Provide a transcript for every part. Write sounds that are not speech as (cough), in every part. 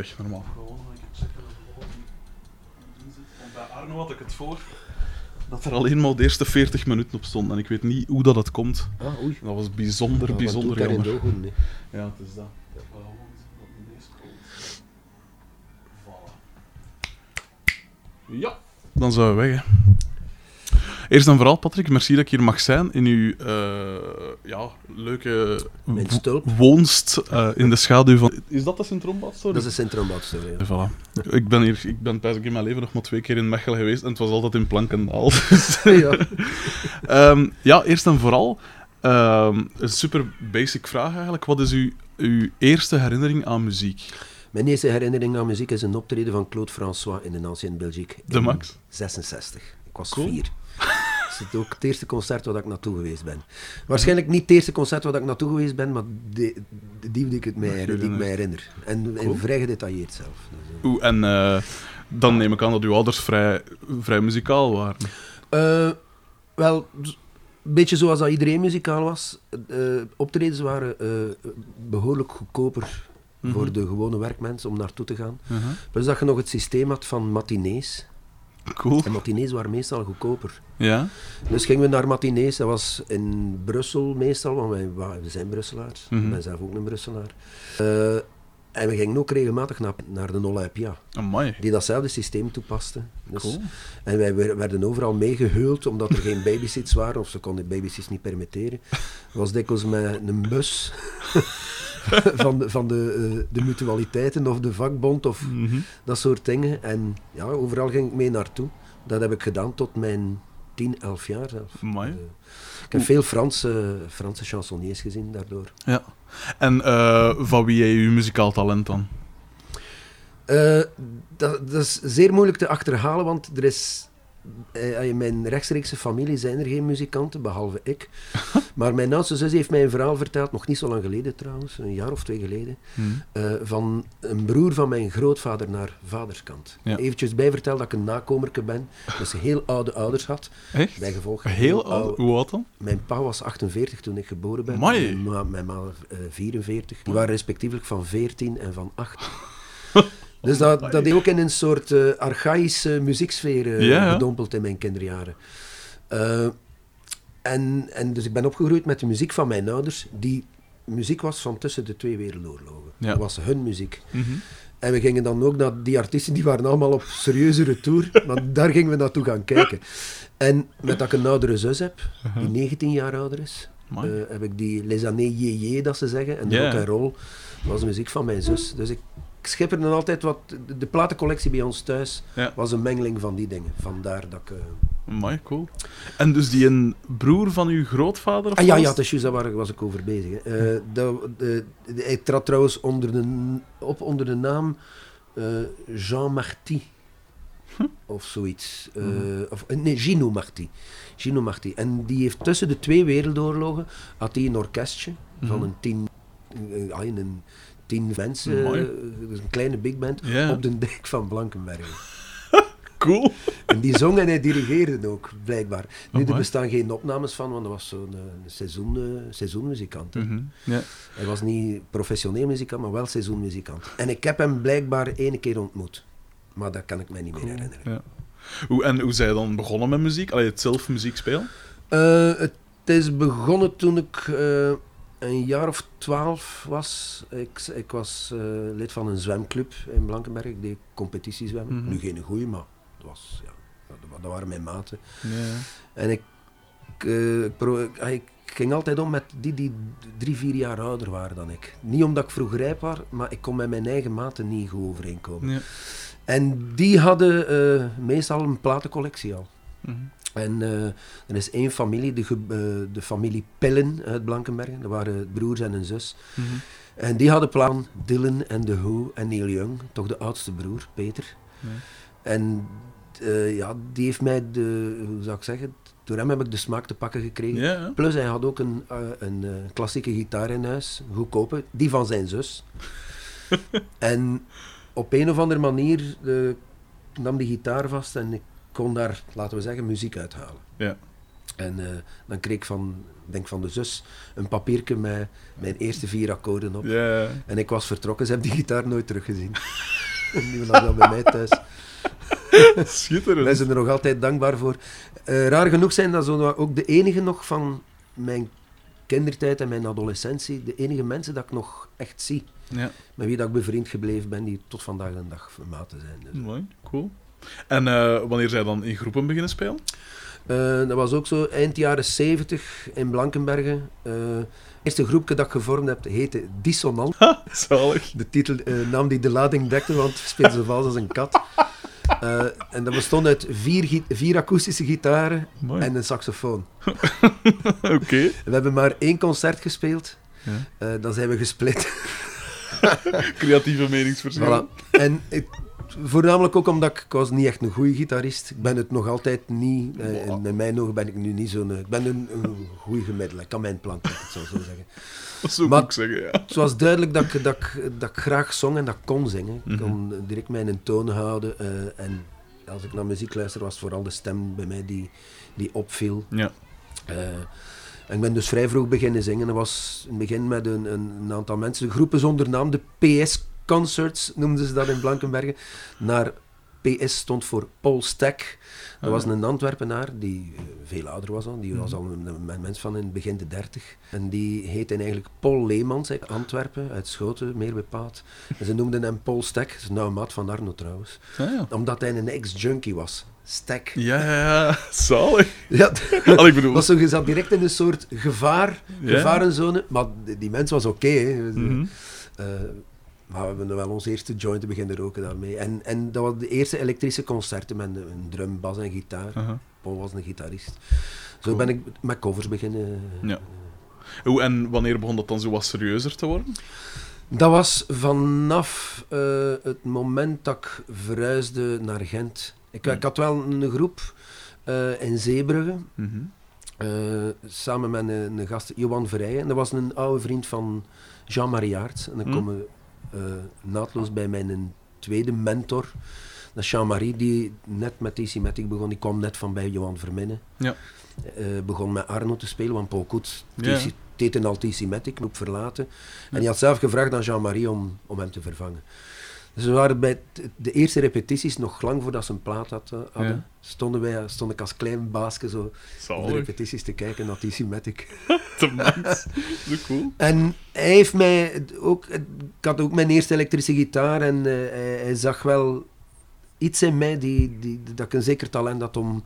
Weg normaal. Want bij Arno had ik het voor dat er alleen maar de eerste 40 minuten op stond. En ik weet niet hoe dat het komt. Ah, oei. Dat was bijzonder, wat bijzonder jammer. doorgaan, nee. Ja, het is dat. Ja, dan zijn we weg. Hè. Eerst en vooral, Patrick, merci dat ik hier mag zijn in uw eh, ja, leuke woonst eh, in de schaduw van... Is dat de Sint-Rombaatstory? Dat is een centrumbouwstory. Ja. Voilà. Ik ben hier, ik ben in mijn leven nog maar twee keer in Mechelen geweest en het was altijd in Plankendaal. (laughs) Dus, ja. (laughs) Ehm, ja, eerst en vooral, ehm, een super basic vraag eigenlijk. Wat is uw, uw eerste herinnering aan muziek? Mijn eerste herinnering aan muziek is een optreden van Claude François in de Ancien Belgique. De in Max? 66. Ik was Cool. vier. (laughs) Is ook het eerste concert waar ik naartoe geweest ben. Waarschijnlijk niet het eerste concert waar ik naartoe geweest ben, maar die, die die ik, het mij, die ik mij herinner. En, en vrij gedetailleerd zelf. Dus, eh. Oeh, en eh, dan neem ik aan dat uw ouders vrij, vrij muzikaal waren. Eh, wel, een beetje zoals dat iedereen muzikaal was. Eh, optredens waren eh, behoorlijk goedkoper Mhm. voor de gewone werkmens om naartoe te gaan. Dus dat je nog het systeem had van matinees. Cool. En matinees waren meestal goedkoper. Ja? Dus gingen we naar matinees. Dat was in Brussel meestal, want wij, we zijn Brusselaars. Mhm. Ik ben zelf ook een Brusselaar. Eh, en we gingen ook regelmatig naar, naar de Olympia, Amai. die datzelfde systeem toepaste. Dus, Cool. En wij wer- werden overal meegeheuld, omdat er geen babysits waren, of ze konden babysits niet permitteren. Was dikwijls met een bus (laughs) van, de, van de, eh, de mutualiteiten of de vakbond of Mhm. dat soort dingen. En ja, overal ging ik mee naartoe. Dat heb ik gedaan tot mijn 10, 11 jaar zelf. Amai. Eh, ik heb veel Franse, Franse chansonniers gezien daardoor. Ja. En eh, van wie is uw muzikaal talent dan? Dat, dat is zeer moeilijk te achterhalen, want er is... eh, in mijn rechtstreekse familie zijn er geen muzikanten, behalve ik. (laughs) Maar mijn oudste zus heeft mij een verhaal verteld, nog niet zo lang geleden trouwens, een jaar of twee geleden, Hm. eh, van een broer van mijn grootvader naar vaderskant. Ja. Eventjes bijverteld dat ik een nakomerke ben, dat ze heel oude ouders had. Echt? Bijgevolg Heel oud. Hoe oud dan? Mijn pa was 48 toen ik geboren ben. Amai. Mijn ma, mijn ma eh, 44. Die waren respectievelijk van 14 en van 8. Dus dat, dat heeft ook in een soort eh, archaïsche muzieksfeer eh, Ja, ja. gedompeld in mijn kinderjaren. Eh, en, en dus ik ben opgegroeid met de muziek van mijn ouders, die muziek was van tussen de twee wereldoorlogen. Ja. Dat was hun muziek. Mhm. En we gingen dan ook naar die artiesten, die waren allemaal op serieuze retour, maar (laughs) daar gingen we naartoe gaan kijken. En met dat ik een oudere zus heb, die 19 jaar ouder is, eh, heb ik die Les Années Yéyé, dat ze zeggen, en de Ja. rock and roll was de muziek van mijn zus. Dus ik, ik schipperde altijd wat, de, platencollectie bij ons thuis Ja. was een mengeling van die dingen. Vandaar dat ik... eh, Amai, cool. En dus die een broer van uw grootvader? Of Ah ja, ja, dat is daar was ik over bezig. Hè. Eh, dat, de, de- hij trad trouwens onder de, op onder de naam eh, Jean Marty. Of zoiets. Eh, of, nee, Gino Marty. Gino Marty. En die heeft tussen de twee wereldoorlogen had hij een orkestje van Mhm. een tien, ah, een tien mensen, Mooi. eh, een kleine big band, op de dijk van Blankenbergen. (laughs) Cool. En die zong en hij dirigeerde ook, blijkbaar. Nu, er Amai. bestaan geen opnames van, want dat was zo'n eh, seizoen, eh, seizoenmuzikant. Mhm. Hij was niet professioneel muzikant, maar wel seizoenmuzikant. En ik heb hem blijkbaar ene keer ontmoet. Maar dat kan ik mij niet meer herinneren. Ja. Hoe, en hoe zij dan begonnen met muziek? Allee, het zelf muziek spelen? Het is begonnen toen ik een jaar of twaalf was. Ik, ik was eh, lid van een zwemclub in Blankenberg. Ik deed competitiezwemmen. Mhm. Nu geen goeie, maar dat, was, ja, dat, dat waren mijn maten. Ja. En ik, eh, pro- ik- ik ging altijd om met die die drie, vier jaar ouder waren dan ik. Niet omdat ik vroeg rijp was, maar ik kon met mijn eigen maten niet goed overeenkomen. Ja. En die hadden eh, meestal een platencollectie al. Mhm. En eh, er is één familie, de, eh, de familie Pillen uit Blankenbergen. Dat waren broers en een zus. Mhm. En die hadden plan Dylan en The Who en Neil Young, toch de oudste broer, Peter. En eh, ja, die heeft mij, de, hoe zou ik zeggen, door hem heb ik de smaak te pakken gekregen. Plus hij had ook een, een klassieke gitaar in huis, goedkope, die van zijn zus. (laughs) en op een of andere manier nam die gitaar vast en ik kon daar, laten we zeggen, muziek uithalen. Ja. En eh, dan kreeg ik van, denk van de zus, een papiertje met mijn eerste vier akkoorden op. Ja. En ik was vertrokken, ze hebben die gitaar nooit teruggezien. (laughs) die lag dan bij mij thuis. (laughs) Schitterend. Wij zijn er nog altijd dankbaar voor. Eh, raar genoeg zijn dat zo ook de enige nog van mijn kindertijd en mijn adolescentie, de enige mensen dat ik nog echt zie. Ja, Met wie dat ik bevriend gebleven ben, die tot vandaag de dag maten zijn. Dus. mooi. Cool. En eh, wanneer zij dan in groepen beginnen spelen? Eh, dat was ook zo eind jaren 70 in Blankenbergen. Het eerste groepje dat ik gevormd heb heette Dissonant. Zalig. De titel, naam die de lading dekte, want speelde zo vals als een kat. En dat bestond uit vier, vier akoestische gitaren Mooi. en een saxofoon. (laughs) Oké. We hebben maar één concert gespeeld. Ja. Dan zijn we gesplit. (laughs) Creatieve meningsverschillen. Voilà. En ik, voornamelijk ook omdat ik, ik was niet echt een goede gitarist. Ik ben het nog altijd niet. eh, in, in mijn ogen ben ik nu niet zo'n... Ik ben een, een goede gemiddelde. Ik kan mijn plank, ik het zo, zo zeggen. (laughs) Dat zou ik Maar- zeggen, ja. Het was duidelijk dat ik, dat, ik, dat ik graag zong en dat ik kon zingen. Ik Mhm. kon direct mijn toon houden. eh, en als ik naar muziek luister, was vooral de stem bij mij die, die opviel. Ja. Eh, en ik ben dus vrij vroeg beginnen zingen. Dat was in het begin met een, een, een aantal mensen. De groepen zonder naam, de PS-concerts noemden ze dat in Blankenbergen. Naar PS stond voor Paul Stek. Dat Ah, was een Antwerpenaar die eh, veel ouder was dan. Die was Mhm. al een, een mens van in begin de dertig. En die heette eigenlijk Paul Leemans uit Antwerpen, uit Schoten meer bepaald. En ze noemden hem Paul Stek. Dat is een nauwe maat van Arno trouwens. Ah, ja. Omdat hij een ex-junkie was. Stek. Ja, ja, ja. Zalig. Ja, (laughs) Al ik bedoel... was zo, je zat direct in een soort gevaar, Ja. gevarenzone. Maar die, mens was oké. Maar we hebben wel ons eerste joint beginnen roken daarmee. En, en dat was de eerste elektrische concerten met een, drum, bas en gitaar. Aha. Paul was een gitarist. Zo Cool. ben ik met covers beginnen. Ja. Hoe, en wanneer begon dat dan zo wat serieuzer te worden? Dat was vanaf eh, het moment dat ik verhuisde naar Gent. Ik, ik had wel een groep eh, in Zeebrugge. Mhm. Eh, samen met een, een gast, Johan Verrijen. Dat was een oude vriend van Jean-Marie Aerts. En dan Hm. Eh, naadloos bij mijn tweede mentor. Dat is Jean-Marie, die net met DC Matic begon. Die kwam net van bij Johan Verminne. Ja. Eh, begon met Arno te spelen, want Paul Koets Ja. Deed een al TC Matic, verlaten. En die had zelf gevraagd aan Jean-Marie om, om hem te vervangen. Dus we waren bij de eerste repetities, nog lang voordat ze een plaat eh, hadden, Ja. stonden wij, stond ik als klein baasje zo op de Zalig. repetities te kijken naar TC Matic. Te mens. Zo cool. En hij heeft mij ook... Ik had ook mijn eerste elektrische gitaar en eh, hij, hij zag wel iets in mij die, die, dat ik een zeker talent had om,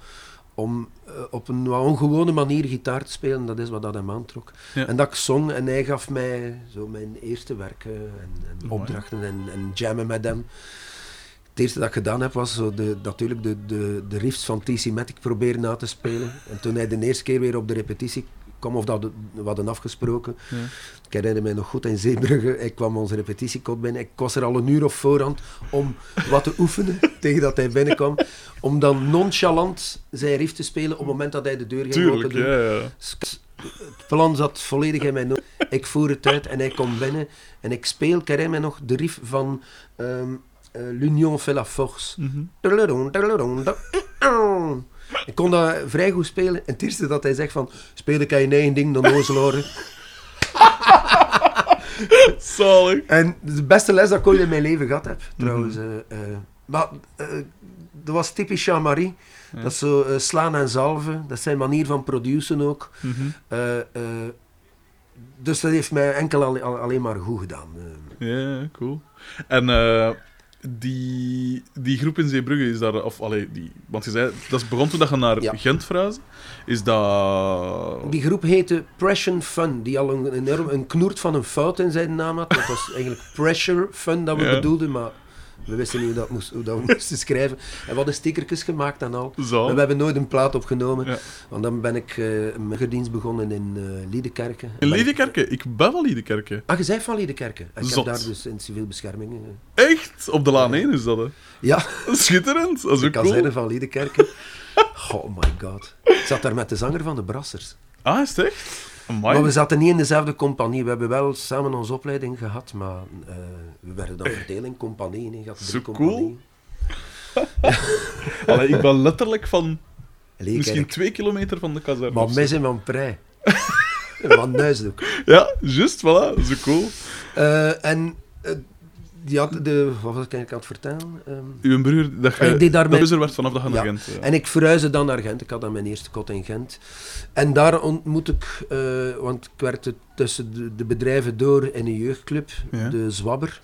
om eh, op een ongewone manier gitaar te spelen. Dat is wat dat hem aantrok. Ja. En dat ik zong en hij gaf mij zo mijn eerste werken en, en opdrachten en, en jammen met hem. Het eerste dat ik gedaan heb was zo de, natuurlijk de, de, de riffs van TC Matic proberen na te spelen. En toen hij de eerste keer weer op de repetitie kwam, of dat we hadden afgesproken, Ja. ik herinner mij nog goed in Zeebrugge. Ik kwam onze repetitiekot binnen. Ik was er al een uur op voorhand om wat te oefenen (laughs) tegen dat hij binnenkwam. Om dan nonchalant zijn riff te spelen op het moment dat hij de deur ging Tuurlijk, open doen. ja, ja. Het plan zat volledig in mijn hoofd. Ik voer het uit en hij komt binnen. En ik speel, ik herinner mij nog, de riff van ehm, eh, L'Union fait la force. Mhm. Da- (clears throat) (clears throat) (laughs) Ik kon dat vrij goed spelen. En het eerste dat hij zegt van, speel ik aan je eigen ding, dan ozelaar. (laughs) Zalig. En de beste les dat ik ooit in mijn leven gehad heb, trouwens. eh, eh, maar eh, dat was typisch Jean-Marie. Ja. Dat is zo slaan en zalven. Dat is zijn manier van produceren ook. Mhm. Dus dat heeft mij enkel al, al- alleen maar goed gedaan. Ja, cool. En die, die groep in Zeebrugge is daar, of allee, die, want je zei, dat begon toen dat je naar Ja. Gent verhuisde. Is dat. Die groep heette Pression Fun, die al een, enorm, een knoert van een fout in zijn naam had. Dat was eigenlijk Pressure Fun dat we Ja. bedoelden, maar we wisten niet hoe, dat moest, hoe dat we (laughs) moesten schrijven. En we hadden stickertjes gemaakt en al. Maar we hebben nooit een plaat opgenomen. Ja. Want dan ben ik eh een burgerdienst begonnen in eh Liedekerke. In En Liedekerke? Ik ben wel Liedekerke. Ah, je bent van Liedekerke. Ik Zot. heb daar dus in civiel bescherming. eh. Echt? Op de Laan 1 is dat, hè? Ja, (laughs) Schitterend. Dat is de ook kazerne cool. van Liedekerke. (laughs) Oh my god. Ik zat daar met de zanger van de Brassers. Ah, is het echt? Amai. Maar we zaten niet in dezelfde compagnie. We hebben wel samen onze opleiding gehad, maar eh, we werden dan verdeeld in compagnieën. Je had drie Zo cool. compagnieën. (laughs) Allee, ik ben letterlijk van Misschien twee kilometer van de kazerne. Maar zo. mij zijn van Prij. (laughs) van Nuis ook. Ja, juist, voilà. Zo cool. Eh, en eh, die had de... Wat was ik eigenlijk aan het vertellen? Ehm, Uw broer, dat je Ik mijn- werd vanaf dat je naar. Gent... ja. En ik verhuisde dan naar Gent. Ik had dan mijn eerste kot in Gent. En daar ontmoet ik, eh, want ik werkte tussen de, de bedrijven door in een jeugdclub, Ja. de Zwabber.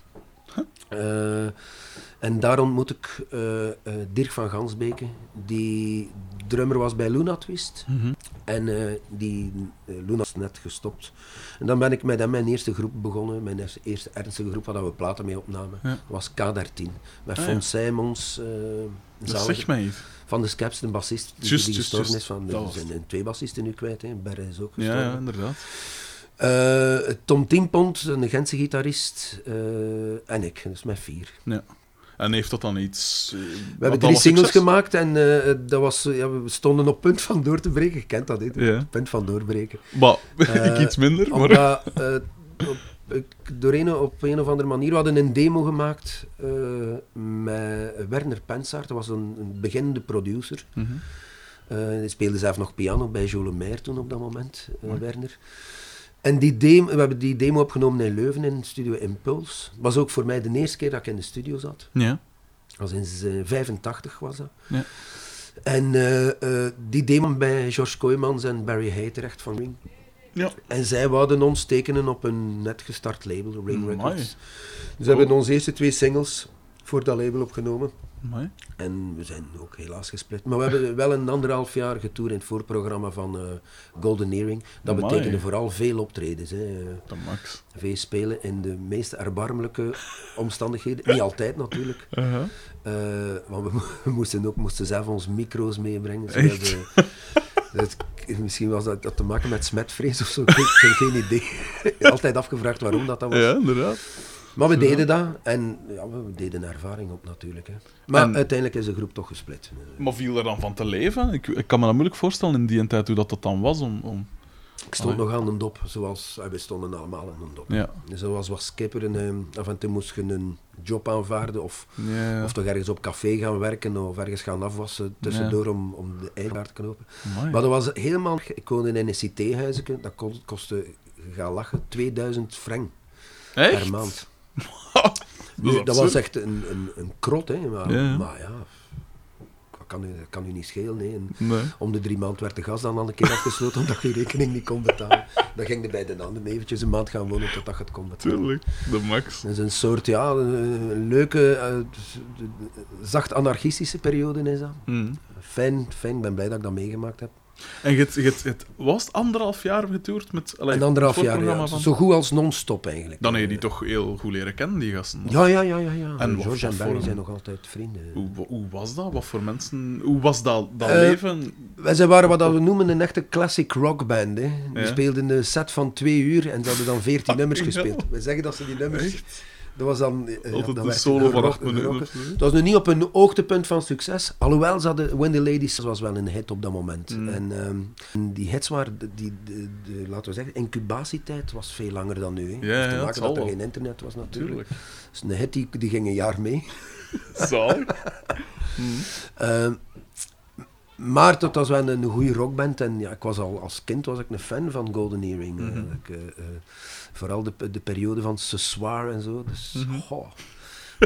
Eh, en daar ontmoet ik eh, eh, Dirk van Gansbeke, die drummer was bij Luna Twist. Mhm. En eh, die eh, Luna is net gestopt. En dan ben ik met hem mijn eerste groep begonnen. Mijn eerste, ernstige groep waar we platen mee opnamen. Ja. was K13. Met Ah, Fons Simons. Dat zegt mij iets. van de Scaps, de bassist, die, die gestorven is. Van, er zijn eh, twee bassisten nu kwijt, hè. Berre is ook gestorven. ja, inderdaad. Eh, Tom Timpont, een Gentse gitarist, en ik, dus met vier. Ja. En heeft dat dan iets... eh, We hebben drie singles succes? gemaakt en eh, dat was, eh, ja, we stonden op punt van door te breken. Je kent dat, hè? Ja. Punt van doorbreken. Maar, (laughs) Eh, ik iets minder, maar... Omdat, eh, op, ik- door een, op een of andere manier, we hadden een demo gemaakt eh, met Werner Pensaert, dat was een, een beginnende producer. Eh, hij speelde zelf nog piano bij Jo Lemaire toen op dat moment, eh. Werner. En die demo, we hebben die demo opgenomen in Leuven in Studio Impulse. Het was ook voor mij de eerste keer dat ik in de studio zat. Ja. Dat was in eh, 85 was dat. Ja. En eh, eh, die demo bij George Kooijmans en Barry Hay terecht van Ring. Ja. En zij wouden ons tekenen op een net gestart label, Ring Amai. Records. Dus we hebben onze eerste twee singles voor dat label opgenomen. En we zijn ook helaas gesplit. Maar we hebben wel een anderhalf jaar getoerd in het voorprogramma van eh, Golden Earring. Dat Amai. betekende vooral veel optredens. Hè. Eh, Dat max. Veel spelen in de meest erbarmelijke omstandigheden. Niet altijd natuurlijk. (laughs) Uh-huh. Eh, want we, mo- (laughs) we moesten ook moesten zelf ons micro's meebrengen. Dat- misschien was dat, dat te maken met smetvrees of zo. Ik heb ik heb geen idee. (laughs) Altijd afgevraagd waarom dat, dat was. Ja, inderdaad. Maar we deden dat en ja, we deden ervaring op natuurlijk. Hè. Maar En- uiteindelijk is de groep toch gesplit. Maar viel er dan van te leven? Ik, ik kan me dat moeilijk voorstellen in die tijd hoe dat, dat dan was. Om, om... Ik stond Allee. nog aan een dop, zoals ah, we stonden allemaal aan een dop. Ja. Zoals was skipper en eh, af en toe moest je een job aanvaarden of, Ja. of toch ergens op café gaan werken of ergens gaan afwassen tussendoor om, om de eigenaar te knopen. Amai. Maar dat was helemaal... Ik woonde in een CT-huisje, dat ko- kostte, je gaat lachen, 2000 frank Echt? per maand. (laughs) dat, is dat was echt een, een, een krot, hè. Maar Ja, maar ja kan, u, kan u niet schelen. Nee. om de drie maanden werd de gas dan al een keer afgesloten (laughs) omdat je je rekening niet kon betalen. Dan ging je bij de ander eventjes een maand gaan wonen totdat je het kon betalen. Tuurlijk. De max. Dat is een soort, ja, een leuke, eh, zacht anarchistische periode is dat. Mhm. Fijn, fijn, ik ben blij dat ik dat meegemaakt heb. En het was het anderhalf jaar getoerd met allee, Een anderhalf jaar, ja. van- Zo goed als non-stop eigenlijk. Dan heb je die toch heel goed leren kennen, die gasten. Ja, ja, ja, ja. ja. En George en Barry zijn nog altijd vrienden. Hoe, hoe was dat? Wat voor mensen... Hoe was dat, dat Eh, leven? Wij zijn waren wat we noemen een echte classic rockband. Hè. Die Ja. speelden een set van twee uur en ze hadden dan veertien (laughs) nummers gespeeld. We zeggen dat ze die nummers... Dat was dan... eh, Altijd dat een werd solo van acht minuten. Het was nu niet op een hoogtepunt van succes. Alhoewel, ze hadden, When the Ladies was wel een hit op dat moment. Mm. En ehm, die hits waren, die, laten we zeggen, incubatietijd was veel langer dan nu. Ja, ja, te maken zal dat er wel. geen internet was natuurlijk. Tuurlijk. Dus een hit die, die ging een jaar mee. (laughs) Zalig. Ehm, maar het was wel een goede rockband en ja, ik was al als kind was ik een fan van Golden Earring. Mhm. eigenlijk, eh, eh, vooral de, de periode van Ce Soir en zo. Dus, Mhm. goh.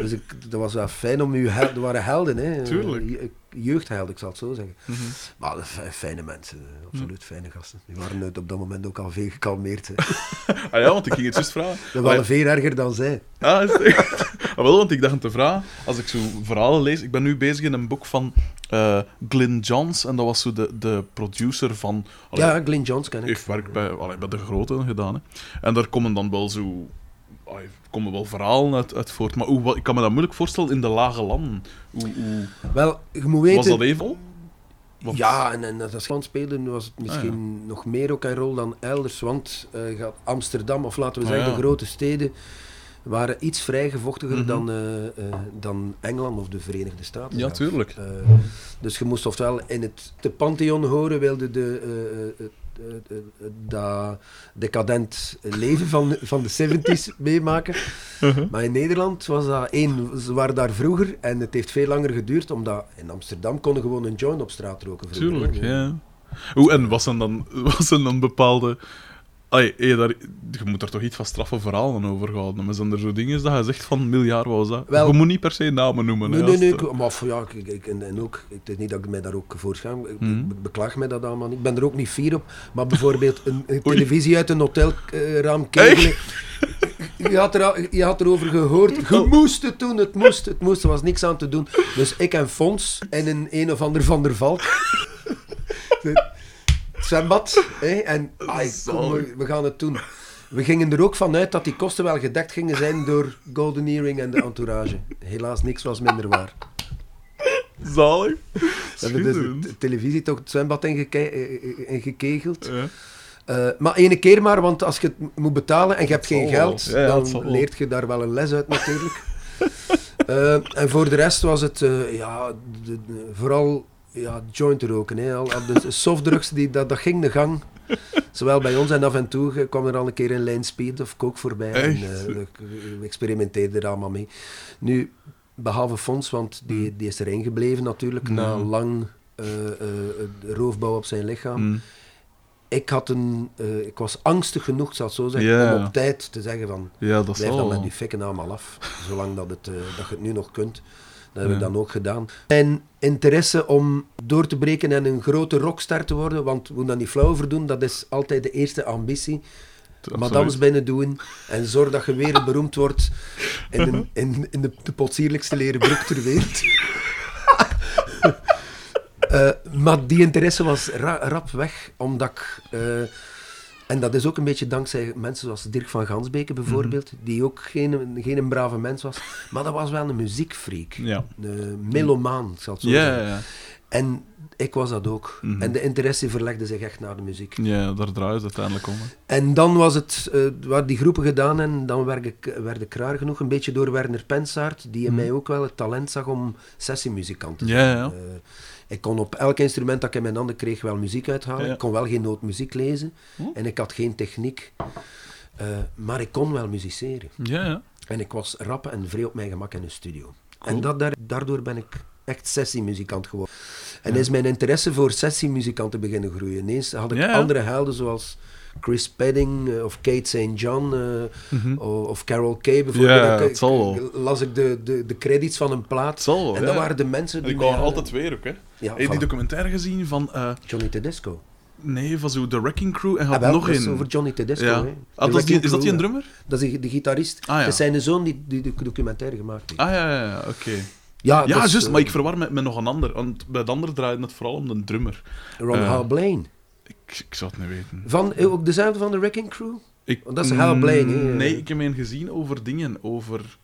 Dus ik, dat was wel fijn om je hel- Er waren helden, hè? Tuurlijk. Je- jeugdhelden, ik zal het zo zeggen. Mhm. Maar zijn fijne mensen, eh, absoluut fijne gasten. Die waren uit op dat moment ook al veel gekalmeerd. hè. (laughs) Ah ja, want ik ging het juist vragen. Dat waren veel erger dan zij. Ah, is het echt? Ah, wel, want ik dacht te vragen, als ik zo verhalen lees... Ik ben nu bezig in een boek van eh Glyn Johns, en dat was zo de, de producer van... allee, Ja, Glenn Johns ken ik. heeft werk bij, allee, bij de grote gedaan. Hè. En daar komen dan wel zo... allee, komen wel verhalen uit, uit voort. Maar hoe, wat- ik kan me dat moeilijk voorstellen in de lage landen. Hoe, hoe, Wel, je moet weten... was dat even? Want- Ja, en, en als land spelen was het misschien nog meer ook een rol dan elders. Want gaat Amsterdam, of laten we Ah, zeggen ja. de grote steden, waren iets vrijgevochtiger Mhm. dan, eh, eh, dan Engeland of de Verenigde Staten. Ja, tuurlijk. Dus je moest oftewel in het de Pantheon horen, wilde de, dat decadent leven van, van de 70s (laughs) meemaken. Uh-huh. Maar in Nederland was dat één, ze waren daar vroeger en het heeft veel langer geduurd, omdat in Amsterdam konden gewoon een joint op straat roken. vroeger, Tuurlijk, ja. Hoe, en was er dan, (laughs) was er dan bepaalde... Ai, je, daar, je moet er toch iets van straffe verhalen over houden. Maar zijn er zo dingen dat je zegt van miljard was dat? Wel- je moet niet per se namen noemen. Nee, hè, nee, nee. het, ik- Maar f- ja, ik, ik- en, en ook, het is niet dat ik mij daar ook voor schaam. Ik Mhm. be- beklaag mij dat allemaal niet. Ik ben er ook niet fier op. Maar bijvoorbeeld een, een televisie uit een hotelraam kegelen. Je had, er, je had erover gehoord. Je moest het doen, het moest, het moest. Er was niks aan te doen. Dus ik en Fons en een een of ander Van der Valk. (laughs) Zwembad. Hè, en ai, kom, we, we gaan het doen. We gingen er ook vanuit dat die kosten wel gedekt gingen zijn door Golden Earring en de entourage. Helaas, niks was minder waar. Zalig. We hebben dus de televisie toch het zwembad ingeke- eh, ingekegeld. Ja. Eh, maar ene keer maar, want als je het moet betalen en je hebt geen geld, Ja, ja, dan leert je daar wel een les uit natuurlijk. (laughs) Eh, en voor de rest was het eh, ja, de- de- vooral ja, joint roken. Hè. Al, de softdrugs, die, dat, dat ging de gang. Zowel bij ons en af en toe kwam er al een keer een lijn speed of coke voorbij. En, Echt? eh, we, we experimenteerden er allemaal mee. Nu, behalve Fons, want die, die is erin gebleven natuurlijk, na Ja. lang eh, roofbouw op zijn lichaam. Mm. Ik, had een, ik was angstig genoeg, zal zo zeggen, om op tijd te zeggen van, Ja, dat blijf dan met die fikken allemaal af. Zolang dat, het, dat je het nu nog kunt. Dat heb ik dan ook gedaan. En interesse om door te breken en een grote rockstar te worden, want we moeten dat niet flauw over doen, dat is altijd de eerste ambitie. Absoluut. Madams binnen doen en zorg dat je weer beroemd wordt in, een, (laughs) in, in de, de potsierlijkste leren broek ter wereld. (laughs) Eh, maar die interesse was ra- rap weg, omdat ik... eh, en dat is ook een beetje dankzij mensen zoals Dirk van Gansbeke bijvoorbeeld, die ook geen, geen een brave mens was, maar dat was wel een muziekfreak. Ja. Een melomaan, ik zal het zo Ja, zeggen. ja, ja. En ik was dat ook. Mhm. En de interesse verlegde zich echt naar de muziek. Ja, daar draait het uiteindelijk om. hè. En dan was het, eh waar die groepen gedaan en dan werd ik, werd ik raar genoeg, een beetje door Werner Pensaert, die in Mhm. mij ook wel het talent zag om sessiemuzikant te zijn. Ja, ja. Eh, ik kon op elk instrument dat ik in mijn handen kreeg wel muziek uithalen. Ja. Ik kon wel geen nootmuziek lezen Hm. en ik had geen techniek. Eh, maar ik kon wel musiceren. Ja, ja. En ik was rap en vrij op mijn gemak in een studio. Cool. En dat, daar- daardoor ben ik echt sessiemuzikant geworden. En is mijn interesse voor sessiemuzikanten beginnen groeien. Ineens had ik andere helden zoals Chris Pedding eh, of Kate St. John eh, Mhm. of Carol Kay bijvoorbeeld. Ja, Dan het zal wel. las ik de, de, de credits van een plaat. Het zal wel, en ja. dat waren de mensen En die ik hadden. altijd weer ook, hè. Ja, Heb je die documentaire gezien van... eh, Johnny Tedesco. nee, van zo The Wrecking Crew en Ah, had wel, nog dat is een... over Johnny Tedesco. Ja. Ah, De dat is, die, Wrecking is dat die een drummer? Dat is de, de gitarist. Ah, ja. Het is zijn zoon die, die de documentaire gemaakt heeft. Ah, ja, ja, ja, oké. ja, Ja, dat is, juist, maar ik verwar met, met nog een ander. Want bij de ander draaide het vooral om de drummer. Ron Hal Blaine. Ik, ik zou het niet weten. Van, eh, ook dezelfde van de Wrecking Crew? Ik, Want dat is Hal Blaine, hè? Nee, ik heb hem gezien over dingen. Over...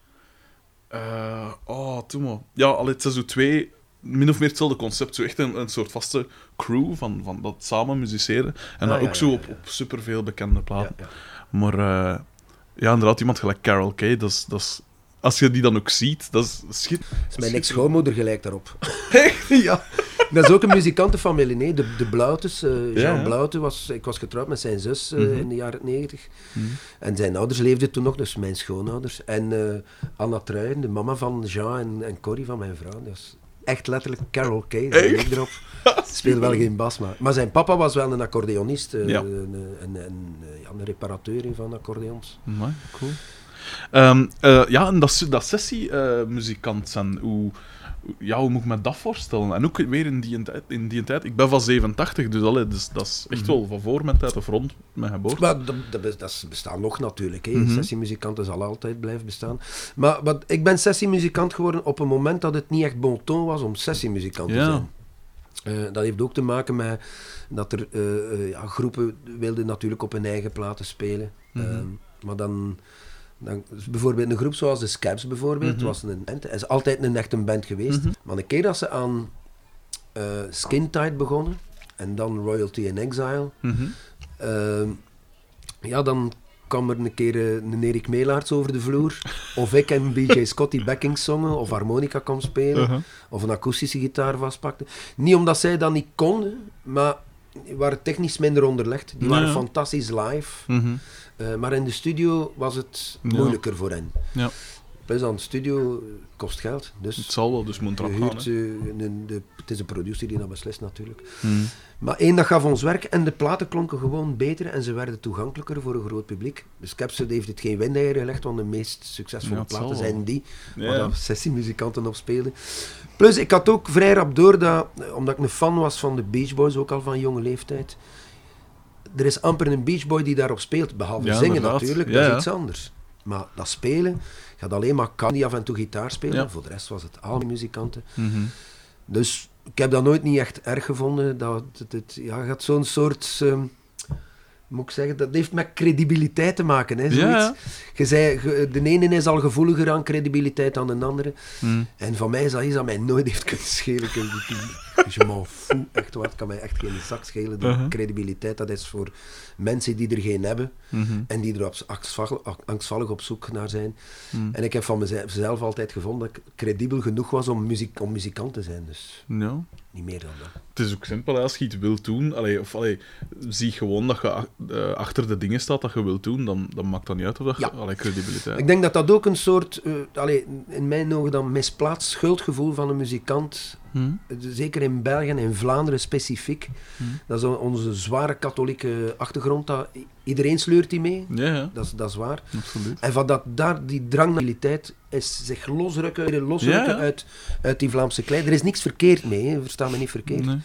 eh, oh, toen maar. Ja, allee, het zo twee... Min of meer hetzelfde concept. Zo echt een, een soort vaste crew van, van dat samen musiceren. En Ah, dan ja, ook zo ja, op, ja. op superveel bekende platen. Ja, Maar eh, ja, inderdaad, iemand gelijk Carol Kay, dat is... Dat is als je die dan ook ziet, dat is schit. Dus mijn ex-schoonmoeder gelijk daarop. (laughs) Echt? ja. Dat is ook een muzikantenfamilie, nee. De, de Blautes, eh, Jean Ja. Was, ik was getrouwd met zijn zus eh, Mhm. in de jaren negentig. Mhm. En zijn ouders leefden toen nog, dus mijn schoonouders. En eh, Anna Truijen, de mama van Jean en, en Corrie van mijn vrouw. Dat is echt letterlijk Carol Kay, daar ik erop. (laughs) Speelde wel geen bas, maar... Maar zijn papa was wel een accordeonist, Ja. een, een, een, een reparateur van accordeons. Amai, cool. Ehm, eh, ja, en dat, dat sessiemuzikant zijn, hoe, ja, hoe moet ik me dat voorstellen? En ook weer in die tijd, in die tijd ik ben van 87, dus, allee, dus dat is echt wel van voor mijn tijd of rond mijn geboorte. Maar dat, dat, dat bestaat nog natuurlijk. Hè. Mhm. Sessiemuzikanten zal altijd blijven bestaan. Maar wat, ik ben sessiemuzikant geworden op een moment dat het niet echt bon ton was om sessiemuzikant te Ja. zijn. Eh, dat heeft ook te maken met dat er eh, ja, groepen wilden natuurlijk op hun eigen platen spelen. Mhm. Ehm, maar dan, dan dus bijvoorbeeld een groep zoals de Scabs bijvoorbeeld, Mhm. was een band. Het is altijd een echte band geweest. Mhm. Maar een keer dat ze aan eh Skin Tight begonnen en dan Royalty in Exile, Mhm. Ehm, ja, dan kwam er een keer eh, een Erik Meelaerts over de vloer. Of ik en BJ (laughs) Scotty backings zongen, of harmonica kwam spelen, Uh-huh. of een akoestische gitaar vastpakte. Niet omdat zij dat niet konden, maar die waren technisch minder onderlegd. Die waren ja. fantastisch live. Eh, maar in de studio was het Ja. moeilijker voor hen. Ja. Plus aan de studio kost geld. Dus Het zal wel, dus moet erop gaan. eh, een- de, het is een producer die dat beslist natuurlijk. Mhm. Maar één, dat gaf ons werk en de platen klonken gewoon beter en ze werden toegankelijker voor een groot publiek. Dus Capsule heeft het geen windeier gelegd, want de meest succesvolle Ja, platen zijn die, Ja. waar dat sessiemuzikanten op speelden. Plus, ik had ook vrij rap door dat, omdat ik een fan was van de Beach Boys, ook al van jonge leeftijd, er is amper een Beach Boy die daarop speelt, behalve Ja, zingen inderdaad. natuurlijk, Ja, dat is ja. iets anders. Maar dat spelen, gaat alleen maar kan die af en toe gitaar spelen, voor de rest was het allemaal muzikanten. Mhm. Dus ik heb dat nooit niet echt erg gevonden. Dat het, het, ja, je had zo'n soort. ehm, moet ik zeggen, dat heeft met credibiliteit te maken. Hè, zoiets. Ja. Je zei, de ene is al gevoeliger aan credibiliteit dan de andere. Mhm. En van mij is dat iets dat mij nooit heeft kunnen schelen. Ik- (laughs) Je m'en fout, echt waar. Het kan mij echt geen zak schelen. De Uh-huh. credibiliteit, dat is voor mensen die er geen hebben. Mhm. En die er op, angstvallig, angstvallig op zoek naar zijn. Mhm. En ik heb van mezelf altijd gevonden dat ik credibel genoeg was om, muziek, om muzikant te zijn. Dus niet meer dan dat. Is ook simpel, als je iets wilt doen, allee, of allee, zie gewoon dat je eh, achter de dingen staat dat je wilt doen, dan, dan maakt dat niet uit of dat je Ja. allee, credibiliteit. Ik denk dat dat ook een soort, allee, in mijn ogen dan misplaatst schuldgevoel van een muzikant, Hm? eh, zeker in België en in Vlaanderen specifiek, Hm. dat is on- onze zware katholieke achtergrond, dat, iedereen sleurt die mee, Ja, ja, dat is, dat is waar. absoluut. En van dat, daar, die drang naar stabiliteit is zich losrukken, losrukken Ja, ja. Uit, uit die Vlaamse klei. Er is niks verkeerd mee, hè, versta me niet verkeerd. Nee.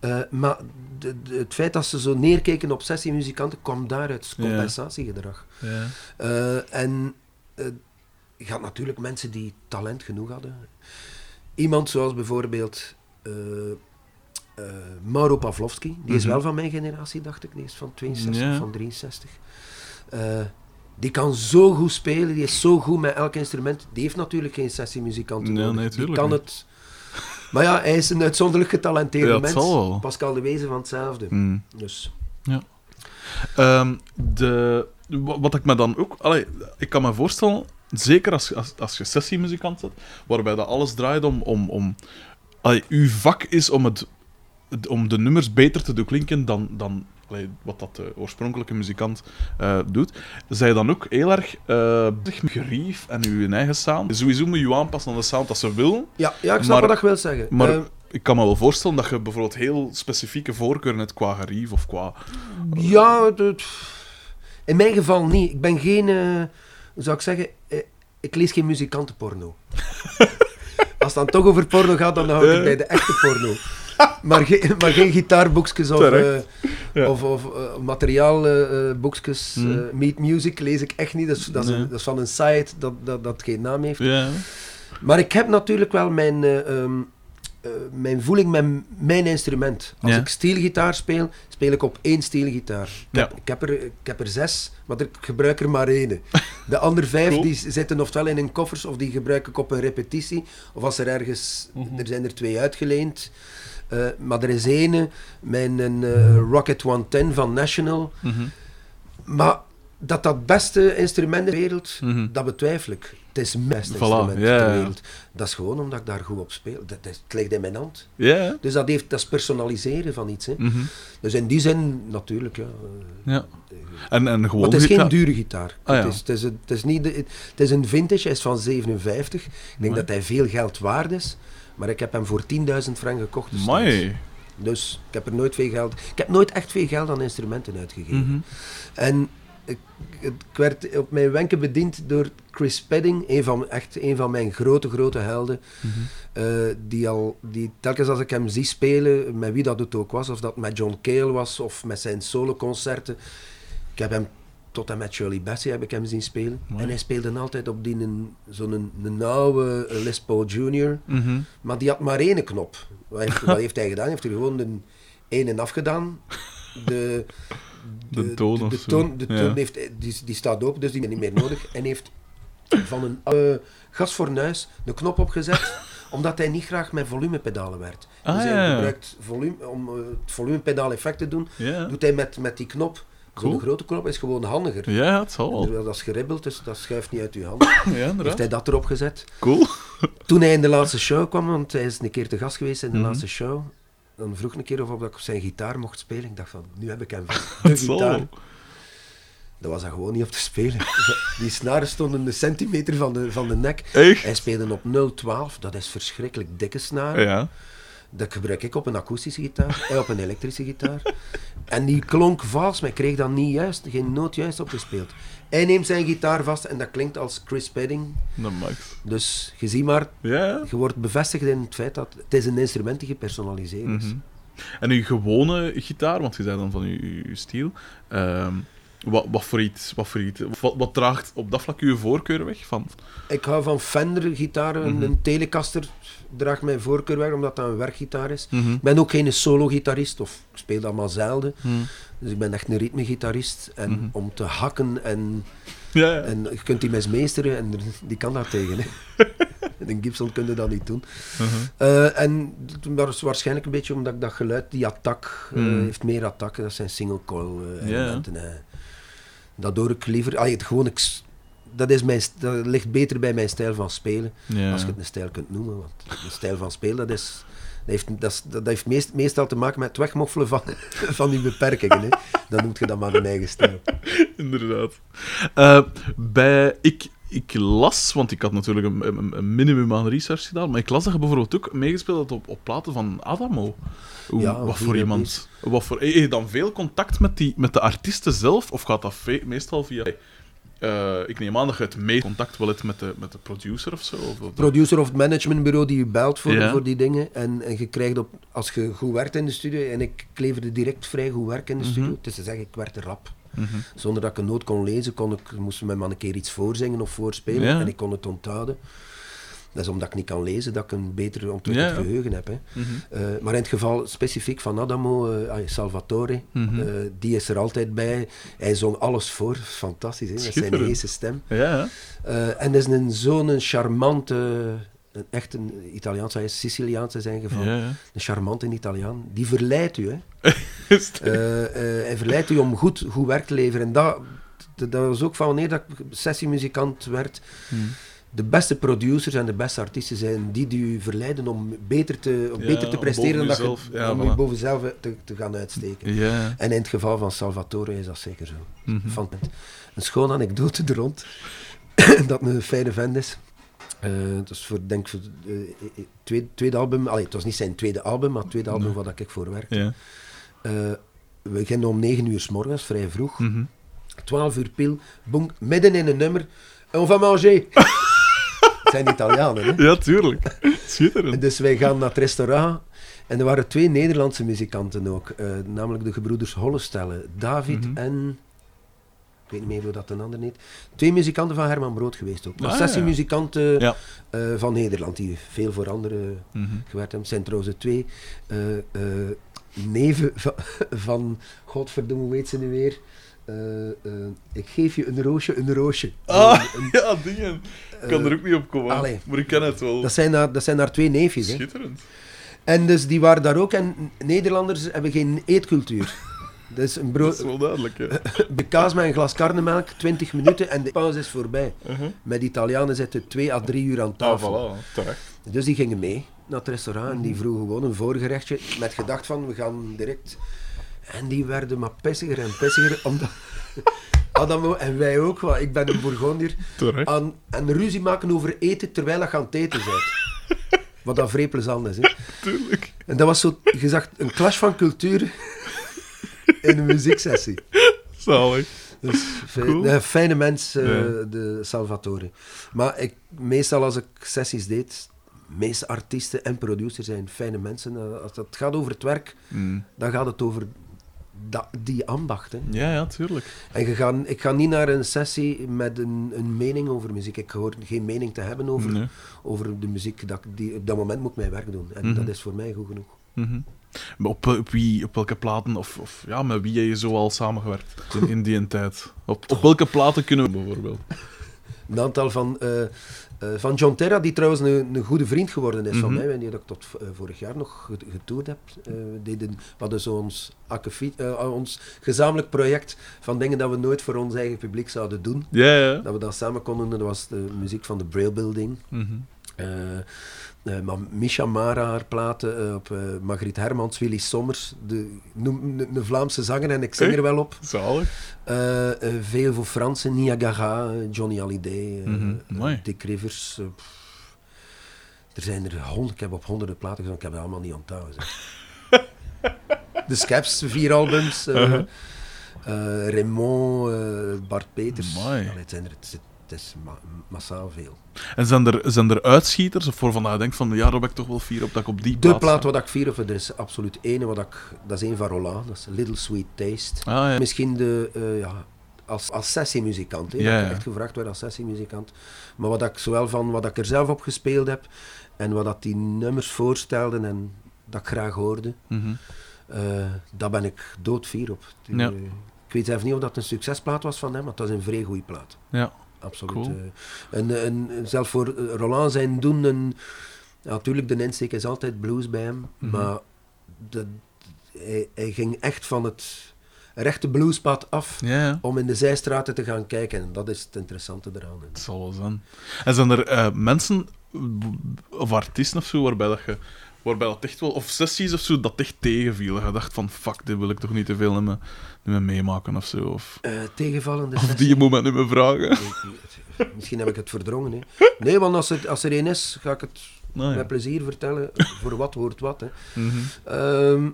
Eh, maar de, de- het feit dat ze zo neerkeken op sessiemuzikanten, kwam daaruit compensatiegedrag. Ja. Eh, en eh, je had natuurlijk mensen die talent genoeg hadden. Iemand zoals bijvoorbeeld Mauro Pavlovski, die is Mhm. wel van mijn generatie, dacht ik. Die is van 62, Ja. van 63. Eh, die kan zo goed spelen, die is zo goed met elk instrument. Die heeft natuurlijk geen sessiemuzikant nodig. nee, die kan niet. het... Maar ja, hij is een uitzonderlijk getalenteerde Ja, mens. zal. Pascal de Wezen van hetzelfde. Hm. Dus, Ehm, de, wa- wat ik me dan ook... Allee, ik kan me voorstellen, zeker als, als, als je sessiemuzikant bent, waarbij dat alles draait om... om, om allee, uw vak is om, het- om de nummers beter te doen klinken dan, dan wat dat de oorspronkelijke muzikant eh, doet. Zij dan ook heel erg met gerief en uw eigen sound. Sowieso moet je je aanpassen aan de sound dat ze willen. ja, ja, ik snap Maar- wat je wil zeggen. Maar Eh, ik kan me wel voorstellen dat je bijvoorbeeld heel specifieke voorkeuren hebt qua gerief of qua... Ja, in mijn geval niet. Ik ben geen, hoe zou ik zeggen, ik lees geen muzikantenporno. (laughs) Als het dan toch over porno gaat, dan hou ik het bij de echte porno. Maar, geen maar geen gitaarboekjes of, Ja. of, of eh, materiaalboekjes. Eh, Meet Music lees ik echt niet. Dat is, dat is, een- dat is van een site dat, dat, dat geen naam heeft. Ja. Maar ik heb natuurlijk wel mijn, eh, ehm, eh, mijn voeling met mijn instrument. Als Ja. ik steelgitaar speel, speel ik op één steelgitaar. Ik, heb, ik, heb er, ik heb er zes, maar ik gebruik er maar één. (laughs) De andere vijf Cool. die zitten oftewel in een koffers of die gebruik ik op een repetitie. Of als er ergens, Mhm. er zijn er twee uitgeleend. Eh, maar er is één, mijn een, eh, Rocket 110 van National. Mhm. Maar dat dat beste instrument in de wereld, Mhm. dat betwijfel ik. Het is het beste Voilà, instrument ter wereld. Dat is gewoon omdat ik daar goed op speel. Dat, dat, het ligt in mijn hand. Ja. Dus dat, heeft, dat is personaliseren van iets. Hè. Mhm. Dus in die zin, natuurlijk. Ja. eh, Ja. En, en gewoon Maar het is geen dure gitaar. Ah, ja. het, is, het, is het, is niet de- het, is een vintage, hij is van 57. Ik denk dat hij veel geld waard is. Maar ik heb hem voor 10.000 frank gekocht. destijds. Amai. Dus ik heb er nooit veel geld... Ik heb nooit echt veel geld aan instrumenten uitgegeven. Mhm. En ik, ik werd op mijn wenken bediend door Chris Pedding, een van, echt een van mijn grote, grote helden. Mhm. eh, die, al, die telkens als ik hem zie spelen, met wie dat het ook was, of dat met John Cale was of met zijn soloconcerten. Ik heb hem tot en met Shirley Bassey heb ik hem zien spelen. Mooi. En hij speelde altijd op die een- zo'n eh, Les Paul Jr. Mhm. Maar die had maar één knop. Wat heeft, wat heeft hij gedaan? Hij heeft er gewoon een ene afgedaan. (laughs) De, De toon de, toon, de Ja. toon heeft, die, die staat open, dus die is niet meer nodig. En heeft van een oude gasfornuis de knop opgezet, (laughs) omdat hij niet graag met volumepedalen werkt. Ah, dus hij ja, gebruikt volume, om eh, het volumepedaal effect te doen, Ja. doet hij met, met die knop. Cool. Zo'n grote knop is gewoon handiger. Ja, het zal wel. Terwijl dat is geribbeld, dus dat schuift niet uit uw hand. (laughs) Ja, Heeft hij dat erop gezet. Cool. Toen hij in de laatste show kwam, want hij is een keer te gast geweest in de Mhm. laatste show, dan vroeg een keer of ik op zijn gitaar mocht spelen. Ik dacht van, nu heb ik hem. (laughs) De gitaar. Dat was daar gewoon niet op te spelen. (laughs) Die snaren stonden een centimeter van de, van de nek. Echt? Hij speelde op 012, dat is verschrikkelijk dikke snaren. Ja. Dat gebruik ik op een akoestische gitaar, hij op een elektrische gitaar. En die klonk vals, maar ik kreeg dat niet juist, geen noot juist opgespeeld. Hij neemt zijn gitaar vast en dat klinkt als Chris Padding. Dat max. Dus je ziet maar, Ja. je wordt bevestigd in het feit dat het is een instrument die gepersonaliseerd is. Mhm. En uw gewone gitaar, want je zei dan van uw, uw stijl. ehm, wat, wat voor iets, wat, voor iets wat, wat draagt op dat vlak uw voorkeur weg? Van, Ik hou van Fender gitaren, Mhm. een Telecaster draagt mijn voorkeur weg omdat dat een werkgitaar is. Mhm. Ik ben ook geen solo-gitarist, of ik speel dat maar zelden. Mhm. Dus ik ben echt een ritmegitarist. En om te hakken en Ja, ja. En je kunt die mes meesteren en die kan daar tegen. (laughs) Een Gibson kun je dat niet doen. Eh, en dat is waarschijnlijk een beetje omdat ik dat geluid, die attack, eh, heeft meer attacken. Dat zijn single coil eh, elementen. eh. Dat hoor ik liever. Allee, het gewoon, ik, dat, is mijn, dat ligt beter bij mijn stijl van spelen. Ja. Als je het een stijl kunt noemen. Want de stijl van spelen, dat is... Dat heeft, dat, heeft meest, meestal te maken met het wegmoffelen van, (laughs) van die beperkingen. Hè. Dan noemt je dat maar een eigen stijl. (laughs) Inderdaad. Eh, bij, ik, ik las, want ik had natuurlijk een, een, een minimum aan research gedaan, maar ik las dat je bijvoorbeeld ook meegespeeld had op, op platen van Adamo. Hoe, Ja, wat voor iemand? Wat voor, heb je dan veel contact met, die, met de artiesten zelf, of gaat dat meestal via... eh, ik neem aan dat je het meest contact wel hebt met de, met de producer of zo. Of, of- producer of het managementbureau die je belt voor, voor die dingen. En, en je krijgt op, als je goed werkt in de studio, en ik leverde direct vrij goed werk in de Mhm. studio, is te zeggen, ik werkte rap. Mhm. Zonder dat ik een noot kon lezen, kon ik, moest men maar een keer iets voorzingen of voorspelen Ja. en ik kon het onthouden. Dat is omdat ik niet kan lezen, dat ik een beter ontwikkeld Ja, ja. geheugen heb. Hè. Mhm. Eh, maar in het geval specifiek van Adamo, eh, Salvatore, Mhm. eh, die is er altijd bij. Hij zong alles voor, Fantastisch, hè, met zijn Schitterend. heese stem. Ja, en dat is een, zo'n charmante, een, echt een is Siciliaans in zijn geval, ja, ja. een charmante Italiaan, die verleidt u. Hè. (laughs) Eh, eh, hij verleidt u om goed, goed werk te leveren. En dat, dat was ook van wanneer dat ik sessiemuzikant werd. Mhm. De beste producers en de beste artiesten zijn die die u verleiden om beter te, om Ja, beter te presteren dan dat je, om voilà. je boven zelf te, te gaan uitsteken. Ja. En in het geval van Salvatore is dat zeker zo. Mhm. Van, een schone anekdote er rond. (coughs) dat een fijne vent is. Eh, het is voor, denk voor eh, eh, tweede, tweede album. Allee, het was niet zijn tweede album, maar het tweede album waar ik voor werk. Ja. Eh, we beginnen om 9 uur s morgens, vrij vroeg. Mhm. 12 uur pil, boem, midden in een nummer. On va manger. Het (laughs) zijn Italianen, hè? ja, tuurlijk. Schitterend. Dus wij gaan naar het restaurant. En er waren twee Nederlandse muzikanten ook. namelijk de gebroeders Hollestelle. David Mhm. en... Ik weet niet meer hoe dat een ander heet. Twee muzikanten van Herman Brood geweest ook. Maar Ah, sessiemuzikanten Ja. eh, van Nederland, die veel voor anderen Mhm. gewerkt hebben. Zijn trouwens twee eh, eh, neven van, (laughs) van... Godverdomme, hoe heet ze nu weer? Ik geef je een roosje, een roosje. Ah, (laughs) Een- ja, dingen. Ik kan er ook niet op komen. allee. Maar ik ken het wel. dat, zijn daar, dat zijn daar twee neefjes. Hè. Schitterend. En dus die waren daar ook. En Nederlanders hebben geen eetcultuur. Dus een Dat is wel duidelijk, hè. (laughs) de kaas met een glas karnemelk, 20 minuten en de pauze is voorbij. Uh-huh. Met Italianen zitten twee à drie uur aan Ah, tafel. voilà. Terecht. Dus die gingen mee naar het restaurant en die vroegen gewoon een voorgerechtje met gedacht van we gaan direct. En die werden maar pissiger en pissiger omdat (laughs) Adamo en wij ook, want ik ben een Bourgondier, Terecht. aan, en ruzie maken over eten terwijl je aan het eten bent. Wat dan vrij plezant is. Hè. (laughs) Tuurlijk. En dat was zo gezegd een clash van cultuur in een muzieksessie. (laughs) Zalig. Dus fi- Cool. een fijne mens, eh, Ja. de Salvatore. Maar ik, meestal als ik sessies deed, de meeste artiesten en producers zijn fijne mensen. Eh, Als het gaat over het werk, Mm. dan gaat het over die ambacht. Hè. Ja, ja, tuurlijk. En je gaat, ik ga niet naar een sessie met een, een mening over muziek. Ik hoor geen mening te hebben over, Nee. over de muziek. Dat, die, op dat moment moet ik mijn werk doen. En Mhm. dat is voor mij goed genoeg. Mhm. Op, op, wie, op welke platen, of, of ja, met wie heb je zo al samengewerkt in, in die tijd? Op, op welke platen kunnen we bijvoorbeeld? Een aantal van, eh, eh, van John Terra, die trouwens een, een goede vriend geworden is van Mhm. mij, dat ik tot eh, vorig jaar nog ge- getoerd heb. Eh, we deden, we hadden zo ons, eh, ons gezamenlijk project van dingen dat we nooit voor ons eigen publiek zouden doen. Dat we dat samen konden doen. Dat was de muziek van de Braille Building. Mhm. Eh, maar Misha Mara, haar platen, eh, op eh, Margriet Hermans, Willy Sommers, de, noem, een, Vlaamse zanger en ik zing er wel op. Zalig. Veel voor Fransen, Niagara, Johnny Hallyday, eh, mooi. Dick Rivers. pff. er zijn er honderd, ik heb op honderden platen gezongen, ik heb het allemaal niet onthouden. (laughs) De Scaps, vier albums. eh, Raymond, Bart Peters. Mooi. Allee, het, zijn er, het, is- het is ma- massaal veel. En zijn er, zijn er uitschieters of voor vandaag denkt van ja, daar ben ik toch wel fier op dat ik op die De plaat wat ik vier of er is absoluut één wat ik, dat is één van Roland, dat is Little Sweet Taste. Ah, ja. Misschien de, eh, ja, als, als sessiemuzikant, hè, Ja, echt gevraagd werd als sessiemuzikant. Maar wat ik zowel van wat ik er zelf op gespeeld heb en wat dat die nummers voorstelden en dat ik graag hoorde, eh daar ben ik doodfier op. Die, Ja. ik weet zelf niet of dat een succesplaat was van hem, maar dat is een vrij goede plaat. Ja. Absoluut. Cool. eh. en, en zelf voor eh, Roland zijn doen, een, ja, natuurlijk de insteek is altijd blues bij hem, Mhm. maar de, hij, hij ging echt van het rechte bluespad af om in de zijstraten te gaan kijken. En dat is het interessante eraan. Het zal wel zijn. En zijn er eh, mensen of artiesten of zo waarbij dat je waarbij dat echt wel of sessies of zo dat echt tegenviel dat je dacht van fuck dit wil ik toch niet te veel niet meer, niet meer meemaken of zo of, Eh, tegenvallende of die moment niet meer vragen. Ik- Misschien heb ik het verdrongen. Hè. Nee, want als er, als er één is, ga ik het Nou ja. met plezier vertellen. Voor wat hoort wat. Hè. Mhm. Ehm,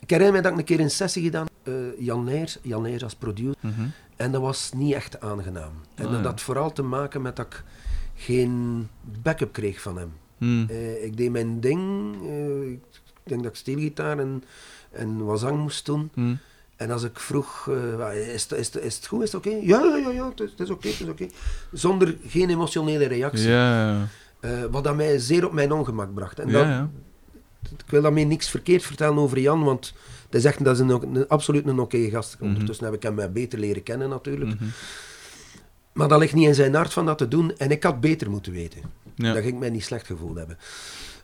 ik herinner me dat ik een keer een sessie gedaan eh Jan Neers, Jan Neers als producer. Mhm. En dat was niet echt aangenaam. En Ah, dat ja. had vooral te maken met dat ik geen backup kreeg van hem. Mhm. Eh, ik deed mijn ding. eh, ik denk dat ik steelgitaar en, en wat zang moest doen. Mhm. En als ik vroeg, eh, is, het- is, is het goed, is het oké? Ja, ja, ja, ja, het is, oké, het is oké. Zonder geen emotionele reactie. Wat dat mij zeer op mijn ongemak bracht. En dat, ik wil daarmee niks verkeerd vertellen over Jan, want is echt dat is een, een, absoluut een oké gast. Mhm. Ondertussen heb ik hem beter leren kennen natuurlijk. Mhm. Maar dat ligt niet in zijn hart van dat te doen. En ik had beter moeten weten. Ja. Dat ging mij niet slecht gevoeld hebben. (laughs)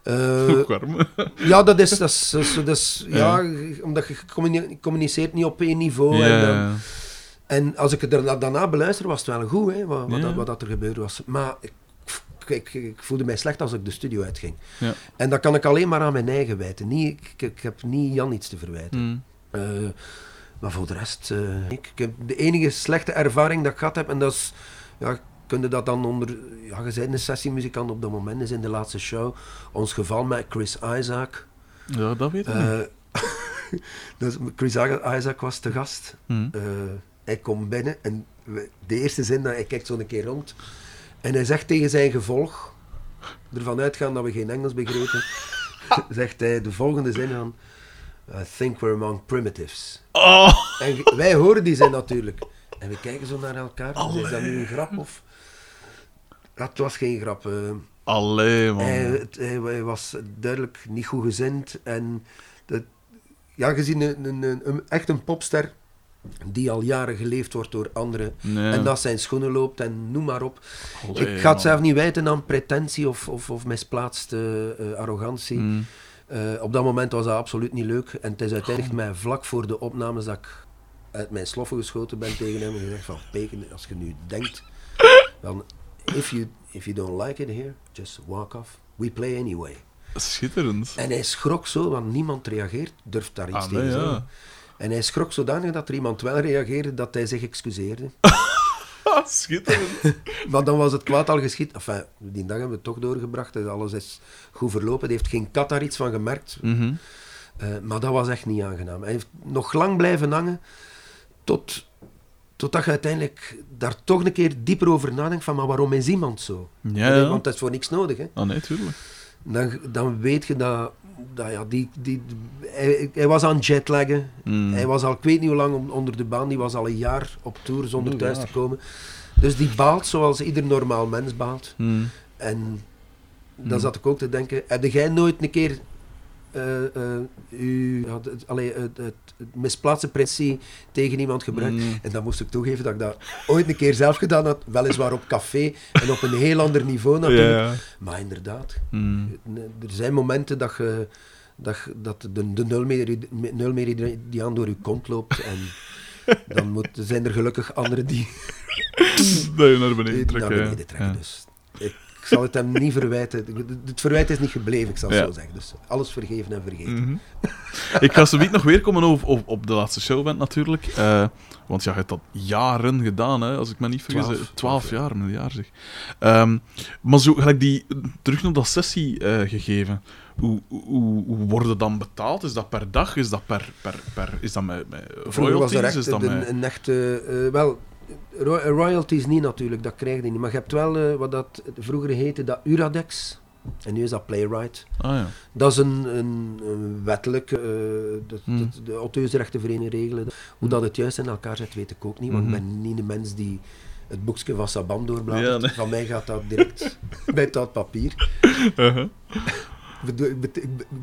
Eh, warm. (laughs) ja, dat is, dat is, dat is, dat is- Ja. ja. omdat je communi- communiceert niet op één niveau. Ja, En, dan- ja. en als ik het daarna, daarna beluister, was het wel goed, hè, wat, wat, dat, wat dat er gebeurd was. Maar ik, ik, voelde mij slecht als ik de studio uitging. Ja. En dat kan ik alleen maar aan mijn eigen wijten. Niet, ik, ik heb niet Jan iets te verwijten. Mhm. Eh, maar voor de rest, eh, ik, ik heb de enige slechte ervaring dat ik gehad heb, en dat is, ja, kun je dat dan onder, ja, je bent een sessiemuzikant op dat moment, is in de laatste show, ons geval met Chris Isaac. Ja, dat weet ik. Eh, (laughs) dus Chris Isaac was te gast. Mhm. Eh, hij komt binnen en de eerste zin, dat hij kijkt zo een keer rond. En hij zegt tegen zijn gevolg, ervan uitgaan dat we geen Engels begrepen, (laughs) zegt hij de volgende zin aan. I think we're among primitives. Oh! En wij horen die zin natuurlijk. En we kijken zo naar elkaar. Dus is dat nu een grap of... Het was geen grap. eh. Allee, man. hij, het- hij, hij was duidelijk niet goed gezind. En dat, ja, gezien een, een, een, een- echt een popster die al jaren geleefd wordt door anderen. Nee. En dat zijn schoenen loopt en noem maar op. Allee, ik ga het man. zelf niet wijten aan pretentie of, of, of misplaatste eh, arrogantie. Mhm. Eh, op dat moment was dat absoluut niet leuk. En het is uiteindelijk mij vlak voor de opnames dat ik uit mijn sloffen geschoten ben tegen hem. En gezegd van, Peken, als je nu denkt, dan, if you, if you don't like it here, just walk off. We play anyway. Schitterend. En hij schrok zo, want niemand reageert, durft daar iets Ah, tegen nee, te ja. zeggen. En hij schrok zodanig dat er iemand wel reageerde, dat hij zich excuseerde. (laughs) Schitterend. (laughs) Maar dan was het kwaad al geschied. Enfin, die dag hebben we het toch doorgebracht. dus Alles is goed verlopen. Er heeft geen kat daar iets van gemerkt. Mhm. Eh, maar dat was echt niet aangenaam. Hij heeft nog lang blijven hangen, tot, totdat je uiteindelijk daar toch een keer dieper over nadenkt van, maar waarom is iemand zo? Ja, ja. Want dat is voor niks nodig. Hè? Ah, nee, tuurlijk. Dan, dan weet je dat, dat ja, die, die, hij, hij was aan jetlaggen. Mm. Hij was al, ik weet niet hoe lang on- onder de baan, die was al een jaar op tour zonder thuis jaar. te komen. Dus die baalt zoals ieder normaal mens baalt. Mm. En dan Hmm. zat ik ook te denken, heb jij nooit een keer u, ja, het, allee, het, het, het misplaatste pressie tegen iemand gebruikt? Mm. En dan moest ik toegeven dat ik dat ooit een keer zelf gedaan had, weliswaar op café en op een heel ander niveau natuurlijk. Ja. Maar inderdaad, Mm. er zijn momenten dat, je, dat, dat de, de nulmeri- nulmeridiaan door je kont loopt en dan moet, zijn er gelukkig anderen die (laughs) Dat je naar beneden die trekken. naar ja. beneden trekken. Ja. Dus ik zal het hem niet verwijten. Het verwijt is niet gebleven, ik zal het Ja. zo zeggen. Dus alles vergeven en vergeten. Mhm. ik ga zo niet nog weer komen op, op, op de laatste showband natuurlijk. Eh, want ja, je hebt dat jaren gedaan, hè, als ik me niet vergis. Twaalf. Twaalf, Twaalf jaar, miljard zeg. Ehm, maar zo gelijk die terug naar dat sessie eh, gegeven. Hoe, hoe, hoe worden dan betaald? Is dat per dag? Is dat per, per, per is dat met, met Vroeger was er royalties? echt Is dat een, met... een echte... eh, wel, royalties niet natuurlijk, dat krijg je niet. Maar je hebt wel eh, wat dat vroeger heette, dat Uradex. En nu is dat Playwright. Ah ja. Dat is een, een, een wettelijk, eh, dat, Hmm. dat de auteursrechtenvereniging regelen. Hoe dat het juist in elkaar zit, weet ik ook niet. Want ik ben niet de mens die het boekje van Saban doorbladert. Ja, nee. Van mij gaat dat direct (laughs) bij dat papier. Uh-huh. Ik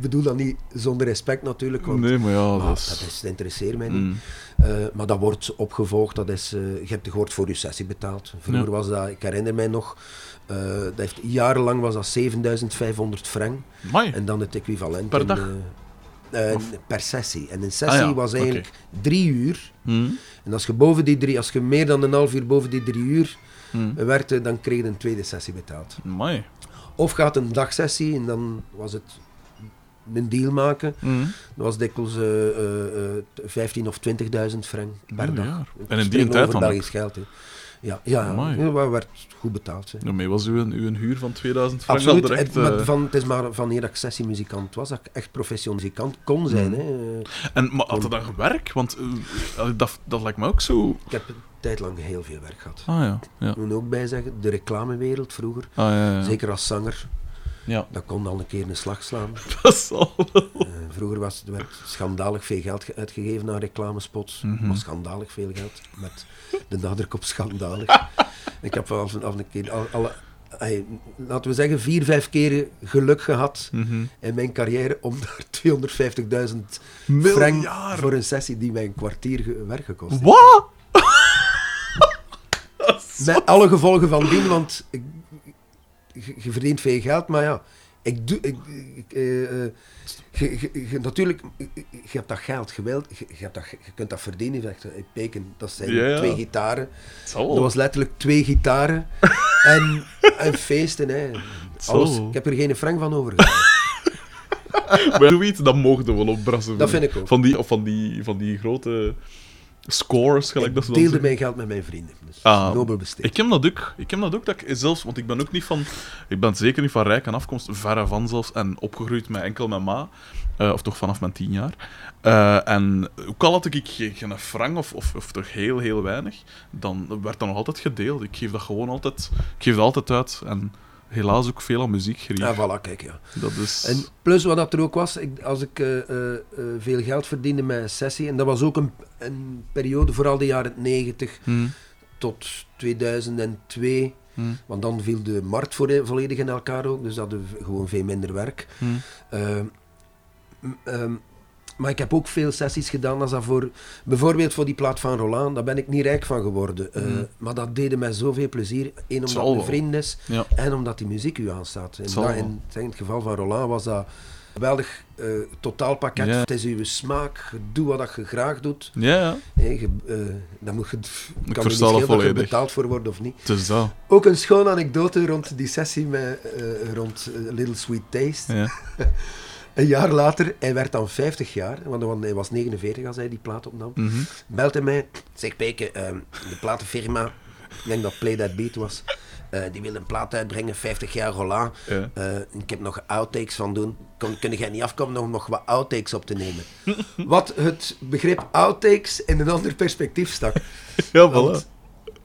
bedoel- dat niet zonder respect natuurlijk, want Nee, maar ja, maar dat is... dat, is, dat interesseert mij niet. Mm. Eh, maar dat wordt opgevolgd, dat is, eh, je hebt gehoord voor je sessie betaald. Vroeger Ja. was dat, ik herinner mij nog, eh, dat heeft, jarenlang was dat 7500 frank. Amai. En dan het equivalent. Per dag? per sessie. En een sessie Ah ja, was eigenlijk drie uur. Mm. En als je, boven die drie, als je meer dan een half uur boven die drie uur Mm. werkte, dan kreeg je een tweede sessie betaald. Amai. Of gaat een dagsessie en dan was het een deal maken. Mm. Dat was dikwijls eh eh, eh, 15 of 20.000 frank per dag. ja. En in die tijd dan Belgisch geld. Ja, ja, ja, werd goed betaald. Hè. Daarmee was uw, uw huur van 2000 frank Absoluut. direct... het, eh, van, het is maar wanneer ik sessiemuzikant was, dat ik echt professioneel muzikant kon zijn. Mm. Hè. En maar had het dan werk? Want eh, dat, dat lijkt me ook zo... Ik heb een tijd lang heel veel werk gehad. Ah ja, ja. Ik moet ook bij zeggen, de reclamewereld vroeger, Ah, ja, ja. zeker als zanger, Ja, dat kon al een keer een slag slaan. (laughs) dat zal wel. Eh, vroeger was, er werd schandalig veel geld ge- uitgegeven aan reclamespots. Maar schandalig veel geld, met de nadruk op schandalig. (laughs) ik heb al een, keer, al, alle, laten we zeggen, vier, vijf keren geluk gehad Mhm. in mijn carrière om daar (laughs) 250.000 frank voor een sessie die mij een kwartier werk gekost heeft. Wat? Met alle gevolgen van dien, want ik- je, verdient veel geld, maar ja, ik doe. Ik, ik, eh, eh, je, je- je- natuurlijk, je, je hebt dat geld, je, wilt, je, hebt dat, je kunt dat verdienen. Zegt, Peken, dat zijn Ja, ja. twee gitaren. Dat was letterlijk twee gitaren (laughs) en, en feesten. Hè. Alles, Zo. ik heb er geen frank van over. (laughs) Maar zoiets, dat mogen we wel opbrassen. Dat vind ik ook. Van die, of van die, van die grote scores, gelijk dat ze deelde mijn geld met mijn vrienden. Dus Ah, nobel besteed. Ik heb dat ook. Ik heb dat ook. Dat ik zelfs, want ik ben ook niet van... Ik ben zeker niet van rijk aan afkomst. Verre van zelfs. En opgegroeid met enkel mijn ma. Eh, of toch vanaf mijn tien jaar. Eh, en ook al had ik geen, geen frank of, of, of toch heel, heel weinig, dan werd dat nog altijd gedeeld. Ik geef dat gewoon altijd... Ik geef dat altijd uit. En helaas ook veel aan muziek gericht. Ja, voilà, kijk, ja. Dat is... En plus wat dat er ook was, ik, als ik eh, eh, eh, veel geld verdiende met een sessie, en dat was ook een, een periode, vooral de jaren 90 Hm, tot 2002, hm, want dan viel de markt voor, volledig in elkaar ook, dus hadden we gewoon veel minder werk. hm. Ehm, ehm, maar ik heb ook veel sessies gedaan als dat voor, bijvoorbeeld voor die plaat van Roland, daar ben ik niet rijk van geworden. Eh, Mhm. Maar dat deed mij zoveel plezier. Eén, omdat het een vriend is, Ja. en omdat die muziek u aanstaat. En dat, in, in het geval van Roland was dat een geweldig eh, totaalpakket. Het is uw smaak, je doet wat dat je graag doet. Ja, ja. Je, eh, dan moet je, kan me niet je volledig. betaald voor wordt of niet. Dat. Ook een schone anekdote rond die sessie met, rond Little Sweet Taste. Ja. (laughs) Een jaar later, hij werd dan 50 jaar, want hij was 49 als hij die plaat opnam. Belt hij mij, zegt Peke, ehm, de platenfirma, ik denk dat Play That Beat was, eh, die wil een plaat uitbrengen, 50 jaar Roland. Ja. Eh, ik heb nog outtakes van doen. Kon, kun jij niet afkomen om nog wat outtakes op te nemen? Wat het begrip outtakes in een ander perspectief stak. (laughs) Ja, voilà.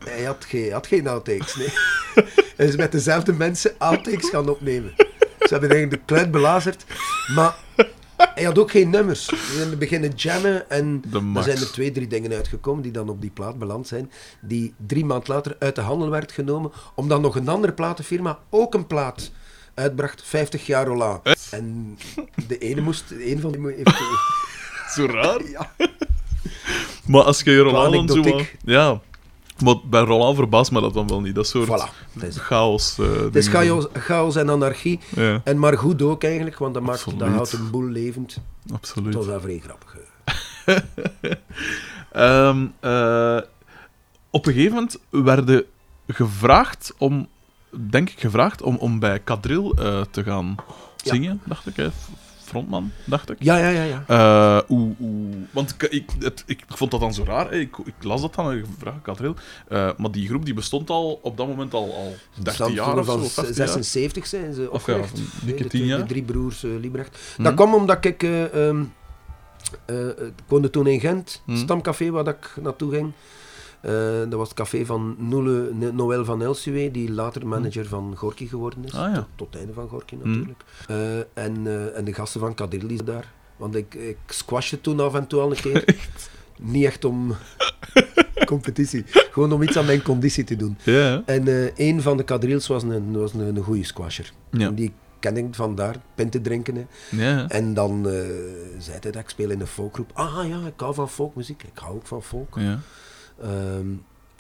hij had geen, had geen outtakes, nee. (laughs) hij is met dezelfde mensen outtakes gaan opnemen. Ze hebben eigenlijk de kluit belazerd, maar hij had ook geen nummers. We zijn beginnen jammen en er zijn er twee, drie dingen uitgekomen die dan op die plaat beland zijn, die drie maand later uit de handel werd genomen, omdat nog een andere platenfirma ook een plaat uitbracht, 50 jaar Roland. En de ene moest, de ene van die mo- heeft, heeft- (laughs) Zo raar. ja, Maar als je Roland zo... Ja. Maar bij Roland verbaast me dat dan wel niet. Dat soort voilà. Het is, chaos. eh, het is chaos, chaos en anarchie. Ja, En maar goed ook eigenlijk, want dat, maakt, dat houdt een boel levend. absoluut. Dat was wel vrij grappig. (laughs) Ehm, eh, op een gegeven moment werden gevraagd om denk ik, gevraagd om, om bij Kadril eh, te gaan Ja. zingen, dacht ik. Hè? Frontman, dacht ik. Ja, ja, ja. ja. Hoe, hoe, want ik, ik, het, ik vond dat dan zo raar. Ik, ik las dat dan en ik vraag Kadril. Eh, maar die groep die bestond al op dat moment al, al 30 Stam- jaar of zo. van 50 jaar. 76 zijn ze Of ja, een Nee, dikke de, 10 twee- jaar. de drie broers eh Liebrecht. Dat kwam omdat ik... eh ehm, eh, ik woonde toen in Gent, Hm. stamcafé waar dat ik naartoe ging. Eh, dat was het café van Noele, Noël van Elsuwe, die later manager van Gorky geworden is. Hm. Ah, ja. tot, tot het einde van Gorky Hm. natuurlijk. Eh, en, eh, en de gasten van Kadir die daar. Want ik, ik squashte toen af en toe al een keer. (laughs) Niet echt om (laughs) competitie, gewoon om iets aan mijn conditie te doen. En een van de kadriels was een, was een, een goede squasher. Die ken ik vandaar, pinten drinken. Hè. En dan eh, zei hij dat ik speel in een folkgroep. Ah ja, ik hou van folkmuziek. Ik hou ook van folk. Ehm,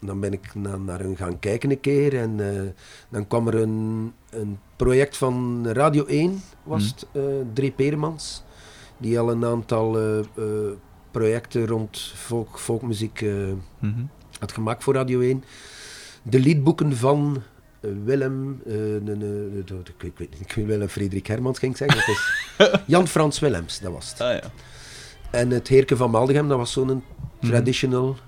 dan ben ik na- naar hen gaan kijken een keer. En eh, dan kwam er een, een project van Radio 1, was Mhm. het, eh Drie Peremans. Die al een aantal eh, projecten rond folk, folkmuziek Mhm. had gemaakt voor Radio 1. De liedboeken van Willem, de- de- de- ik, weet, ik weet niet, ik wil Willem Frederik Hermans ging ik zeggen, dat is (laughs) Jan-Frans Willems, dat was het. Ah, ja. En het Heerke van Maldegem, dat was zo'n traditional, eh,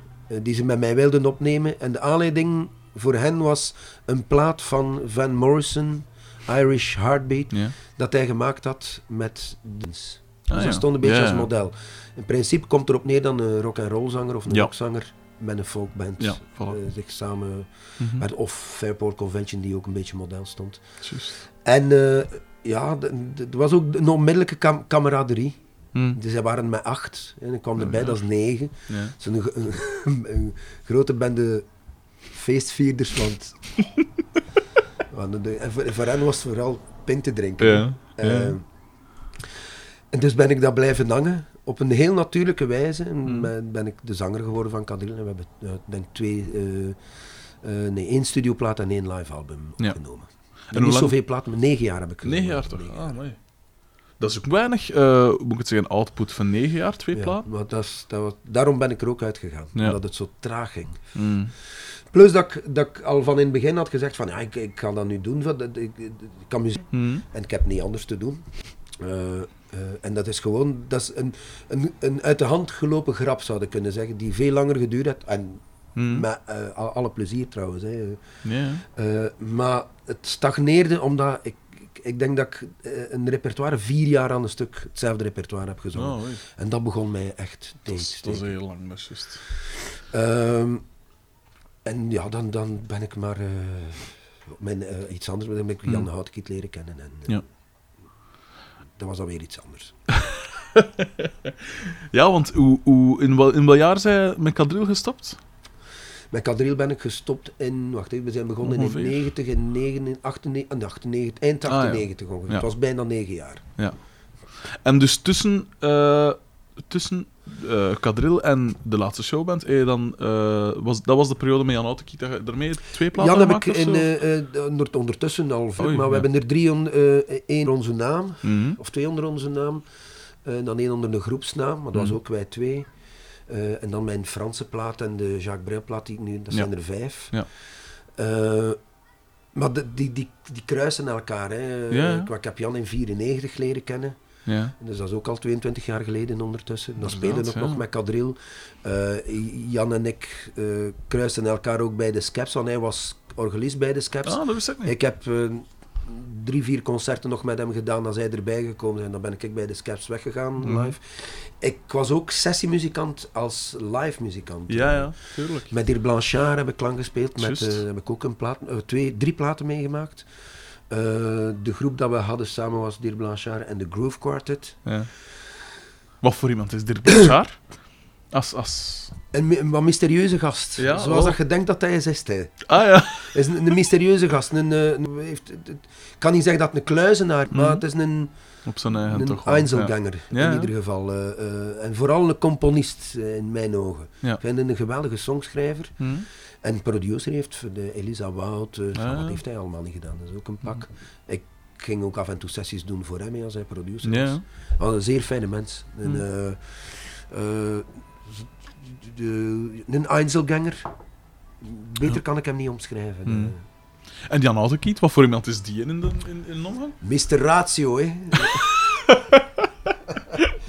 die ze met mij wilden opnemen. En de aanleiding voor hen was een plaat van Van Morrison, Irish Heartbeat, dat hij gemaakt had met Dins. Ah, dus ja. dat stond een beetje als model. In principe komt erop neer dat een rock and roll zanger of een Ja. rockzanger met een folkband Ja, voilà. eh, zich samen Mhm. met of Fairport Convention die ook een beetje model stond. En eh, ja, er was ook een onmiddellijke kam kameraderie. Hm. Dus zij waren met acht en ik kwam Ja, erbij, ja. dat is negen. Ja. Zo'n een, (laughs) een grote bende feestvierders, want, (laughs) want de, en voor, voor hen was het vooral pint drinken. Ja. Eh, Ja. en dus ben ik dat blijven hangen, op een heel natuurlijke wijze. En Mm. ben, ben ik de zanger geworden van Kadril. En we hebben, eh, denk twee, eh, eh, nee, één studioplaat en één live album opgenomen. En niet lang- zoveel platen, maar negen jaar heb ik Negen jaar toch? Ah, mooi. Dat is ook weinig, eh, moet ik het zeggen, output van negen jaar, twee Ja, platen. maar dat is, dat was, daarom ben ik er ook uitgegaan, Ja. omdat het zo traag ging. Hm. Plus dat ik, dat ik al van in het begin had gezegd van, ja, ik, ik ga dat nu doen, ik, ik, ik kan muziek Hm. en ik heb niet anders te doen. Eh, eh, en dat is gewoon, dat is een, een, een uit de hand gelopen grap, zou ik kunnen zeggen, die veel langer geduurd heeft. En Hm. met al- alle plezier trouwens. Hè. Maar het stagneerde omdat ik, ik, denk dat ik eh, een repertoire vier jaar aan een stuk hetzelfde repertoire heb gezongen. Oh, oei. En dat begon mij echt tegen te dat is heel lang, dat is. Ehm, en ja, dan, dan ben ik maar eh, mijn, eh, iets anders. Dan ben ik Jan Hmm. Houtkiet leren kennen. En, Ja. Dat was alweer iets anders. (laughs) Ja, want hoe, hoe, in, wel, in welk jaar zijn met Kadril gestopt? Met Kadril ben ik gestopt in, wacht even, we zijn begonnen Ongeveer. in 90 en 9, 98, en 98, eind Ah, ja. 98 ongeveer. Het was bijna negen jaar. Ja. En dus tussen, eh tussen eh Kadril en de laatste showband, eh, dan, eh, was, dat was de periode met Jan Autokiet dat je daarmee twee platen Jan heb ik in, onder- ondertussen al veel, Oei, maar we ja. hebben er drie, on, één onder onze naam, Mhm. of twee onder onze naam. Eh, dan één onder de groepsnaam, maar dat was Mhm. ook wij twee. Eh, en dan mijn Franse plaat en de Jacques Brel plaat, die ik nu, dat Ja. zijn er vijf. Ja. Eh, maar de- die, die, die kruisen elkaar. Hè. Ja. Ik, ik heb Jan in 94 leren kennen. Ja. Dus dat is ook al 22 jaar geleden ondertussen. Dan spelen we ook ja. nog met Kadril. Eh, Jan en ik eh kruisten elkaar ook bij de Skeps, want hij was organist bij de Skeps. Ah, dat wist ik niet. Ik heb drie, vier concerten nog met hem gedaan als hij erbij gekomen. En dan ben ik bij de Skeps weggegaan, Mhm. live. Ik was ook sessiemuzikant als live muzikant. Ja, ja, tuurlijk. Met Dirk Blanchard heb ik lang gespeeld. Met, eh, heb ik ook een plaat, eh, twee, drie platen meegemaakt. Eh, de groep dat we hadden samen was Dirk Blanchard en de Groove Quartet. Ja. Wat voor iemand is Dirk Blanchard? (coughs) Als, als... Een, wat mysterieuze gast. Ja, Zoals oh. dat je denkt dat hij is, is hij. Ah ja. is een, een mysterieuze gast. Een, eh, een- heeft, ik kan niet zeggen dat het een kluizenaar maar Mhm. het is een, Op zijn eigen een toch wel. Einzelganger Ja. in ieder geval. eh, eh, en vooral een componist in mijn ogen. Ik vind hem een geweldige songschrijver. Ja. Hm. En producer heeft voor de Elisa Wout. Ah. Wat heeft hij allemaal niet gedaan? Dat is ook een pak. Ik ging ook af en toe sessies doen voor hem als hij producer was. Een zeer fijne mens. Hmm. De, een Einzelganger. Beter Ja. kan ik hem niet omschrijven. Hmm. Eh, En Jan Autokiet, wat voor iemand is die in de in, in? Mr. Ratio, hè. (laughs)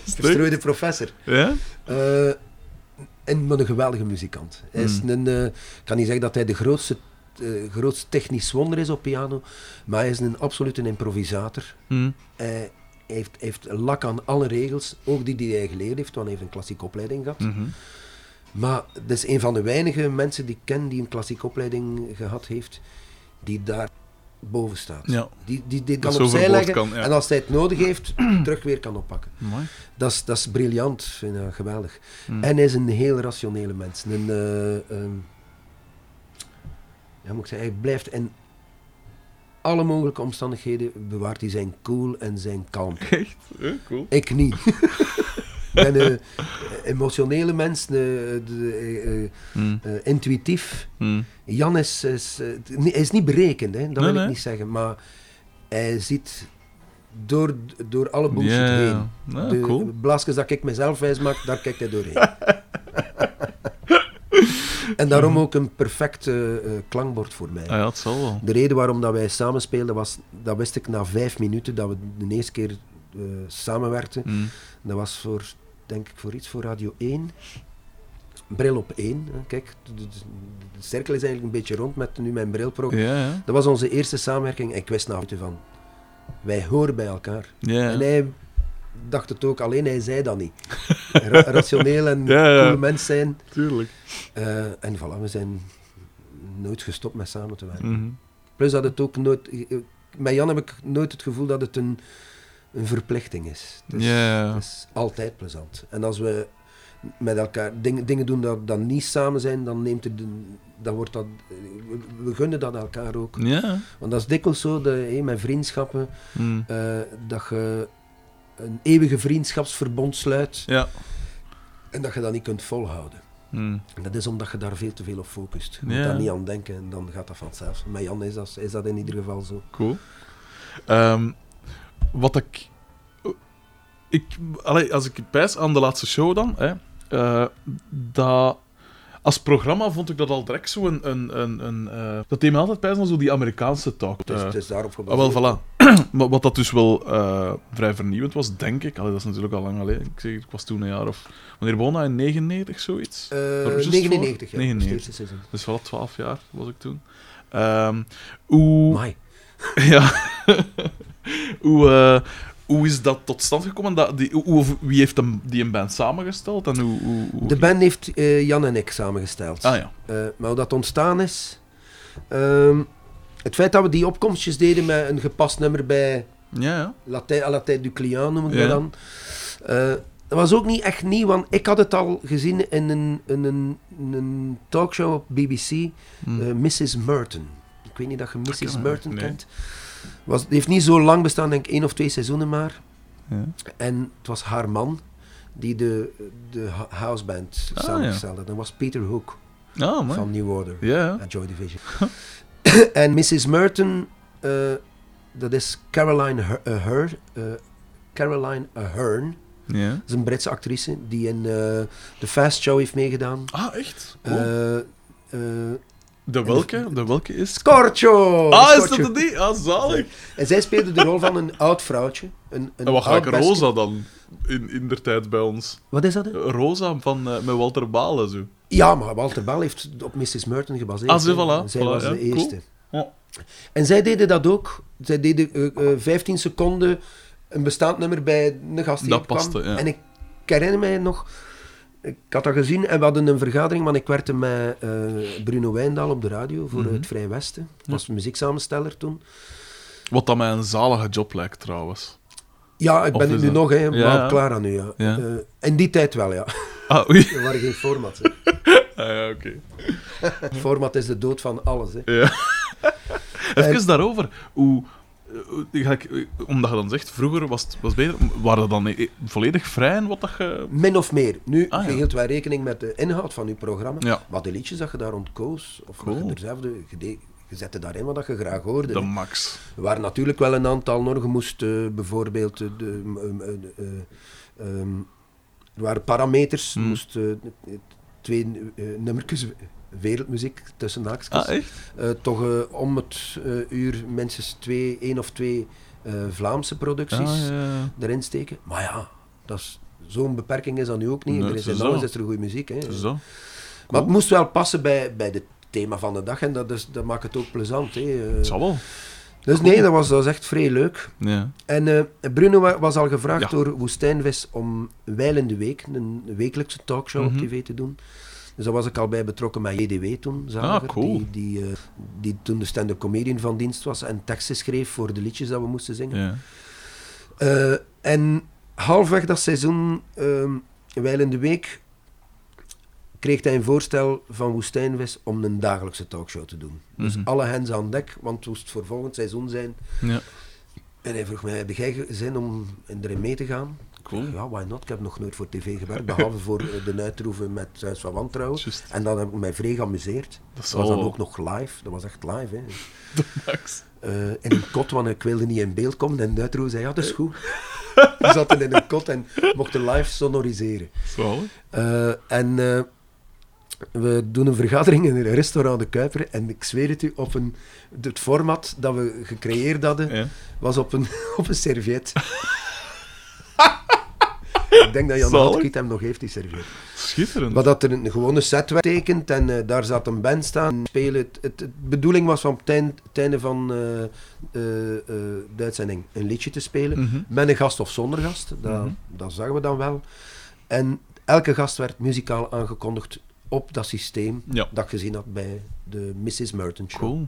Verstrooide professor. Ja? Eh, en maar een geweldige muzikant. Hij is Hmm. een, eh, ik kan niet zeggen dat hij de grootste, grootste technisch wonder is op piano, maar hij is een absolute improvisator. Hm. Hij heeft, heeft lak aan alle regels, ook die die hij geleerd heeft, want hij heeft een klassieke opleiding gehad. Mhm. Maar dat is een van de weinige mensen die ik ken die een klassieke opleiding gehad heeft, die daar boven staat. Ja. Die, die, kan opzij leggen kan, ja. en als hij het nodig (clears throat) heeft, terug weer kan oppakken. Mooi. Dat is, dat is briljant, vind ik geweldig. Mm. En hij is een heel rationele mens. Een, eh, ehm, ja, moet ik zeggen, hij blijft in alle mogelijke omstandigheden bewaart hij zijn cool en zijn kalmte. (laughs) Echt? Cool. Ik niet. (laughs) ik ben een emotionele mens, eh, eh, Hm. eh, intuïtief. Hm. Jan is, is, eh, is niet berekend, hè, dat Nee, wil nee. ik niet zeggen, maar hij ziet door, door alle bullshit heen. ja, de cool. blaasjes dat ik mezelf wijs maak, daar kijkt hij doorheen. (laughs) en daarom ook een perfect eh, eh, klankbord voor mij. Ah, ja, het zal wel. De reden waarom dat wij samen speelden was, dat wist ik na vijf minuten dat we de eerste keer eh, samenwerkten. Hm. Dat was voor, denk ik, voor iets voor Radio 1. Bril op 1. hè. Kijk, de, de- de cirkel is eigenlijk een beetje rond met nu mijn brilprogramma. Ja, ja. Dat was onze eerste samenwerking en ik wist minuten van, wij horen bij elkaar. Ja, En hij dacht het ook, alleen hij zei dat niet. (laughs) Ra- rationeel en Ja, ja. cool mens zijn. tuurlijk. Eh, en voilà, we zijn nooit gestopt met samen te werken. Mhm. Plus dat het ook nooit... Met Jan heb ik nooit het gevoel dat het een, een verplichting is. Het is, het is altijd plezant. En als we met elkaar dingen, dingen doen dat, dat niet samen zijn, dan neemt het... Dan wordt dat, we, gunnen dat elkaar ook. Ja. Want dat is dikwijls zo, dat, hé, met vriendschappen, Hm. eh, dat je een eeuwige vriendschapsverbond sluit Ja. en dat je dat niet kunt volhouden. Hm. En dat is omdat je daar veel te veel op focust. Je moet Ja. daar niet aan denken en dan gaat dat vanzelf. Met Jan is dat, is dat in ieder geval zo. Cool. Ehm, wat ik... ik allee, als ik pijs aan de laatste show dan, hè, eh, dat... Als programma vond ik dat al direct zo een... een, een, een eh, dat deed me altijd pijs aan zo die Amerikaanse talk. Het is, Eh, het is daarop Ah, gebaseerd. wel, voilà. (clears throat) maar wat dat dus wel vrij vernieuwend was, denk ik. Allee, dat is natuurlijk al lang geleden. Ik, zeg, ik was toen een jaar of... Wanneer dat? In 99, zoiets? Eh, Just 99, voor? ja. 99. Het eerste seizoen. Dus wel 12 jaar was ik toen. Ehm, hoe... Mai. (laughs) Ja. (laughs) (laughs) hoe, eh, hoe is dat tot stand gekomen? Dat, die, hoe, wie heeft die een band samengesteld? En hoe, hoe, hoe- De band heeft eh, Jan en ik samengesteld. Ah ja. Eh, maar hoe dat ontstaan is... ehm, het feit dat we die opkomstjes deden met een gepast nummer bij Ja, ja. La Tête à la Tête du Client, noemen we Ja. dat dan. Dat was ook niet echt nieuw, want ik had het al gezien in een, in een, in een talkshow op BBC, Mrs. Merton. Ik weet niet dat je Mrs. Merton nee. kent. Was, die heeft niet zo lang bestaan, denk ik één of twee seizoenen maar. ja. En het was haar man die de, de houseband Ah. Dat was Peter Hook mooi. van New Order. Ja, en Joy Division. (laughs) en Mrs. Merton, eh, dat is Caroline Her, eh, Her- eh, Caroline. Dat is een Britse actrice die in de Fast Show heeft meegedaan. Ah, echt? Cool. Eh, eh, de welke? De welke is... Scorcho! Ah, is Scorcho. dat het niet? Ah, zalig. En zij speelde de rol van een oud vrouwtje. Een, een En wat gelijk. Rosa dan? In, in der tijd bij ons. Wat is dat? hè? Rosa van, eh, met Walter Balen, zo. Ja, maar Walter Bal heeft op Mrs. Merton gebaseerd. Ah, ze, hè. voilà, Zij voilà, was ja, de cool. eerste. Ja. En zij deden dat ook. Zij deden eh, eh, 15 seconden een bestaand nummer bij een gast die Dat paste, ja. En ik herinner mij nog... Ik had dat gezien en we hadden een vergadering, want ik werkte met eh, Bruno Wijndal op de radio voor Mhm. het Vrij Westen. was muzieksamensteller toen. Wat dat mij een zalige job lijkt, trouwens. Ja, ik ben het nu dat- nog, hè, maar ja. klaar aan nu. Ja. Ja. Eh, in die tijd wel, ja. Ah, (laughs) oei. Er waren geen formats. (laughs) Ah, ja, oké. Format is de dood van alles. Hè. Ja. (laughs) Even daarover. Hoe, omdat je dan zegt, vroeger was het was beter. Waren dat dan eh, volledig vrij in wat dat je... Min of meer. Nu Ah, ja. hield wij rekening met de inhoud van uw programma. Ja. Maar de liedjes dat je daar rond koos, of Cool. je je, je zette daarin wat dat je graag hoorde. De max. Er waren natuurlijk wel een aantal nog. Je moest eh, bijvoorbeeld... eh, de, um, eh, eh, ehm, er waren parameters. Je Hmm. moest eh, twee nummertjes wereldmuziek, tussen haakjes. Ah? Eh, toch eh, om het eh, uur minstens twee, één of twee Vlaamse producties Ah, ja, ja. erin steken. Maar ja, dat is, zo'n beperking is dat nu ook niet. Nee, er is in alles zo. is er goede muziek. Hè. Zo. Maar het moest wel passen bij, bij het thema van de dag en dat, is, dat maakt het ook plezant. Hè. Het zal wel. dus nee, dat was, dat was echt vrij leuk. Ja. En Bruno wa- was al gevraagd door Woestijnvis om Wijl in de Week, een wekelijkse talkshow Mhm. op tv te doen. Dus daar was ik al bij betrokken met JDW toen, Zaliger, Ah, cool. die, die, eh, die toen de stand-up comedian van dienst was en teksten schreef voor de liedjes dat we moesten zingen. Eh, en halfweg dat seizoen, ehm Wijl in de Week, kreeg hij een voorstel van Woestijnvis om een dagelijkse talkshow te doen. Dus Mhm. alle hens aan dek, want het moest voor volgend seizoen zijn. ja. En hij vroeg mij, heb jij zin om erin mee te gaan? Cool. Ja, why not? Ik heb nog nooit voor tv gewerkt, behalve voor eh, de uitroeven met Huis van Wantrouwen. En dan heb ik mij vrij geamuseerd. Dat was dan ook nog live, dat was echt live. Hè. (laughs) Max. Eh, in een kot, want ik wilde niet in beeld komen. En de uitroeven zei, ja, dat is goed. (laughs) We zaten in een kot en mochten live sonoriseren. Zo. Eh, en eh, we doen een vergadering in een restaurant De Kuiper. En ik zweer het u, op een, het format dat we gecreëerd hadden, Ja. was op een, (laughs) op een serviet. (laughs) ik denk dat Jan. Houtkiet hem nog heeft, die serviet. Schitterend. Maar dat er een gewone set werd getekend en eh, daar zat een band staan. Spelen. Het, het, de bedoeling was van op het eind- het einde van eh, eh, de uitzending een liedje te spelen. Mhm. Met een gast of zonder gast, dat, dat zagen we dan wel. En elke gast werd muzikaal aangekondigd op dat systeem Ja. dat ik gezien had bij de Mrs. Merton Show. Cool.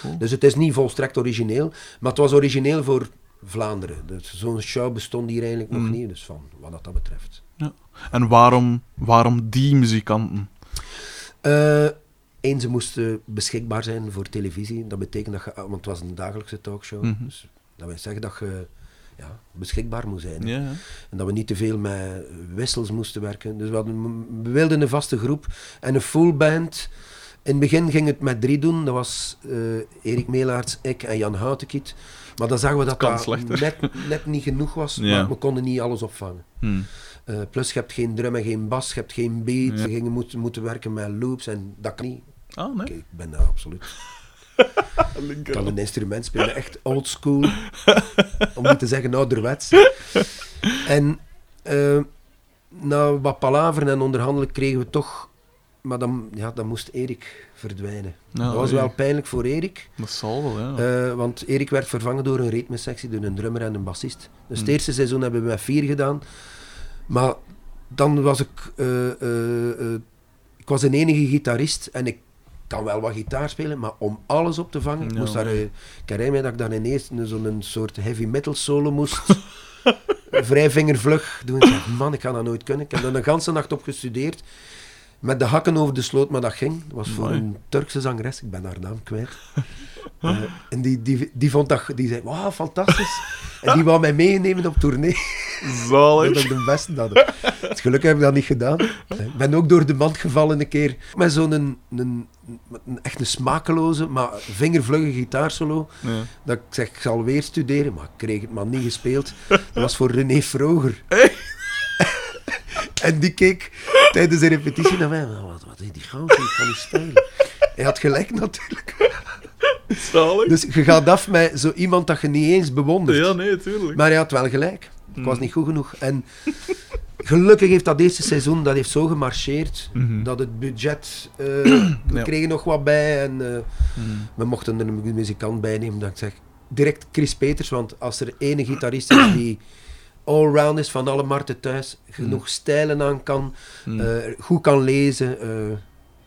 Cool. Dus het is niet volstrekt origineel, maar het was origineel voor Vlaanderen. Dus Zo'n show bestond hier eigenlijk nog Mhm. niet, dus van wat dat, dat betreft. Ja. En waarom, waarom die muzikanten? Eh Eén, ze moesten beschikbaar zijn voor televisie. Dat betekent dat je, want het was een dagelijkse talkshow. Mhm. Dus dat wil zeggen dat je ja, beschikbaar moet zijn. En dat we niet te veel met wissels moesten werken. Dus we, hadden, we wilden een vaste groep en een full band. In het begin ging het met drie doen. Dat was eh, Erik Meelaerts, ik en Jan Houtekiet. Maar dan zagen we dat dat net, net niet genoeg was. Ja. Maar we konden niet alles opvangen. Hm. Eh, plus je hebt geen drum en geen bas, je hebt geen beat. Ja. We gingen moeten, moeten werken met loops en dat kan niet. Ah, Oké, nee. ik ben daar absoluut. (laughs) Ik kan een instrument spelen, echt old school. om niet te zeggen ouderwets. En eh, na wat palaveren en onderhandelen kregen we toch... Maar dan, ja, dan moest Erik verdwijnen. Dat was wel pijnlijk voor Erik. Dat zal wel, ja. eh, want Erik werd vervangen door een ritmesectie, door een drummer en een bassist. Dus het Hmm. eerste seizoen hebben we met vier gedaan. Maar dan was ik... eh, eh, ik was een enige gitarist en ik kan wel wat gitaar spelen, maar om alles op te vangen, ik moest daar... nee. Ik dat ik dan ineens een- zo'n soort heavy metal solo moest... (laughs) vrij vingervlug doen. Ik zeg, man, ik ga dat nooit kunnen. Ik heb er een ganse nacht op gestudeerd. Met de hakken over de sloot, maar dat ging. Dat was voor een Turkse zangeres. Ik ben haar naam kwijt. (laughs) Eh, en die, die, die vond dat... Die zei, wauw, fantastisch. En die wou mij meenemen op tournee. Dat Zalig. ik de beste had. Het gelukkig heb ik dat niet gedaan. Ik ben ook door de mand gevallen een keer. Met zo'n een, een, een, echt een smakeloze, maar vingervlugge gitaarsolo. Ja. Dat ik zeg, ik zal weer studeren, maar ik kreeg het maar niet gespeeld. Dat was voor René Vroger. En die keek tijdens de repetitie naar mij. Wat, wat is die gozer? Ik kan niet spelen. Hij had gelijk natuurlijk. Zalig. Dus je gaat af met zo iemand dat je niet eens bewondert. Ja, nee, tuurlijk. Maar hij had wel gelijk. Ik was Mm. niet goed genoeg. En gelukkig heeft dat eerste seizoen dat heeft zo gemarcheerd Mhm. dat het budget. eh, (clears throat) we Ja. kregen nog wat bij en eh, Hm. we mochten er een muzikant bij nemen. Dat ik zeg direct Chris Peters, want als er ene gitarist is die allround is van alle markten thuis, genoeg stijlen aan kan, Hm. eh, goed kan lezen eh,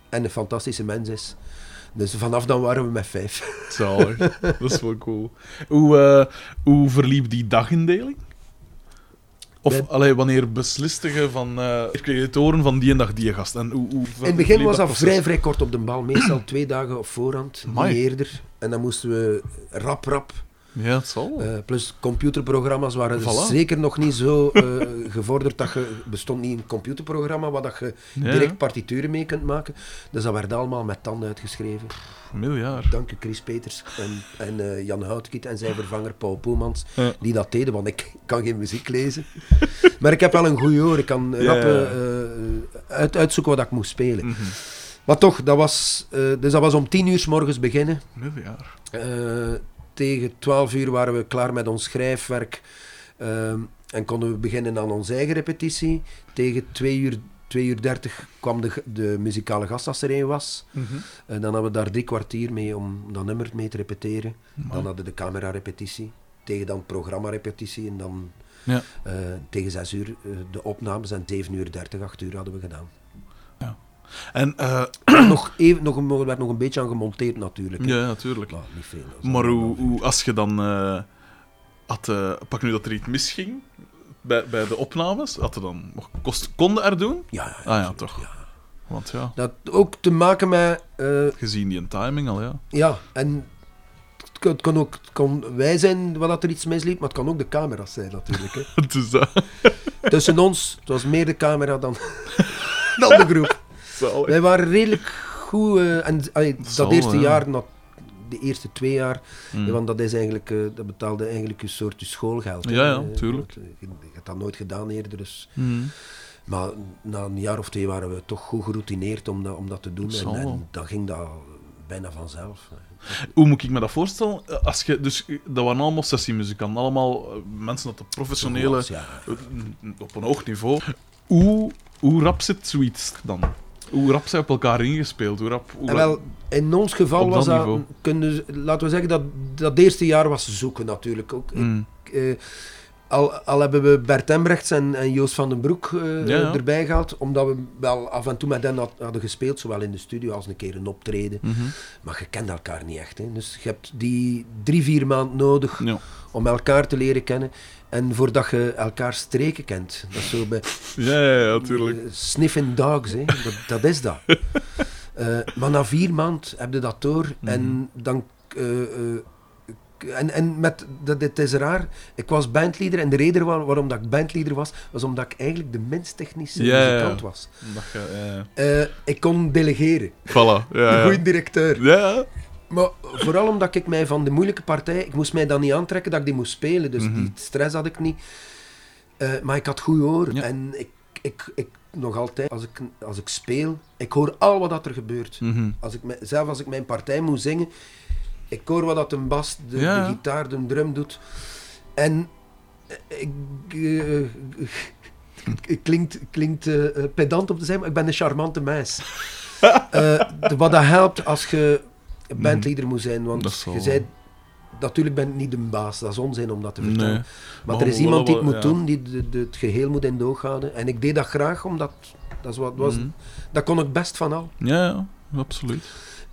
en een fantastische mens is. Dus vanaf dan waren we met vijf. (laughs) Zalig. Dat is wel cool. Hoe, eh, hoe verliep die dagindeling? Of Bij- allee, wanneer besliste je van... ik kreeg het horen van die en dag die gast. En hoe, hoe In het begin was dat vrij, vrij kort op de bal. Meestal twee dagen op voorhand, niet eerder. En dan moesten we rap, rap. Ja, het zal. eh, plus computerprogramma's waren Voilà. zeker nog niet zo eh, (laughs) gevorderd dat je... bestond niet een computerprogramma waar dat je Ja, direct partituren mee kunt maken. Dus dat werd allemaal met tanden uitgeschreven. miljard. Dank u Chris Peters en, en eh, Jan Houtkiet en zijn vervanger Paul Poelmans, Ja. die dat deden, want ik kan geen muziek lezen. (laughs) maar ik heb wel een goede oor, ik kan Ja, rap uit, uitzoeken wat ik moest spelen. Mhm. Maar toch, dat was, dus dat was om tien uur s morgens beginnen. Middenjaar. Tegen 12 uur waren we klaar met ons schrijfwerk ehm, en konden we beginnen aan onze eigen repetitie. Tegen 2 uur, 2 uur 30 kwam de, de muzikale gast als er een was. En dan hadden we daar drie kwartier mee om dat nummer mee te repeteren. Dan hadden we de camera-repetitie. Tegen dan programma-repetitie. En dan Ja. eh, tegen 6 uur eh, de opnames. En 7 uur 30, 8 uur hadden we gedaan. En, eh, nog even, nog, een- er werd nog een beetje aan gemonteerd natuurlijk. hè. ja, natuurlijk. Maar niet veel. dat is Maar hoe, hoe, als je dan... eh, had, eh, pak nu dat er iets misging bij, bij de opnames, had er dan nog kost, konden er doen? Ja, ja, Ah ja, toch. ja. Want ja, Dat ook te maken met... gezien die timing al, ja. ja, en het kan, het kan ook het kan wij zijn dat er iets misliep, maar het kan ook de camera's zijn natuurlijk. Hè. (laughs) Dus. Tussen ons, het was meer de camera dan, (laughs) dan de groep. Zalig. Wij waren redelijk goed. eh, en allee, dat zal, eerste ja. jaar, na de eerste twee jaar, Mm. ja, want dat, is eigenlijk, eh, dat betaalde eigenlijk een soort je schoolgeld. Ja, ja, tuurlijk. want, eh, Je, je hebt dat nooit gedaan eerder, dus... Mm. Maar na een jaar of twee waren we toch goed geroutineerd om dat, om dat te doen. En, dan ging dat bijna vanzelf. Hoe moet ik me dat voorstellen? Als je, dus, dat waren allemaal sessiemuzikanten, allemaal mensen dat de professionele, op een hoog niveau. Hoe, hoe rap zit zoiets dan? Hoe rap zijn op elkaar ingespeeld? Hoe rap, hoe wel, in ons geval dat was dat, niveau. kunnen, laten we zeggen, dat dat eerste jaar was zoeken natuurlijk ook. Mm. Ik, eh, al, al hebben we Bert Embrechts en, en Joost van den Broek eh, Ja, ja. erbij gehaald, omdat we wel af en toe met hen had- hadden gespeeld, zowel in de studio als een keer een optreden. Mhm. Maar je kent elkaar niet echt. Hè. Dus je hebt die drie, vier maanden nodig Ja. om elkaar te leren kennen. En voordat je elkaar streken kent. Dat is zo bij Ja, ja, ja, natuurlijk. eh, sniffing dogs, hè. Dat, dat is dat. (laughs) Eh, maar na vier maanden heb je dat door. Mhm. En dan... eh, en, en met, dat, het is raar, ik was bandleader en de reden waar- waarom dat ik bandleader was, was omdat ik eigenlijk de minst technische Ja, muzikant was. Ik kon delegeren, Voilà. Een goede directeur. Maar vooral omdat ik mij van de moeilijke partij, ik moest mij dan niet aantrekken dat ik die moest spelen, dus Mhm. die stress had ik niet. Eh, maar ik had goed hoor Ja. en ik, ik, ik nog altijd, als ik, als ik speel, ik hoor al wat dat er gebeurt. Mhm. Als ik, zelf als ik mijn partij moet zingen, ik hoor wat dat een bas, de, Ja, de ja. gitaar, de drum doet. En eh, ik... eh, (laughs) het klinkt, klinkt pedant om te zijn, maar ik ben een charmante meis. (laughs) Wat dat helpt als je bandleader moet zijn, want Dat je zei, natuurlijk ben ik niet de baas, dat is onzin om dat te vertellen. Nee. Maar Maar er is iemand die wel, het moet ja. doen, die de, de- het geheel moet in de oog houden. En ik deed dat graag, omdat dat, is wat, was, Mhm. dat kon ik best van al. Ja, ja, absoluut.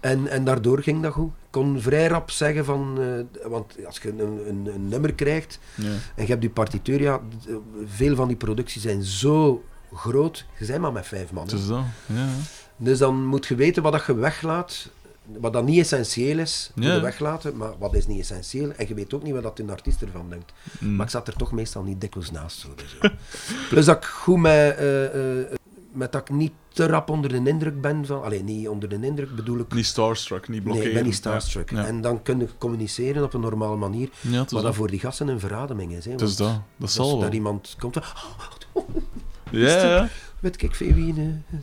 En, en daardoor ging dat goed. Ik kon vrij rap zeggen van, eh, want als je een, een, een nummer krijgt Ja. en je hebt die partituur, ja, eh, veel van die producties zijn zo groot, je bent maar met vijf man. Het hè. is dat. Ja, ja. Dus dan moet je weten wat dat je weglaat, wat dat niet essentieel is, moet Ja. weglaten, maar wat is niet essentieel. En je weet ook niet wat dat een artiest ervan denkt. Mm. Maar ik zat er toch meestal niet dikwijls naast. Zo, dus, ja. (laughs) Plus dat ik goed met, eh, eh, met dat ik niet te rap onder de indruk ben van... Alleen niet onder de indruk bedoel ik... Niet starstruck, niet Nee, blokkeren. ik ben niet starstruck. Ja. En dan kun je communiceren op een normale manier. Ja, Maar dat dat. voor die gasten een verademing is. Hè, want dat. Dat zal wel. iemand komt van... "Oh, Ja, (laughs) ja. Weet ik veel wie...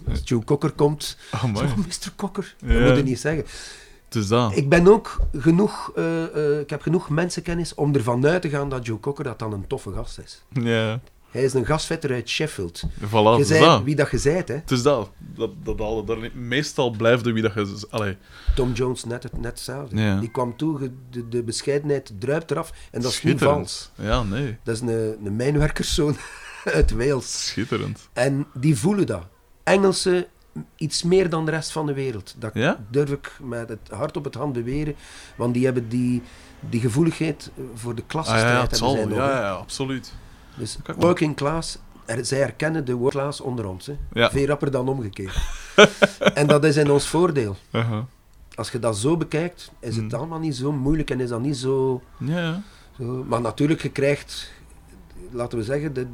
als Joe Cocker komt... Oh, Zo, (laughs) mooi. Mr. Cocker. Ja. Dat moet je niet zeggen. Is dat. Ik ben ook genoeg... eh, eh, ik heb genoeg mensenkennis om ervan uit te gaan dat Joe Cocker dat dan een toffe gast is. Ja. Hij is een gastvetter uit Sheffield. Voilà, je zei dat. wie dat je zijt, hè. Het is dat. dat, dat al, niet- meestal blijft de wie dat je... Allee, Tom Jones net, het- net hetzelfde. Ja. Die kwam toe, de, de bescheidenheid druipt eraf. En dat is niet vals. Ja, nee. Dat is een, een mijnwerkerszoon (laughs) (laughs) uit Wales. Schitterend. En die voelen dat. Engelsen iets meer dan de rest van de wereld. Dat Ja? durf ik met het hart op het hand beweren. Want die hebben die, die gevoeligheid voor de Ah klassenstrijd. ja, nog, Ja, hè. ja, absoluut. Dus working class, er, zij herkennen de working class onder ons. Hè. Ja. Veel rapper dan omgekeerd. (laughs) en dat is in ons voordeel. Uh-huh. Als je dat zo bekijkt, is het Mm. allemaal niet zo moeilijk en is dat niet zo... Ja, ja. zo maar natuurlijk, je krijgt, laten we zeggen, de,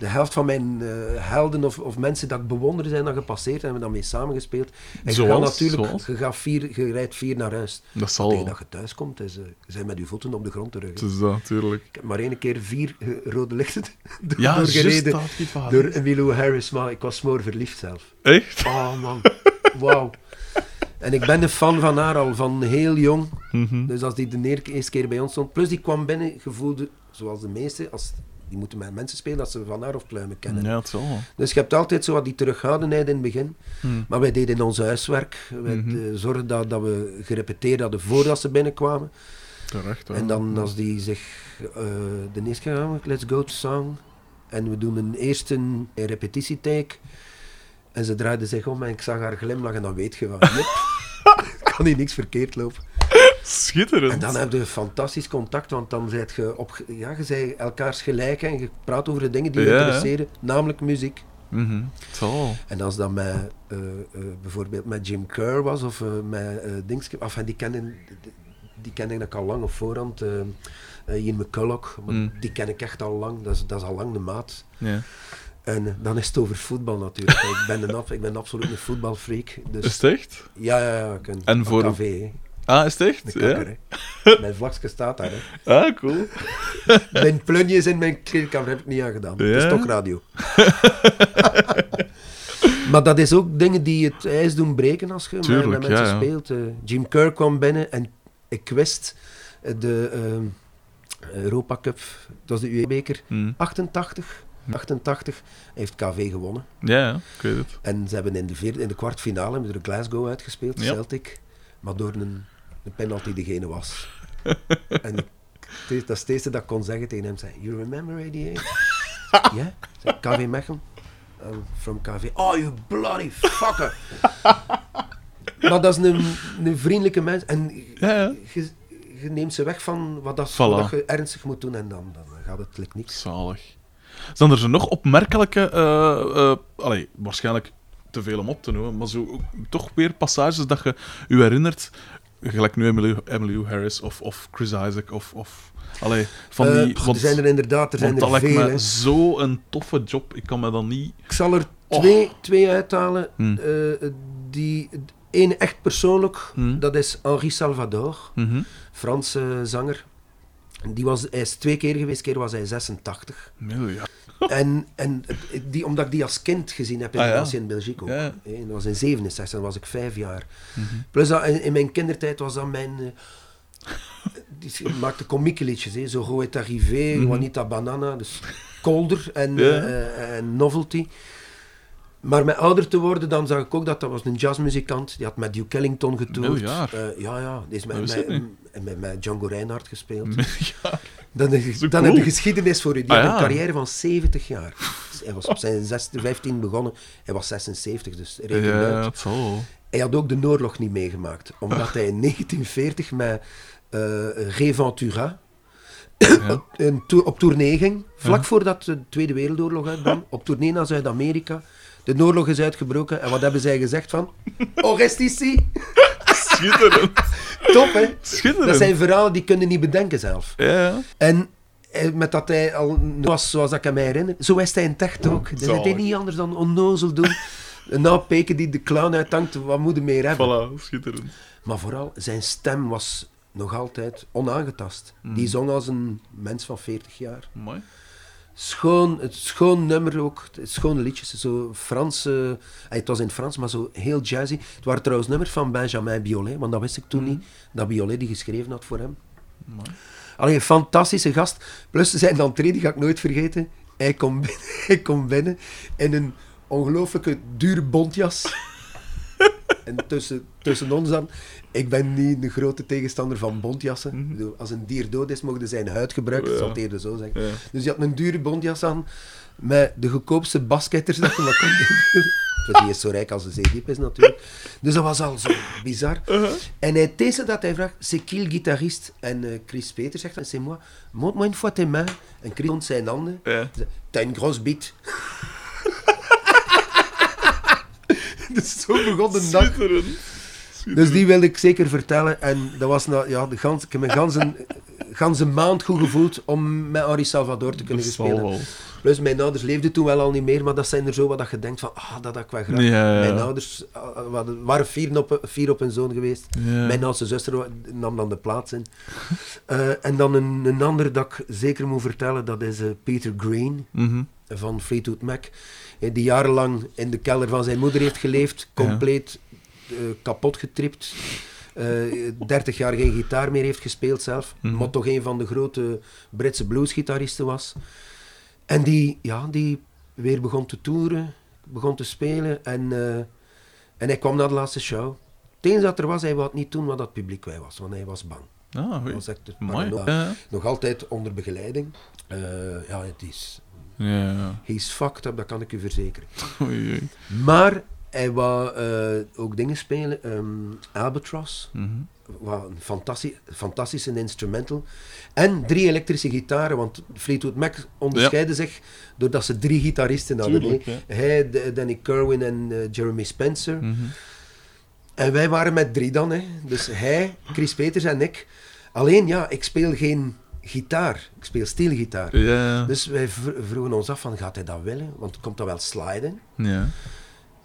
de helft van mijn eh, helden of, of mensen dat ik bewonder zijn dan gepasseerd en hebben dan mee samengespeeld. En je Zoals? gaat natuurlijk, Zoals? je, gaat vier, je rijdt vier naar huis. Dat zal Tegen dat je thuis komt, is, je bent met je voeten op de grond terug. Het hè. is dat, natuurlijk. Ik heb maar één keer vier eh, rode lichten (laughs) door, Ja, doorgereden dat. door Emilio Harris, maar ik was smoor verliefd zelf. Echt? Oh man. Wauw. En ik ben een fan van haar al van heel jong. Mhm. Dus als die de eerste keer bij ons stond. Plus die kwam binnen, gevoelde, zoals de meeste, als, die moeten met mensen spelen dat ze van haar of pluimen kennen. Ja, wel. Dus je hebt altijd zo wat die terughoudendheid in het begin. Hmm. Maar wij deden ons huiswerk. Wij Mhm. eh, zorgden dat, dat we gerepeteerd hadden voordat ze binnenkwamen. Terecht. En dan als die zich eh, de eerste keer gaan we, let's go to song. En we doen een eerste repetitietake. En ze draaide zich om en ik zag haar glimlachen en dan weet je van, (laughs) kan hier niks verkeerd lopen. Schitterend. En dan heb je fantastisch contact, want dan zijt je op, ja, je zei elkaars gelijk en je praat over de dingen die je Ja, hè? interesseren, namelijk muziek. Zal wel. En als dat met, eh, eh, bijvoorbeeld met Jim Kerr was, of eh, met uh, Dingske, of die kennen, die ken ik al lang op voorhand, Ian McCulloch, maar Mm. die ken ik echt al lang, dat is, dat is al lang de maat. Ja. En dan is het over voetbal natuurlijk. ik, ben een, ik ben absoluut een voetbalfreak. Dus, Is het echt? ja, ja, ja. En voor- hè. Ah, is het echt? Ja? Mijn vlakje staat daar. Hè. Ah, cool. (laughs) Mijn plunjes in mijn kleedkamer heb ik niet aan gedaan. Het is toch radio. (laughs) maar dat is ook dingen die het ijs doen breken als je met- Tuurlijk, met mensen ja, speelt. Eh, Jim Kerr kwam binnen en ik wist eh, de ehm, Europa Cup, dat was de UE-beker, Hm. 88. 88 heeft KV gewonnen. Ja, ik weet het. En ze hebben in de, vierde, in de kwartfinale de Glasgow uitgespeeld, Ja. Celtic. Maar door een, een penalty degene was. (laughs) en ik- dat is het eerste dat ik kon zeggen tegen hem. Zei, you remember 88? (laughs) Ja? Zei, KV Mechelen? I'm from KV. Oh, you bloody fucker! maar dat is een, een vriendelijke mens. En Ja, ja. je, neemt ze weg van wat, dat, Voilà. wat dat je ernstig moet doen en dan, dan gaat het like niks. Zalig. Zijn er zo nog opmerkelijke, allee, waarschijnlijk te veel om op te noemen, maar zo toch weer passages dat je je herinnert, gelijk nu Emily, Emily Harris of, of Chris Isaac of, of allee, van Eh, die... want, er zijn er inderdaad, er zijn dat er lijkt veel. me hè. zo een toffe job, ik kan me dat niet... Ik zal er twee, twee uithalen. Hm. Eh, die, Eén echt persoonlijk, Hm. dat is Henri Salvador, Mhm. Franse zanger. Die was, hij is twee keer geweest, keer was hij 86. Miljard. En en die, omdat ik die als kind gezien heb in Ah, ja. België ook. Ja. Dat was in 67, dan was ik vijf jaar. Mhm. Plus dat, in, in mijn kindertijd was dat mijn... eh, die maakte komieke liedjes, hè. Zo Go est arrivé, Mhm. Juanita Banana, dus Kolder en, Ja. eh, en Novelty. Maar met ouder te worden, dan zag ik ook dat dat was een jazzmuzikant. Die had met Duke Ellington getoerd. Miljard. Eh, ja, ja. Die is met, met, met, met Django Reinhardt gespeeld. (laughs) Dan, dan cool. heb je geschiedenis voor je. Die Ah, ja. een carrière van 70 jaar. Dus hij was op zijn 16, 15 begonnen. Hij was 76, dus reken Ja, uit. zal. Hij had ook de oorlog niet meegemaakt. Omdat hij in (laughs) 1940 met eh Ray Ventura Ja. op tournee ging. Vlak Ja. voordat de Tweede Wereldoorlog uitbrak. Op tournee naar Zuid-Amerika. De oorlog is uitgebroken. En wat hebben zij gezegd van... Oh, rest ici. Schitterend. Top, hè? Schitterend. Dat zijn verhalen die kunnen niet bedenken zelf. Ja. En eh, met dat hij al was zoals ik me herinner, zo is hij in het echt ook. Dus hij Zalig. deed niet anders dan onnozel doen. Na Peken die de clown uithangt, wat moet hij meer hebben? Voilà, schitterend. Maar vooral, zijn stem was nog altijd onaangetast. Mm. Die zong als een mens van 40 jaar. Mooi. Schoon, het schoon nummer ook, het schone liedjes. Zo Frans, eh, het was in het Frans, maar zo heel jazzy. Het waren trouwens nummers van Benjamin Biolay, want dat wist ik toen Mm. niet. Dat Biolay die geschreven had voor hem. Mooi. Allee, een fantastische gast. Plus zijn entree, die ga ik nooit vergeten. Hij komt (laughs) binnen, hij komt binnen in een ongelooflijke dure bontjas. (laughs) en tussen, tussen ons dan, ik ben niet een grote tegenstander van bontjassen. Bedoel, Als een dier dood is, mogen zijn huid gebruiken, Ja. zal het eerder zo zeggen. Ja. Dus hij had een dure bontjas aan, met de goedkoopste basketters dat je maar (laughs) die is zo rijk als de zeediep is natuurlijk. Dus dat was al zo bizar. Uh-huh. En hij deze dat hij vraagt, c'est qui le guitariste? En eh, Chris Peter zegt, c'est moi. Montre-moi une fois tes mains. En Chris toont zijn handen. Ja. T'as une grosse bite. (laughs) dus zo begon de dag. Dus die wilde ik zeker vertellen. En dat was nou, ja, de gans, ik heb mijn ganse, ganse maand goed gevoeld om met Henri Salvador te kunnen spelen. Plus mijn ouders leefden toen wel al niet meer, maar dat zijn er zo wat dat je denkt van, ah, dat had ik wel graag. Ja. Mijn ouders ah, ah, waren- vier op, vier op hun zoon geweest. Ja. Mijn oudste zuster nam dan de plaats in. Eh, en dan een, een ander dat ik zeker moet vertellen, dat is eh, Peter Green Mhm. van Fleetwood Mac. eh, Die jarenlang in de kelder van zijn moeder heeft geleefd, compleet kapot getript. eh 30 jaar geen gitaar meer heeft gespeeld zelf. Mhm. Maar toch een van de grote Britse bluesgitaristen was. En die, ja, die weer begon te toeren, begon te spelen. En, eh, en hij kwam naar de laatste show. Het dat er was, hij wou het niet doen wat dat publiek wij was. Want hij was bang. Ah, Mooi. paranoia. Ja, Nog altijd onder begeleiding. Eh, ja, het is... ja. ja. Hij is fucked up, dat kan ik u verzekeren. Oei, oei. Maar hij wou eh, ook dingen spelen. ehm, Albatross, Mhm. wat een fantastisch, fantastische instrumental. En drie elektrische gitaren, want Fleetwood Mac onderscheidde zich doordat ze drie gitaristen hadden. Tuurlijk, hè. ja. Hij, Danny Kerwin en eh, Jeremy Spencer. Mhm. En wij waren met drie dan. Hè. Dus hij, Chris Peters en ik. Alleen ja, ik speel geen gitaar. Ik speel steelgitaar. Ja, Dus wij vro- vroegen ons af van, gaat hij dat willen? Want komt dat wel sliden? ja.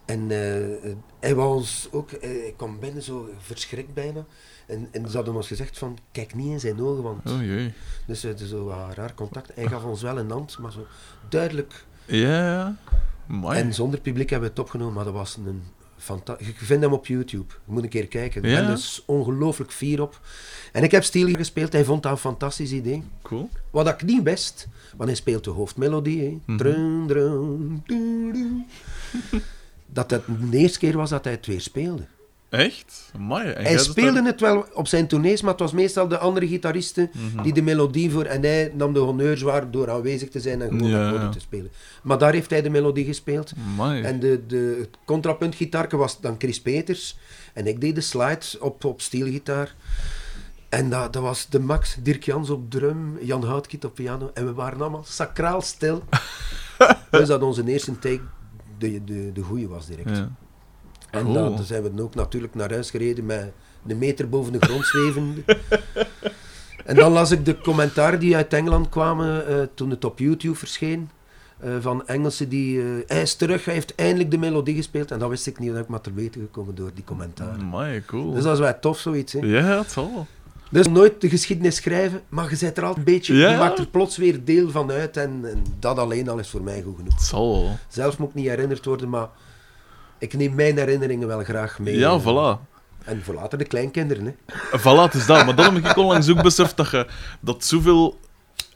En eh, hij wou ons ook, eh, hij kwam binnen zo verschrikt bijna. En, en ze hadden ons gezegd van, kijk niet in zijn ogen, want... Oei, oei. Dus het is zo raar contact. Hij gaf ons wel een hand, maar zo duidelijk. Ja, ja. Mooi. En zonder publiek hebben we het opgenomen, maar dat was een fantastisch... Je vindt hem op YouTube. Je moet een keer kijken. Ja? ben dus ongelooflijk fier op. En ik heb Steel gespeeld, hij vond dat een fantastisch idee. Cool. Wat ik niet best, want hij speelt de hoofdmelodie. Hè. Mhm. Drun, drun. Dat het de eerste keer was dat hij het weer speelde. Echt? Mooi. Hij speelde het wel op zijn tournees, maar het was meestal de andere gitaristen Mhm. die de melodie voor... En hij nam de honneurs waar door aanwezig te zijn en gewoon Ja, akkoorden ja. te spelen. Maar daar heeft hij de melodie gespeeld. Mooi. En de, de, het contrapuntgitaarke was dan Chris Peters. En ik deed de slides op, op steelgitaar. En dat, dat was de max. Dirk Jans op drum, Jan Houtkiet op piano. En we waren allemaal sacraal stil. (laughs) dus dat onze eerste take de, de, de goeie was direct. Ja. En Cool. dan zijn we dan ook natuurlijk naar huis gereden met een meter boven de grond zwevende. (laughs) en dan las ik de commentaren die uit Engeland kwamen eh, toen het op YouTube verscheen. eh, van Engelsen die... eh, hij is terug, hij heeft eindelijk de melodie gespeeld. En dat wist ik niet, dat ik maar te weten gekomen door die commentaren. Mooi, cool. Dus dat is wel tof, zoiets. Hè? Ja, het zal. Dus nooit de geschiedenis schrijven, maar je bent er altijd een beetje... Ja. Je maakt er plots weer deel van uit. En, en dat alleen al is voor mij goed genoeg. Zal. Zelf moet ik niet herinnerd worden, maar... Ik neem mijn herinneringen wel graag mee. Ja, voilà. En voor later de kleinkinderen, hè. Voilà, het is dat. Maar dan heb ik onlangs ook beseft dat je dat zoveel...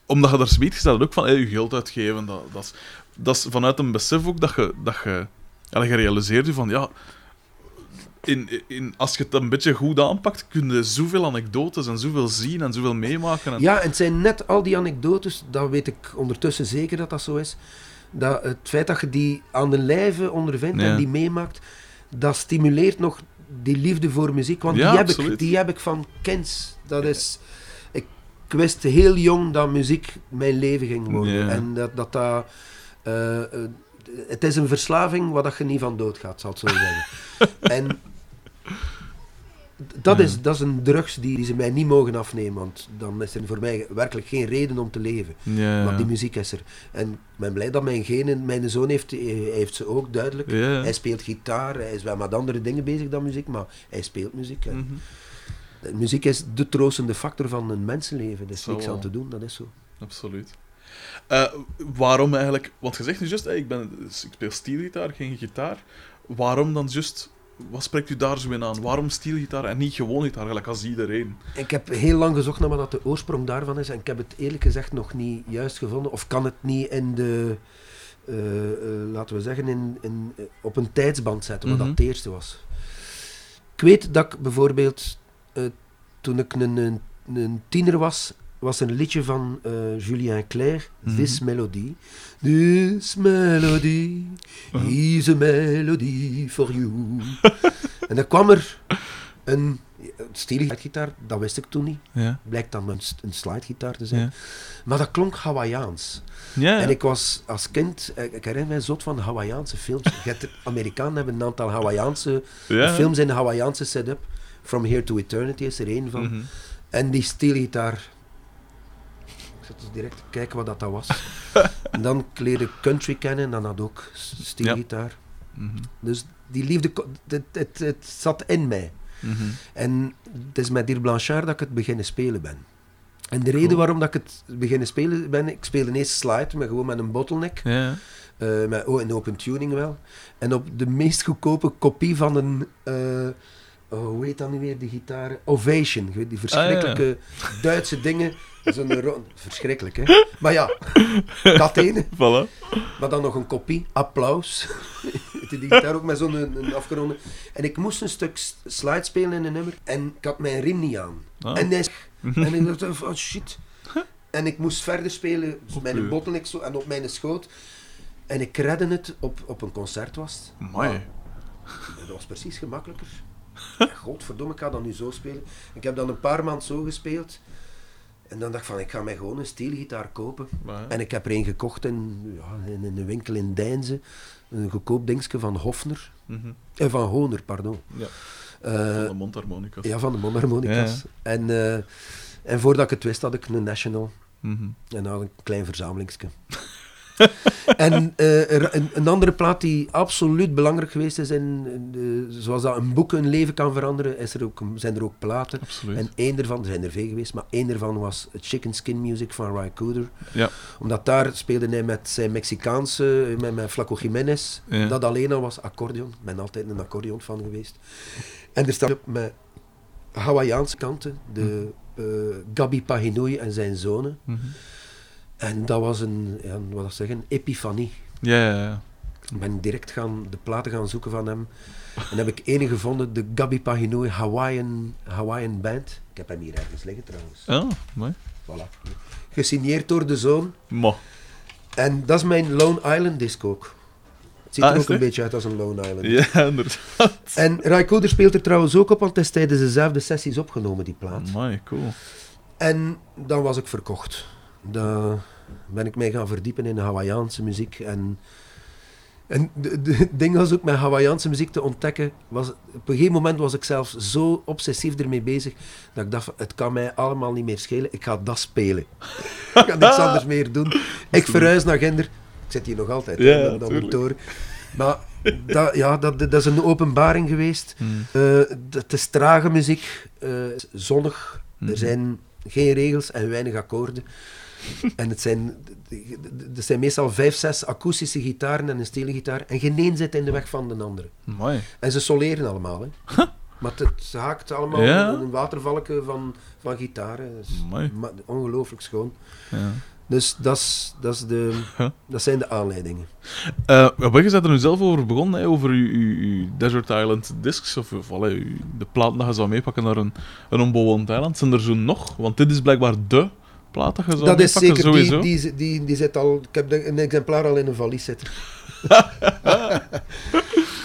Omdat je daar zoiets staat ook van, hey, je geld uitgeven, dat, dat, is, dat is vanuit een besef ook dat je... Dat je, ja, dat je realiseert je van, ja... In, in, als je het een beetje goed aanpakt, kun je zoveel anekdotes en zoveel zien en zoveel meemaken. En, Ja, en het zijn net al die anekdotes, dat weet ik ondertussen zeker dat dat zo is. Dat het feit dat je die aan de lijve ondervindt Ja. en die meemaakt, dat stimuleert nog die liefde voor muziek. Want Ja, die, heb ik, die heb ik van kinds. Dat is... Ik wist heel jong dat muziek mijn leven ging worden. Ja. En dat dat... dat eh, eh, het is een verslaving waar dat je niet van doodgaat, zal het zo zeggen. (laughs) en dat, is, dat is een drugs die, die ze mij niet mogen afnemen, want dan is er voor mij werkelijk geen reden om te leven. ja, Maar die muziek is er. En ik ben blij dat mijn genen, mijn zoon heeft, hij heeft ze ook duidelijk. ja. Hij speelt gitaar, hij is wel met andere dingen bezig dan muziek, maar hij speelt muziek. Mhm. Muziek is de troostende factor van een mensenleven. Er is Zo niks aan te doen, dat is zo. Absoluut. Eh, waarom eigenlijk... Want je zegt nu juist, hey, ik, ben, ik speel steelgitaar, geen gitaar. Waarom dan juist... Wat spreekt u daar zo in aan? Waarom steelgitaar en niet gewoon gitaar, gelijk als iedereen? Ik heb heel lang gezocht naar wat de oorsprong daarvan is en ik heb het eerlijk gezegd nog niet juist gevonden. Of kan het niet in de, eh, eh, laten we zeggen, in, in, op een tijdsband zetten, wat Mhm. dat het eerste was. Ik weet dat ik bijvoorbeeld, toen ik een, een, een tiener was, was een liedje van eh, Julien Clerc, Mhm. This Melody. This Melody Uh-huh. is a melody for you. (laughs) en dan kwam er een steelgitaar, dat wist ik toen niet. Ja. Blijkt dan een, een slidegitaar te zijn. Ja. Maar dat klonk Hawaiiaans. Ja. En ik was als kind, ik herinner mij zot van Hawaiiaanse films. Er- Amerikanen hebben een aantal Hawaiiaanse films in de Hawaiiaanse setup. From Here to Eternity is er één van. Mhm. En die steelgitaar. Zat dus direct te kijken wat dat, dat was. (laughs) en dan leerde country kennen en dan had ook steelgitaar. Mhm. Dus die liefde, het, het, het zat in mij. Mhm. En het is met Dirk Blanchard dat ik het beginnen spelen ben. En de reden waarom dat ik het beginnen spelen ben, ik speelde eerst slide, maar gewoon met een bottleneck. Ja. Eh, met oh, een open tuning wel. En op de meest goedkope kopie van een... eh, oh, hoe heet dat nu weer, die gitaar? Ovation. Weet Die verschrikkelijke Duitse dingen. (laughs) Zo'n Verschrikkelijk, hè? Maar ja, dat (laughs) ene. Voilà. Maar dan nog een kopie. Applaus. (laughs) die gitaar ook met zo'n afgeronde. En ik moest een stuk slide spelen in een nummer. En ik had mijn riem niet aan. Ah. En, hij, en ik dacht, van, oh shit. En ik moest verder spelen Op met uw- een bottleneck zo, en op mijn schoot. En ik redde het op, op een concert was. Mooi. Maar Dat was precies gemakkelijker. Godverdomme, ik ga dat nu zo spelen. Ik heb dan een paar maanden zo gespeeld. En dan dacht ik van, ik ga mij gewoon een steelgitaar kopen. Maar, En ik heb er een gekocht in, ja, in een winkel in Deinze. Een goedkoop dingetje van Hofner. Eh, van Honer, pardon. Ja, Eh, van de mondharmonicas. ja, van de mondharmonicas. Ja, En, eh, en voordat ik het wist, had ik een National. Mhm. En dan een klein verzamelingsje. (laughs) en eh, er- een, een andere plaat die absoluut belangrijk geweest is, in, de- zoals dat een boek een leven kan veranderen, is er ook, zijn er ook platen. Absoluut. En één ervan, er zijn er veel geweest, maar één ervan was Chicken Skin Music van Ry Cooder. Ja. Omdat daar speelde hij met zijn Mexicaanse, met, met Flaco Jiménez. Ja. Dat alleen al was accordeon. Ik ben altijd een accordeon fan geweest. En er staat op met Hawaïaanse kanten, de eh, Gabi Paginoy en zijn zonen. Mhm. En dat was een, ja, wat dat zeggen, epifanie. Ja, ja, ja. Ik ben direct gaan, de platen gaan zoeken van hem. En heb ik ene gevonden, de Gabi Paginoy Hawaiian, Hawaiian Band. Ik heb hem hier ergens liggen trouwens. Ah, mooi. Voilà. Gesigneerd door de zoon. Ma. En dat is mijn Lone Island disc ook. Het ziet Ah, er is ook een beetje uit als een Lone Island. Ja, inderdaad. En Ry Cooder speelt er trouwens ook op, want het is tijdens dezelfde sessies opgenomen, die plaat. Mooi, cool. En dan was ik verkocht. Dan ben ik mij gaan verdiepen in de Hawaïaanse muziek. En, en het ding was ook met Hawaïaanse muziek te ontdekken. Was, op een gegeven moment was ik zelfs zo obsessief ermee bezig. Dat ik dacht: het kan mij allemaal niet meer schelen. Ik ga dat spelen. (laughs) ik ga niks anders meer doen. Ik verhuis naar Ginder. Ik zit hier nog altijd. Ja, mijn toren. Maar dat, ja, dat, dat is een openbaring geweest. Hmm. Eh, het is trage muziek, eh, zonnig. Mhm. Er zijn geen regels en weinig akkoorden. En het zijn, er zijn meestal vijf, zes akoestische gitaren en een steelgitaar. En geen één zit in de weg van de andere. Mooi. En ze soleren allemaal. Hè. Maar het, het haakt allemaal Ja? een watervalken van, van gitaren. Mooi. ongelooflijk schoon. Ja. Dus dat, is, dat, is de, dat zijn de aanleidingen. Uh, je bent er nu zelf over begonnen, hè, over uw, Desert Island discs, of, of allee, de platen dat je zou meepakken naar een, een onbewoond eiland. Zijn er zo nog? Want dit is blijkbaar de je zou Dat is zeker, sowieso. die, die, die, die zit al, ik heb een exemplaar al in een valies zitten. (laughs)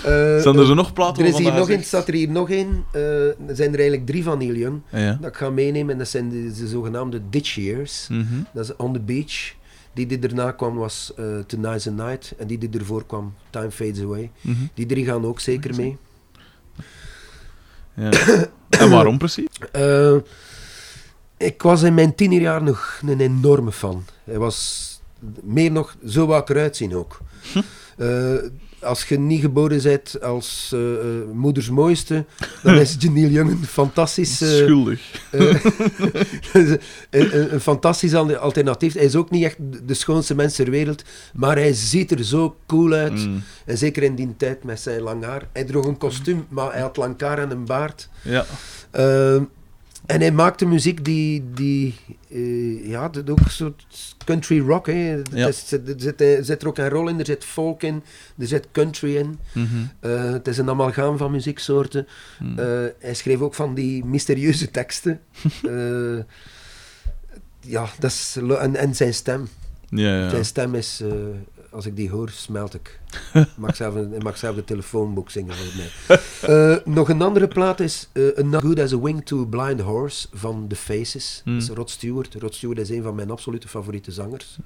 Eh, Zijn er zo nog platen Er is hier nog een, staat er hier nog een. eh, er zijn er eigenlijk drie van Neil Young. Ja, ja. Dat ik ga meenemen. En dat zijn de, de zogenaamde Ditch Years. Mhm. Dat is On the Beach. Die die erna kwam was uh, Tonight's the Night. En die die ervoor kwam Time Fades Away. Mhm. Die drie gaan ook zeker mee. Ja. en waarom precies? Ik was in mijn tienerjaar nog een enorme fan. Hij was meer nog, zo wou ik eruit zien ook. Eh, als je niet geboren bent als eh, eh, moeders mooiste, dan is (laughs) Young een fantastisch... eh, Schuldig. (laughs) een, fantastisch al- alternatief. Hij is ook niet echt de schoonste mens ter wereld, maar hij ziet er zo cool uit. Mm. En zeker in die tijd met zijn lang haar. Hij droeg een kostuum, maar hij had lang haar en een baard. Ja. En hij maakte muziek die, die eh, ja, dat ook een soort country rock. Hè. Ja. Er, zit, er, zit, er zit rock en roll in, er zit folk in, er zit country in. Mhm. Eh, het is een amalgaam van muzieksoorten. Mm. Eh, hij schreef ook van die mysterieuze teksten. (laughs) Ja, dat is, en, en zijn stem. ja, ja. Zijn stem is, als ik die hoor, smelt ik. (laughs) Mag zelf, een- mag zelf de telefoonboek zingen voor mij. Eh, nog een andere plaat is A Not Good as a Wing to a Blind Horse van The Faces. Hmm. Dat is Rod Stewart. Rod Stewart is een van mijn absolute favoriete zangers.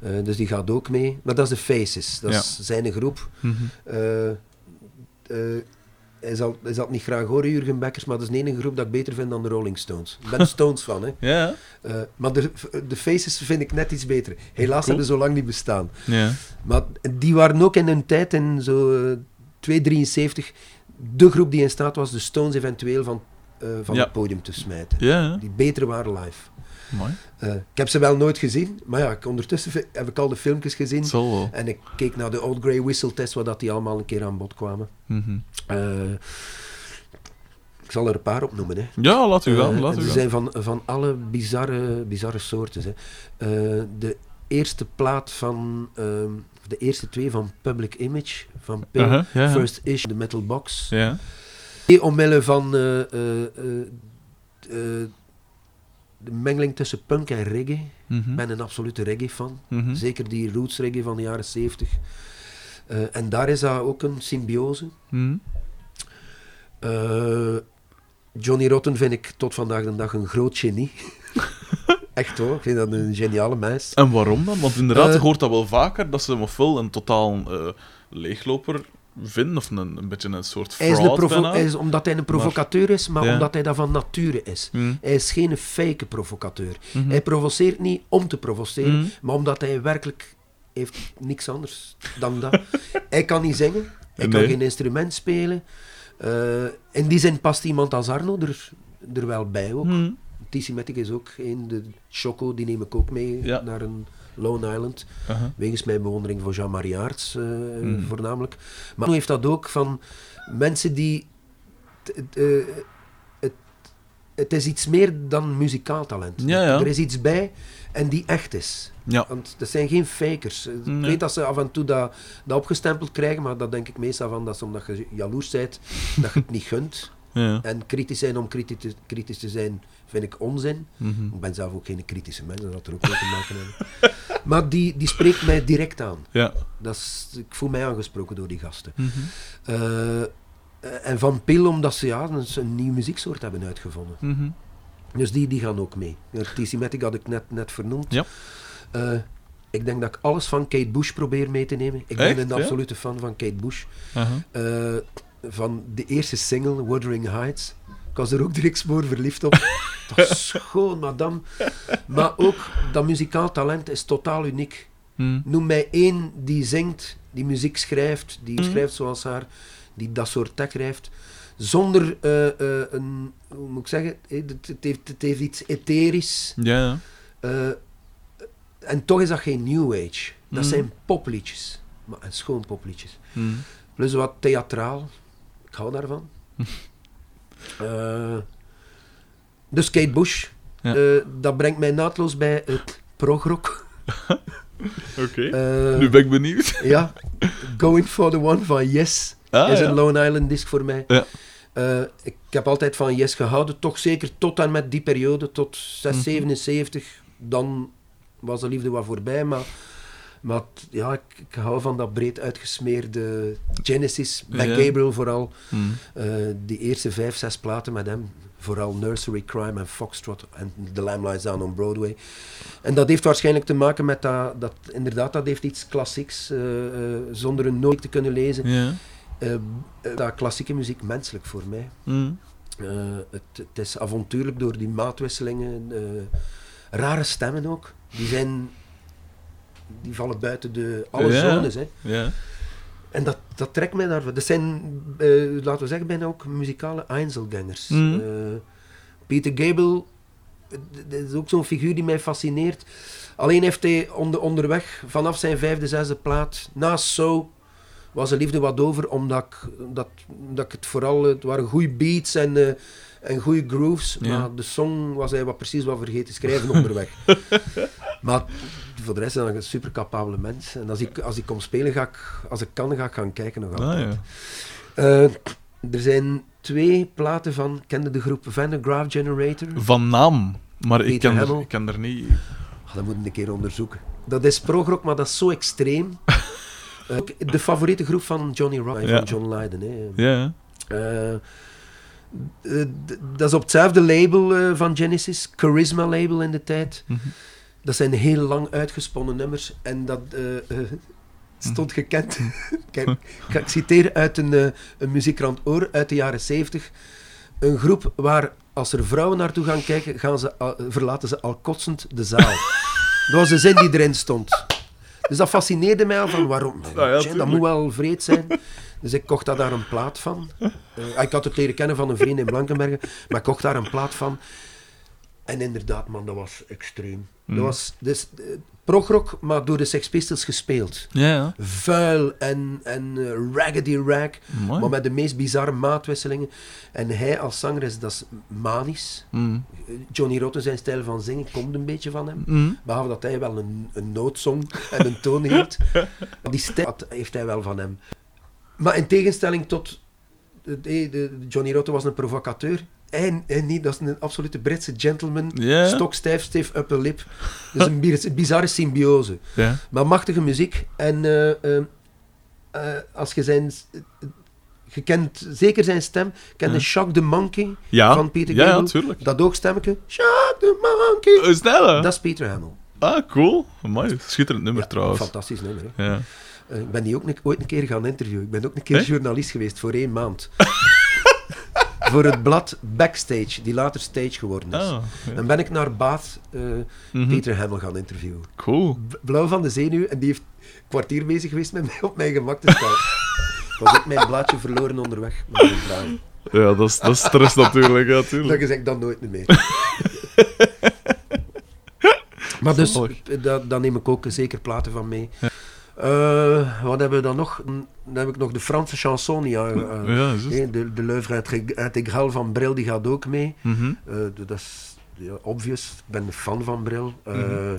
Eh, dus die gaat ook mee. Maar dat is The Faces. Dat is zijn groep. Eh, hij, zal, hij zal het niet graag horen, Jurgen Bekkers, maar dat is de enige groep dat ik beter vind dan de Rolling Stones. Ik ben Stones van, hè. (laughs) Ja, Eh, maar de, de Faces vind ik net iets beter. Helaas Cool. hebben ze zo lang niet bestaan. ja. Maar die waren ook in hun tijd, in zo eh, 273, de groep die in staat was de Stones eventueel van, eh, van Ja. het podium te smijten. Ja. Die beter waren live. Mooi. Eh, ik heb ze wel nooit gezien, maar ja, ik, ondertussen heb ik al de filmpjes gezien. Wel. En ik keek naar de Old Grey Whistle test, waar dat die allemaal een keer aan bod kwamen. Mhm. Eh, ik zal er een paar opnoemen. Hè. Ja, laat u gaan. Eh, Laat en u ze zijn van, van alle bizarre, bizarre soorten. Hè. De eerste plaat van, ehm, de eerste twee van Public Image, van Pil, Uh-huh. First Issue, de Metal Box. Ja. Nee, Omwille van de mengeling tussen punk en reggae. Mhm. Ik ben een absolute reggae-fan. Mhm. Zeker die roots reggae van de jaren 70. Eh, en daar is dat ook een symbiose. Mhm. Eh, Johnny Rotten vind ik tot vandaag de dag een groot genie. (laughs) Echt hoor, ik vind dat een geniale mens. En waarom dan? Want inderdaad, Eh, je hoort dat wel vaker, dat ze hem ofwel een totaal eh, leegloper vinden, of een, een beetje een soort Hij is fraud provo- hij is, omdat hij een provocateur is, maar Ja. omdat hij dat van nature is. Mhm. Hij is geen fake provocateur. Mhm. Hij provoceert niet om te provoceren, Mhm. maar omdat hij werkelijk heeft niks anders dan dat. (laughs) hij kan niet zingen, hij kan geen instrument spelen. Eh, in die zin past iemand als Arno er, er wel bij ook. Mhm. TC Matic is ook een, de Choco, die neem ik ook mee Ja. naar een Lone Island. Aha. Wegens mijn bewondering voor Jean-Marie Aerts eh, Mm. voornamelijk. Maar hoe heeft dat ook van mensen die... t- eh, het, het is iets meer dan muzikaal talent. Ja, ja. Er is iets bij en die echt is. Ja. Want dat zijn geen fakers. Ik Nee. weet dat ze af en toe dat, dat opgestempeld krijgen, maar dat denk ik meestal van dat is omdat je jaloers bent, dat je het niet gunt. (laughs) Ja. En kritisch zijn om kritisch te, kritisch te zijn, vind ik onzin. Mhm. Ik ben zelf ook geen kritische mens, dat had er ook mee te maken hebben. (laughs) Maar die, die spreekt mij direct aan. Ja. Dat is, ik voel mij aangesproken door die gasten. Mhm. Eh, en van Pil, omdat ze ja, een, een nieuwe muzieksoort hebben uitgevonden. Mhm. Dus die, die gaan ook mee. TC Matic had ik net, net vernoemd. Ja. Eh, ik denk dat ik alles van Kate Bush probeer mee te nemen. Ik Echt, ben een ja? absolute fan van Kate Bush. Eh, van de eerste single, Wuthering Heights. Ik was er ook direct spoor verliefd op. (laughs) Dat is schoon, madame. Maar ook dat muzikaal talent is totaal uniek. Mhm. Noem mij één die zingt, die muziek schrijft, die Mhm. schrijft zoals haar, die dat soort tekst schrijft. Zonder eh, eh, een, hoe moet ik zeggen, eh, het, het heeft, het heeft iets etherisch. Ja, en toch is dat geen new age. Dat Mhm. zijn popliedjes. Maar en schoon popliedjes. Plus wat theatraal. Ik hou daarvan. (laughs) Eh, dus Kate Bush. Ja. eh, dat brengt mij naadloos bij het progrock. (laughs) Oké. Eh, Nu ben ik benieuwd. ja, Going for the One van Yes Ah, is ja. een Lone Island disc voor mij. Ja. Ik heb altijd van Yes gehouden, toch zeker tot en met die periode, tot 6, Mhm. 77. Dan was de liefde wat voorbij, maar, maar ja, ik, ik hou van dat breed uitgesmeerde Genesis, Ja. Gabriel vooral. Mhm. Eh, die eerste vijf, zes platen met hem, vooral Nursery Crime en Foxtrot en The Lamb Lies Down on Broadway. En dat heeft waarschijnlijk te maken met dat, dat inderdaad, dat heeft iets klassieks, eh, eh, zonder een noot te kunnen lezen. Ja. Dat klassieke muziek menselijk voor mij. Eh, het, het is avontuurlijk door die maatwisselingen, rare stemmen ook. Die zijn, die vallen buiten de, alle Ja. zones. Hè. Ja. En dat, dat trekt mij daarvan. Dat zijn, eh, laten we zeggen, bijna ook muzikale Einzelgangers. Eh, Peter Gabriel, eh, dat is ook zo'n figuur die mij fascineert. Alleen heeft hij onder, onderweg, vanaf zijn vijfde, zesde plaat, naast So, was de liefde wat over, omdat ik, dat, dat ik het vooral, het waren goede beats en, eh, en goede grooves, Ja. maar de song was hij wat precies wat vergeten te schrijven (laughs) onderweg. Maar voor de rest hij een super capabele mens. En als ik, als ik kom spelen, ga ik, als ik kan, ga ik gaan kijken nog Ah, altijd. ja. Eh, er zijn twee platen van, kende de groep Van de Graaf Generator? Van naam, maar ik ken, er, ik ken er niet... Ah, dat moet ik een keer onderzoeken. Dat is progrock, maar dat is zo extreem. (laughs) Eh, de favoriete groep van Johnny Ja. van John Lydon. Hè. Ja. Eh, dat is op hetzelfde label van Genesis, Charisma label in de tijd. Mhm. Dat zijn heel lang uitgesponnen nummers en dat eh, eh, stond gekend. (laughs) Kijk, ik, citeer uit een, eh, een muziekkrant Oor uit de jaren 70. Een groep waar als er vrouwen naartoe gaan kijken, gaan ze, al- verlaten ze al kotsend de zaal. dat was de zin die erin stond. Dus dat fascineerde mij al van waarom. ja, Tja, dat moet wel vreed zijn. Dus ik kocht daar, een plaat van. Ik had het leren kennen van een vriend in Blankenbergen, maar ik kocht daar een plaat van. En inderdaad, man, dat was extreem. Mm. Dat was dus, eh, progrock, maar door de Sex Pistols gespeeld. Ja, ja. Vuil en, en eh, raggedy rag, Mooi. maar met de meest bizarre maatwisselingen. En hij als zanger is, dat is manisch. Mm. Johnny Rotten, zijn stijl van zingen, komt een beetje van hem. Mm. Behalve dat hij wel een, een noodzong en een toon hield. Maar (laughs) die stijl heeft hij wel van hem. Maar in tegenstelling tot... De, de, de- Johnny Rotten was een provocateur. Hij, hij niet, dat is een absolute Britse gentleman. Ja. Stokstijf, stiff upper lip. Dus een bi- bizarre symbiose. Maar machtige muziek. En eh, eh, eh, als je zijn... Je kent zeker zijn stem. Ken de. Shock the Monkey Ja. van Peter ja, ja, Gabriel? tuurlijk. Dat oogstemmetje. Shock the Monkey. Is dat hè? Dat is Peter Hamill. Ah, cool. Mooi. Schitterend nummer Ja, trouwens. Fantastisch nummer. Hè. Ja. Eh, ik ben die ook een- ooit een keer gaan interviewen. Ik ben ook een keer journalist geweest voor één maand. (laughs) voor het blad Backstage, die later Stage geworden is. Ja. Dan ben ik naar Bath eh, Mhm. Peter Hamill gaan interviewen. Cool. Blauw van de zenuw en die heeft een kwartier bezig geweest met mij op mijn gemak te staan. (laughs) ik was ook mijn blaadje verloren onderweg. met mijn vragen. Ja, dat is, dat is stress natuurlijk. Ja, Dat zeg ik dan nooit meer. (laughs) maar dus, eh, dat neem ik ook zeker platen van mee. Eh, wat hebben we dan nog? Mm, Dan heb ik nog de Franse chanson. Ja, eh, Ja, de, de l'œuvre intégrale van Bril die gaat ook mee. De- dat is ja, obvious. Ik ben een fan van Bril. Mhm.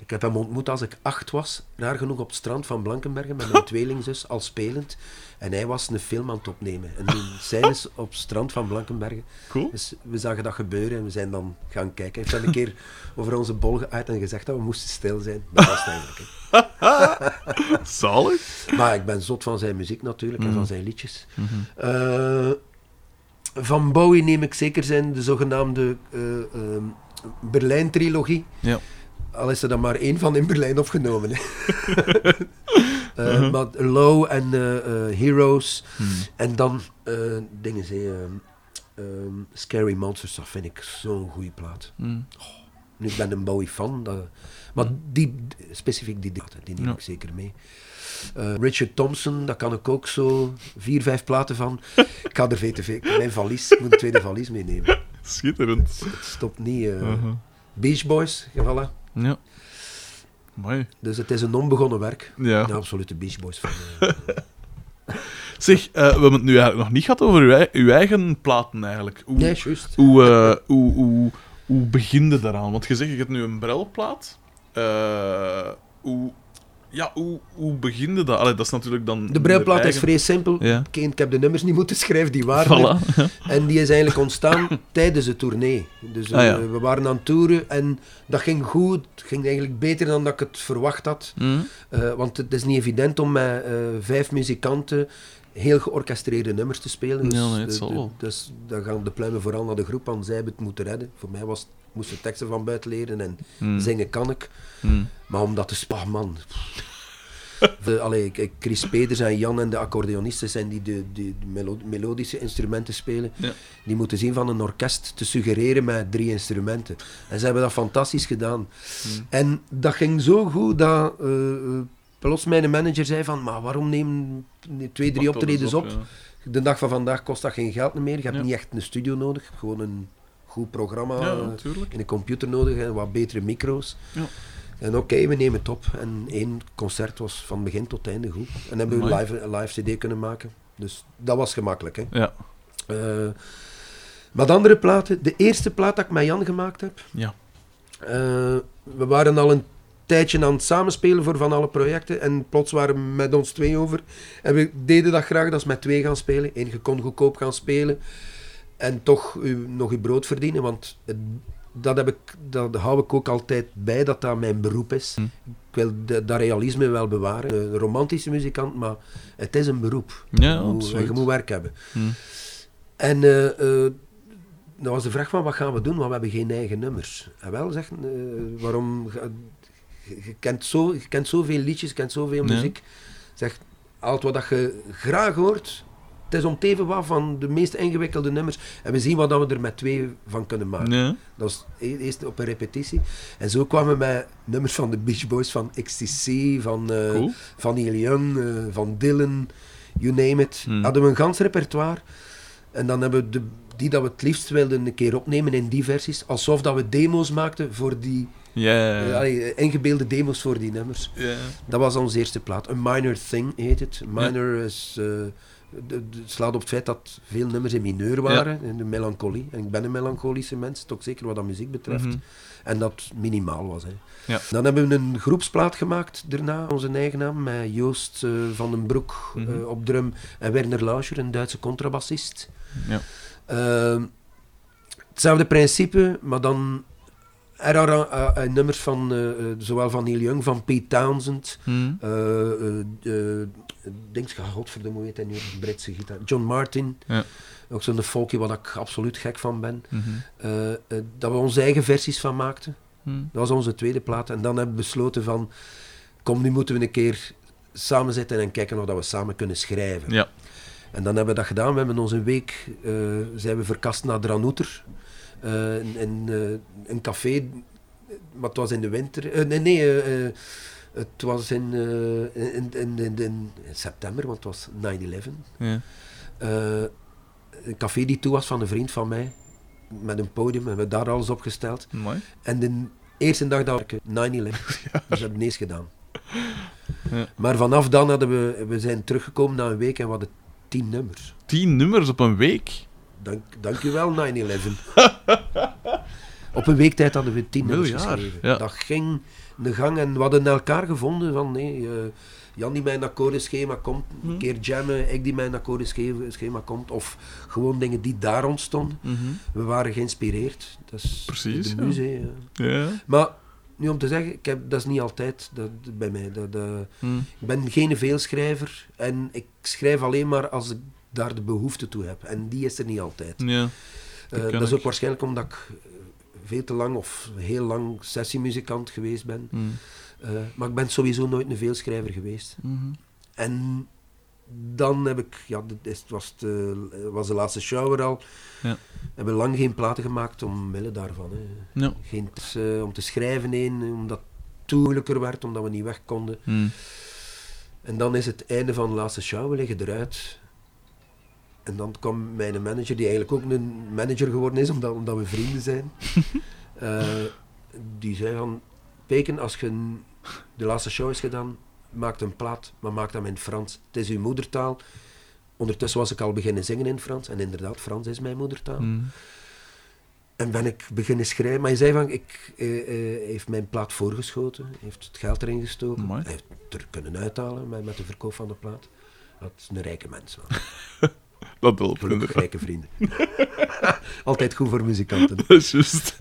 Ik heb hem ontmoet als ik acht was, raar genoeg op het strand van Blankenbergen met mijn (laughs) tweelingzus, al spelend. En hij was een film aan het opnemen. En die (laughs) scènes op het strand van Blankenbergen. Cool. Dus we zagen dat gebeuren en we zijn dan gaan kijken. Hij heeft dan een keer (laughs) over onze bol geuit en gezegd dat we moesten stil zijn. Dat was het eigenlijk. Zalig. Maar ik ben zot van zijn muziek natuurlijk en Mhm. van zijn liedjes. Mhm. Eh, van Bowie neem ik zeker zijn de zogenaamde ehm, Berlijn-trilogie. Ja. Al is er dan maar één van in Berlijn opgenomen. (laughs) Eh, Mhm. Maar Low en eh, eh, Heroes. Mhm. En dan dingen, ze, ehm, ehm, Scary Monsters, dat vind ik zo'n goede plaat. Mhm. Nu, ik ben een Bowie-fan, dat- maar die, specifiek die die neem Ja. ik zeker mee. Richard Thompson, daar kan ik ook zo vier, vijf platen van. ik ga er VTV, mijn valies, ik moet een tweede valies meenemen. (laughs) Schitterend. Het stopt niet. Mhm. Beach Boys, voilà. Ja. Mooi. Dus het is een onbegonnen werk. Ja. De Beach Boys. Van, eh. (laughs) Zeg, eh, we hebben het nu eigenlijk nog niet gehad over uw, uw eigen platen eigenlijk. Hoe, nee, juist. hoe, eh, hoe, hoe, hoe begin je daaraan? Want je zegt, je hebt nu een brelplaat. Eh, hoe, ja, hoe, hoe begin je dat? Allee, dat is natuurlijk dan... De brilplaat is vrij simpel. Ja. Ik, heb de nummers niet moeten schrijven, die waren er. Voilà. En die is eigenlijk ontstaan (coughs) tijdens de tournee. Dus Ah, ja. eh, we waren aan het toeren en dat ging goed. Het ging eigenlijk beter dan dat ik het verwacht had. Mhm. Eh, want het is niet evident om met eh, vijf muzikanten heel georchestreerde nummers te spelen. Dus, Ja, nee, het de- zal de- wel. dus dan gaan de pluimen vooral naar de groep, want zij hebben het moeten redden. Voor mij was, moest de teksten van buiten leren en Mhm. zingen kan ik. Mhm. Maar om dat te spelen, man. (laughs) De, allee, Chris Peters en Jan en de accordeonisten zijn die de, de, de melo- melodische instrumenten spelen. Ja. Die moeten zien van een orkest te suggereren met drie instrumenten. En ze hebben dat fantastisch gedaan. Mhm. En dat ging zo goed dat eh, plots mijn manager zei van, maar waarom neem twee, drie optredens op? ja. De dag van vandaag kost dat geen geld meer. Je hebt Ja. niet echt een studio nodig. Je hebt Gewoon een goed programma Ja, in een computer nodig en wat betere micro's. Ja. En oké, we nemen het op. En één concert was van begin tot einde goed. En hebben we live, een live CD kunnen maken. Dus dat was gemakkelijk. Hè. Ja. Eh, andere platen, de eerste plaat dat ik met Jan gemaakt heb. Ja. eh, we waren al een tijdje aan het samenspelen voor van alle projecten. En plots waren we met ons twee over. En we deden dat graag, dat is met twee gaan spelen. Eén, je kon goedkoop gaan spelen. En toch u, nog je brood verdienen. Want het- dat, heb ik, dat hou ik ook altijd bij, dat dat mijn beroep is. Hm. Ik wil de- dat realisme wel bewaren. Een romantische muzikant, maar het is een beroep. Ja, je, moet, absoluut. je moet werk hebben. Mhm. En eh, dan was de vraag van wat gaan we doen, want we hebben geen eigen nummers. En wel zeggen, eh, waarom... je, kent zo, je kent zoveel liedjes, je kent zoveel Ja. muziek. Zeg, altijd wat dat je graag hoort, het is om het even wat van de meest ingewikkelde nummers. En we zien wat we er met twee van kunnen maken. Ja. Dat was e- eerst op een repetitie. En zo kwamen we met nummers van de Beach Boys, van XTC, van, Cool. van Neil Young, eh, van Dylan, you name it. Hmm. Hadden we een gans repertoire. En dan hebben we de, die dat we het liefst wilden een keer opnemen in die versies. Alsof dat we demo's maakten voor die... Ja. ingebeelde demo's voor die nummers. ja. Dat was onze eerste plaat. A Minor Thing heet het. Minor is, eh, de, de- het slaat op het feit dat veel nummers in mineur waren, in de melancholie. En ik ben een melancholische mens, toch zeker wat dat muziek betreft. Mhm. En dat minimaal was. Hè. Ja. Dan hebben we een groepsplaat gemaakt daarna, onze eigen naam, met Joost eh, van den Broek Mhm. eh, op drum en Werner Lauscher, een Duitse contrabassist. Ja. Ehm, hetzelfde principe, maar dan er waren eh, eh, nummers van eh, zowel van Neil Young, van Pete Townsend, eh eh, Dings, godverdomme, hoe heet hij nu? Britse gitaar. John Martin, Ja. ook zo'n folkie waar ik absoluut gek van ben. Mhm. Dat we onze eigen versies van maakten. Mhm. Dat was onze tweede plaat. En dan hebben we besloten van, kom, nu moeten we een keer samen zitten en kijken of dat we samen kunnen schrijven. Ja. En dan hebben we dat gedaan. We hebben ons een week zijn we verkast naar Dranouter. Eh in in, eh, een café, maar het was in de winter. eh, nee, nee het was in, in, in, in, september, want het was 9-11. Ja. Eh, een café die toe was van een vriend van mij, met een podium, hebben we daar alles opgesteld. Mooi. En de eerste dag dat ik 9-11, (laughs) dus dat heb ik ineens gedaan. Ja. Maar vanaf dan hadden we, we zijn teruggekomen na een week en we hadden tien nummers. Tien nummers op een week. Dank, dankjewel 9-11. (laughs) Op een week tijd hadden we tien nummers geschreven. ja. Dat ging de gang en we hadden elkaar gevonden van nee, eh, Jan die mijn akkoordenschema komt, een keer jammen, ik die mijn akkoordenschema komt, of gewoon dingen die daar ontstonden. We waren geïnspireerd. Dat is Precies, de muze. ja. Ja. Maar nu om te zeggen, ik heb, dat is niet altijd dat, bij mij. Dat, dat- Mhm. ik ben geen veelschrijver en ik schrijf alleen maar als ik daar de behoefte toe heb. En die is er niet altijd. Ja. Eh, ken dat is ook waarschijnlijk omdat ik eh, veel te lang of heel lang sessiemuzikant geweest ben. Mhm. Eh, maar ik ben sowieso nooit een veelschrijver geweest. Mhm. En dan heb ik, ja, dit was, de, was de laatste shower al. Ja. Hebben lang geen platen gemaakt omwille daarvan. Hè. Ja. Geen, eh, om te schrijven één, omdat het moeilijker werd, omdat we niet weg konden. Mhm. En dan is het einde van de laatste show, we liggen eruit. En dan kwam mijn manager, die eigenlijk ook een manager geworden is, omdat, omdat we vrienden zijn. (laughs) eh, die zei van, Peken, als je de laatste show is gedaan, maak een plaat, maar maak dat in het Frans. Het is uw moedertaal. Ondertussen was ik al beginnen zingen in Frans. En inderdaad, Frans is mijn moedertaal. Mhm. En ben ik beginnen schrijven. Maar hij zei van, ik, eh, eh, heeft mijn plaat voorgeschoten. Heeft het geld erin gestoken. Mooi. Hij heeft het er kunnen uithalen met, met de verkoop van de plaat. Dat is een rijke mens. (laughs) Dat helpt Gelukkig rijke vrienden. (laughs) Altijd goed voor muzikanten. Dat is (laughs) juist.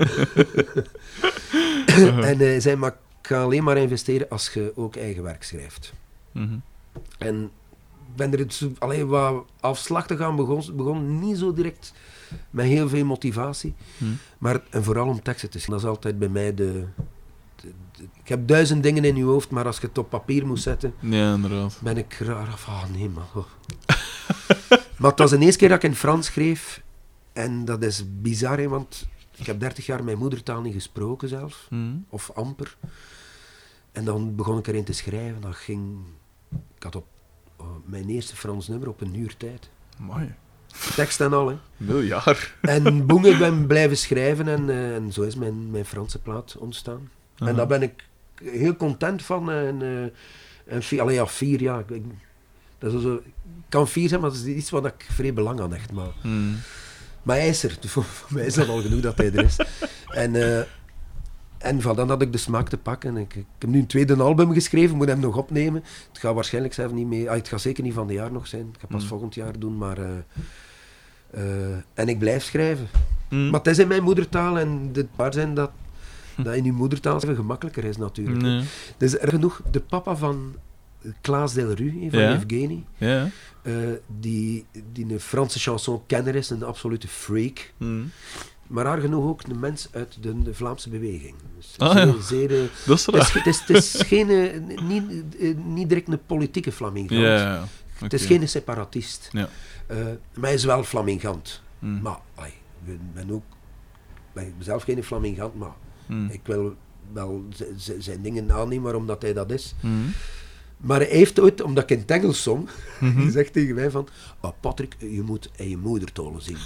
(laughs) en hij zei, maar ga alleen maar investeren als je ook eigen werk schrijft. Mhm. En ik ben er zo- alleen wat afslachtig aan begon, begon. Niet zo direct met heel veel motivatie. Mhm. Maar, en vooral om teksten te schrijven. Dat is altijd bij mij de- Ik heb duizend dingen in je hoofd, maar als je het op papier moet zetten, Ja, inderdaad. ben ik raar af. Ah, nee, man. Oh. (laughs) maar het was de eerste keer dat ik in Frans schreef. En dat is bizar, hè, want ik heb dertig jaar mijn moedertaal niet gesproken zelf. Mhm. Of amper. En dan begon ik erin te schrijven. Dat ging... Ik had op oh, mijn eerste Frans nummer op een uur tijd. Mooi. Tekst en al, hè. Miljard. En boem, ik ben blijven schrijven en, eh, en zo is mijn, mijn Franse plaat ontstaan. En daar ben ik heel content van. En, eh en vier, allee, ja, vier jaar. Ik, dat is zo, kan vier zijn, maar dat is iets wat ik vrij belang aan hecht. Maar, Mhm. maar hij is er. Voor, (laughs) voor mij is dat al genoeg dat hij er is. En, eh, en van dan had ik de smaak te pakken. Ik, ik heb nu een tweede album geschreven, moet hem nog opnemen. Het gaat waarschijnlijk zelf niet mee. Ah, het gaat zeker niet van de jaar nog zijn. Ik ga pas Mm. volgend jaar doen, maar. eh, en ik blijf schrijven. Mhm. Maar het is in mijn moedertaal en het waar zijn dat, (laughs) dat in uw moedertaal even gemakkelijker is natuurlijk. Nee. Dus er genoeg, de papa van Klaas Delru, van Ja. Evgeny, Ja. eh, die, die een Franse chanson-kenner is, een absolute freak. Mhm. Maar haar genoeg ook een mens uit de, de Vlaamse beweging. Dus Ah, zeer, ja. zeer, eh, Dat is het, is, raar. het, is, het is (laughs) geen, eh, niet, niet direct een politieke flamingant. Het is geen separatist. Ja. Maar hij is wel flamingant. Mhm. Maar ik ben ook ik ben zelf geen flamingant, maar Mhm. ik wil wel zijn dingen aannemen waarom dat hij dat is. Mhm. Maar hij heeft ooit, omdat ik in het Engels zong, Mhm. (laughs) gezegd tegen mij van... "Ah, Patrick, je moet in je moedertolen zingen.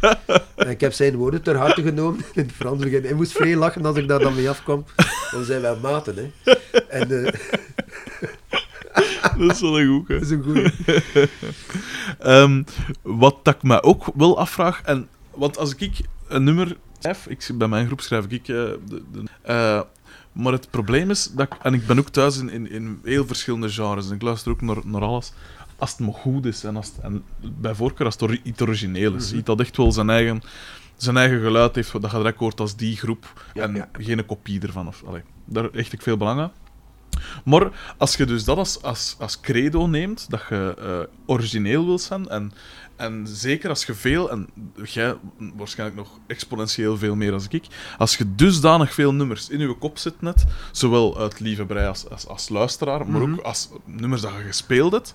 (laughs) en ik heb zijn woorden ter harte genomen in het Frans. begin. Hij moest vrij lachen als ik daar dan mee afkwam. Dan zijn wij maten, hè. En eh, (laughs) Dat is wel een goed, hè. dat is een goeie. Ehm, wat dat ik me ook wel afvraag, en, want als ik een nummer schrijf, ik, bij mijn groep schrijf ik, eh, de, de, eh, maar het probleem is, dat ik, en ik ben ook thuis in, in, in heel verschillende genres, en ik luister ook naar, naar alles, als het maar goed is, en, als het, en bij voorkeur als het iets origineel is, iets dat echt wel zijn eigen, zijn eigen geluid heeft, dat je direct hoort als die groep, Ja, en ja. geen kopie ervan. Of, allee, daar hecht ik veel belang aan. Maar als je dus dat als, als, als credo neemt, dat je eh, origineel wil zijn, en, en zeker als je veel, en jij waarschijnlijk nog exponentieel veel meer dan ik, als je dusdanig veel nummers in je kop zit net, zowel uit liefhebberij als, als, als luisteraar, maar ook als nummers dat je gespeeld hebt,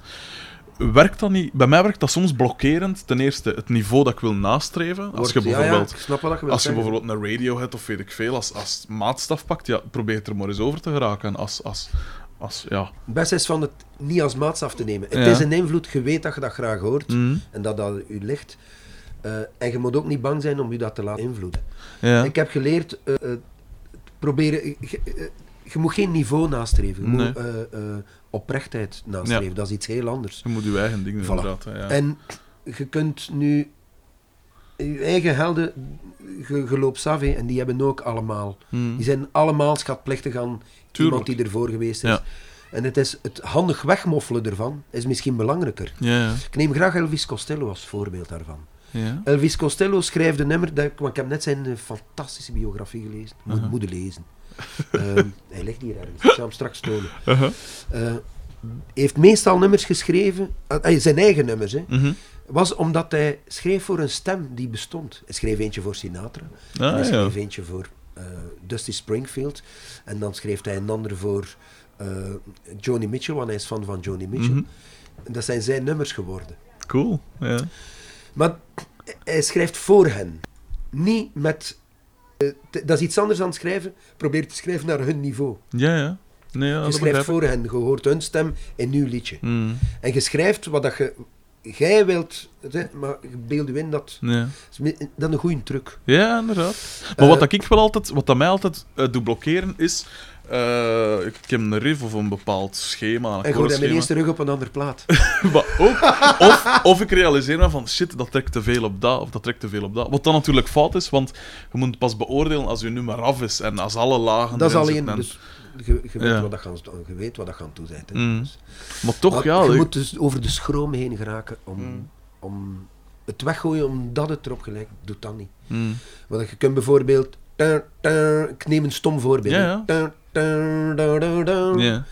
werkt dat niet... Bij mij werkt dat soms blokkerend. Ten eerste het niveau dat ik wil nastreven. Als je ja, ja, bijvoorbeeld... ik snap wat je wilt Als je zeggen. bijvoorbeeld een Radiohead of weet ik veel, als, als maatstaf pakt, ja, probeer het er maar eens over te geraken. Als, als, als, ja. Het beste is van het niet als maatstaf te nemen. Het Ja. is een invloed, je weet dat je dat graag hoort. Mm, En dat dat u ligt. Eh, en je moet ook niet bang zijn om je dat te laten invloeden. ja. Ik heb geleerd, eh, eh, proberen, je, moet geen niveau nastreven. Je Nee. moet oprechtheid nastreven. Ja. Dat is iets heel anders. Je moet je eigen dingen Voilà. inderdaad. Ja. En je kunt nu je eigen helden, je, je loopt en die hebben ook allemaal. Mm. Die zijn allemaal schatplichtig aan Tuurlijk. iemand die ervoor geweest is. Ja. En het, is, het handig wegmoffelen ervan is misschien belangrijker. Ik neem graag Elvis Costello als voorbeeld daarvan. ja. Elvis Costello schrijft een nummer, dat, ik- want ik heb net zijn fantastische biografie gelezen. Moet, Uh-huh. Moeten lezen. (laughs) Ehm, hij ligt hier ergens, ik zal hem straks tonen. Eh, heeft meestal nummers geschreven, eh, eh, zijn eigen nummers, hè, Mhm. was omdat hij schreef voor een stem die bestond. Hij schreef eentje voor Sinatra, en Ah, hij ja. schreef eentje voor Dusty Springfield, en dan schreef hij een ander voor Joni Mitchell, want hij is fan van Joni Mitchell. Mhm. En dat zijn zijn nummers geworden. Cool. Ja. Maar hij schrijft voor hen. Niet met... eh, dat is iets anders dan schrijven. Probeer te schrijven naar hun niveau. Ja, ja. Nee, ja, je schrijft voor hen. Je hoort hun stem in uw liedje. Mm. En je schrijft wat dat je... Jij wilt... Maar beeld je in dat... Ja. Dat is een goede truc. Ja, inderdaad. Maar wat Eh, dat ik wel altijd, wat dat mij altijd eh, doet blokkeren is. Eh, ik heb een riff of een bepaald schema. Een En gooi hij mijn akkoordschema. eerste rug op een ander plaat. (laughs) Maar ook, of, of ik realiseer me van shit, dat trekt te veel op dat, of dat trekt te veel op dat. Wat dan natuurlijk fout is, want je moet pas beoordelen als je nummer af is en als alle lagen. Dat is alleen... en- Dus je, je, weet Ja. wat dat gaan, je weet wat dat gaan toe zijn. Mm. Dus- Maar toch, Maar ja. je ik- moet dus over de schroom heen geraken om, Mm. om het weggooien omdat het erop gelijk doet dat niet. Mm. Want je kunt bijvoorbeeld... Ik neem een stom voorbeeld. Ja, ja. Ja.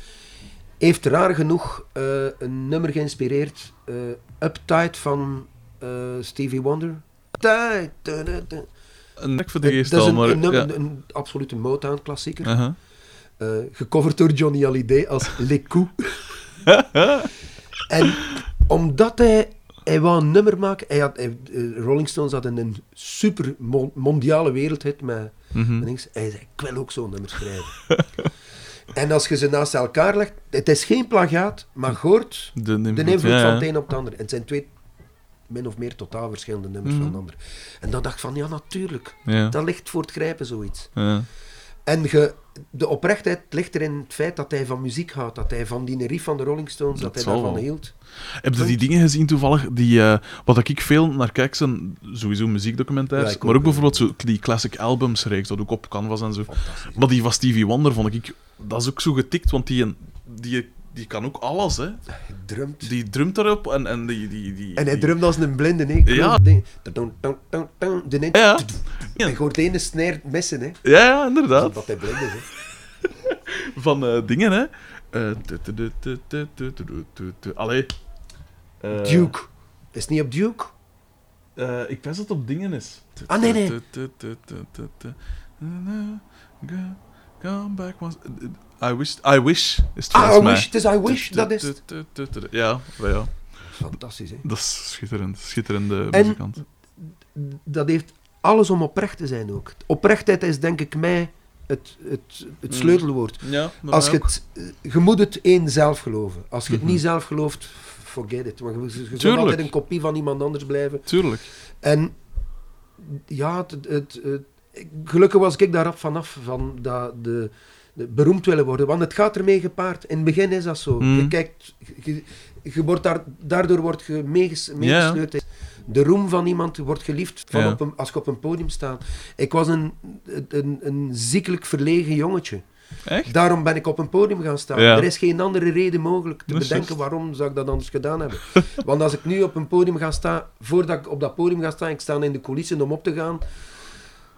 Heeft raar genoeg eh, een nummer geïnspireerd. eh, Uptight van eh, Stevie Wonder. Een nek voor de geest al, een, maar... een, nummer- ja. een absolute Motown-klassieker. Uh-huh. Gecoverd door Johnny Hallyday als (laughs) Les Coups. en omdat hij, hij wou een nummer maken, hij had, hij- eh, Rolling Stones hadden een super mon- mondiale wereldhit met, Mhm. Hij zei, ik wil ook zo'n nummer schrijven. (laughs) en als je ze naast elkaar legt, het is geen plagiaat, maar hoort De invloed, de invloed ja, van het een op het ander. En het zijn twee min of meer totaal verschillende nummers Mhm. van de ander. En dan dacht ik van, ja natuurlijk, Ja. dat ligt voor het grijpen zoiets. Ja. En ge, de oprechtheid ligt er in het feit dat hij van muziek houdt. Dat hij van die riff van de Rolling Stones, dat, Dat hij daarvan wel. hield. Heb je die dingen gezien toevallig? Die, eh, wat ik veel naar kijk zijn sowieso muziekdocumentaires, Ja, maar ook, ook bijvoorbeeld zo, die classic albums reeks, dat ook op Canvas en zo. Maar die van Stevie Wonder vond ik, dat is ook zo getikt, want die, die, die kan ook alles, hè. Hij drumt. Die drumt erop en, en die, die, die... En hij drumt als een blinde, hè. Ja. Ja. Hij hoort de ene snare missen, hè. Ja, ja, inderdaad. Dat hij blind is, hè. Van dingen, hè. Allee. Duke. Is niet op Duke? Ik wens dat het op dingen is. Ah, nee, nee. Come back once... I wish... I wish is het Ah, I mij. wish. Het is I wish, dat is Ja, ja. Fantastisch, hè. Dat is schitterend. Schitterende En- muzikant. Dat heeft alles om oprecht te zijn ook. Oprechtheid is denk ik mij het, het, het Mm. sleutelwoord. Ja, Als je, het, je moet het één zelf geloven. Als je het Mhm. niet zelf gelooft, forget it. Want je, je zult altijd een kopie van iemand anders blijven. Tuurlijk. En ja, het, het, gelukkig was ik daar rap vanaf, van dat de, de beroemd willen worden. Want het gaat ermee gepaard. In het begin is dat zo. Mm. Je kijkt, je, je wordt daar, daardoor wordt je meeges- meegesleurd. De roem van iemand wordt geliefd van op een, als je op een podium staat. Ik was een, een, een ziekelijk verlegen jongetje. Echt? Daarom ben ik op een podium gaan staan. Ja. Er is geen andere reden mogelijk te bedenken waarom zou ik dat anders gedaan hebben. (laughs) Want als ik nu op een podium ga staan, voordat ik op dat podium ga staan, ik sta in de coulissen om op te gaan,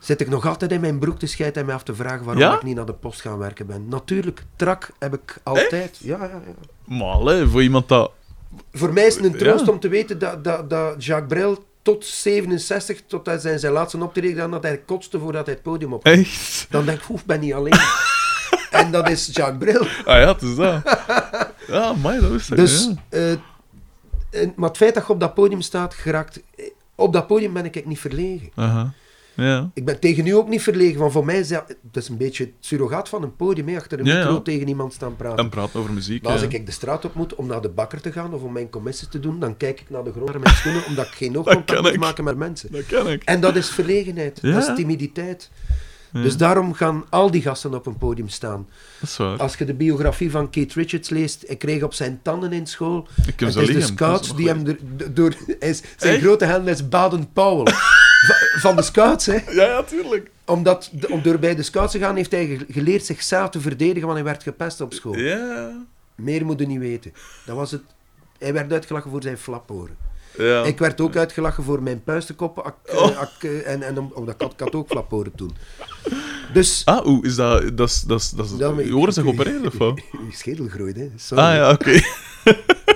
zit ik nog altijd in mijn broek te schijten en mij af te vragen waarom Ja? ik niet naar de post gaan werken ben. Natuurlijk, trak heb ik altijd. Ja, ja, ja. Maar allee, voor iemand dat... Voor mij is het een troost Ja. om te weten dat, dat, dat Jacques Brel tot 67, tot hij zijn, zijn laatste optreden gedaan, dat hij kotste voordat hij het podium op. Echt? Dan denk ik, oef, ik ben niet alleen. (laughs) en dat is Jacques Brel. Ah ja, het is dat. Ja, maar dat ik. Dus, ja. eh, en, maar het feit dat je op dat podium staat, geraakt... eh, Op dat podium ben ik niet verlegen. Aha. Ja. Ik ben tegen u ook niet verlegen, want voor mij is dat, dat is een beetje het surrogaat van een podium, hè, achter een Ja, micro ja. tegen iemand staan praten. En praten over muziek. maar als ik de straat op moet om naar de bakker te gaan of om mijn commissie te doen, dan kijk ik naar de grond naar mijn schoenen, omdat ik geen (laughs) oogcontact moet maken met mensen. Dat ken ik. En dat is verlegenheid, dat is timiditeit. Dus daarom gaan al die gasten op een podium staan. Dat is waar. Als je de biografie van Keith Richards leest, hij kreeg op zijn tanden in school. Ik Het is de scouts die hem door... hij is, zijn Echt? grote held is Baden-Powell. (laughs) Va- van de scouts, hè. Ja, ja, tuurlijk. Omdat, de- om door bij de scouts te gaan, heeft hij ge- geleerd zichzelf te verdedigen, want hij werd gepest op school. Ja. Meer moet je niet weten. Dat was het. Hij werd uitgelachen voor zijn flaporen. Ja. Ik werd ook uitgelachen voor mijn puistenkoppen. ak- eh, Oh. ak- eh, en, en om- omdat ik had, ik had ook flaporen toen. Dus... Ah, oeh, is dat... dat, is, dat, is, dat is, Ja, maar- je oren zijn geopereerd, of wat? Je schedel groeit, hè. Sorry. Ah ja, oké. (laughs)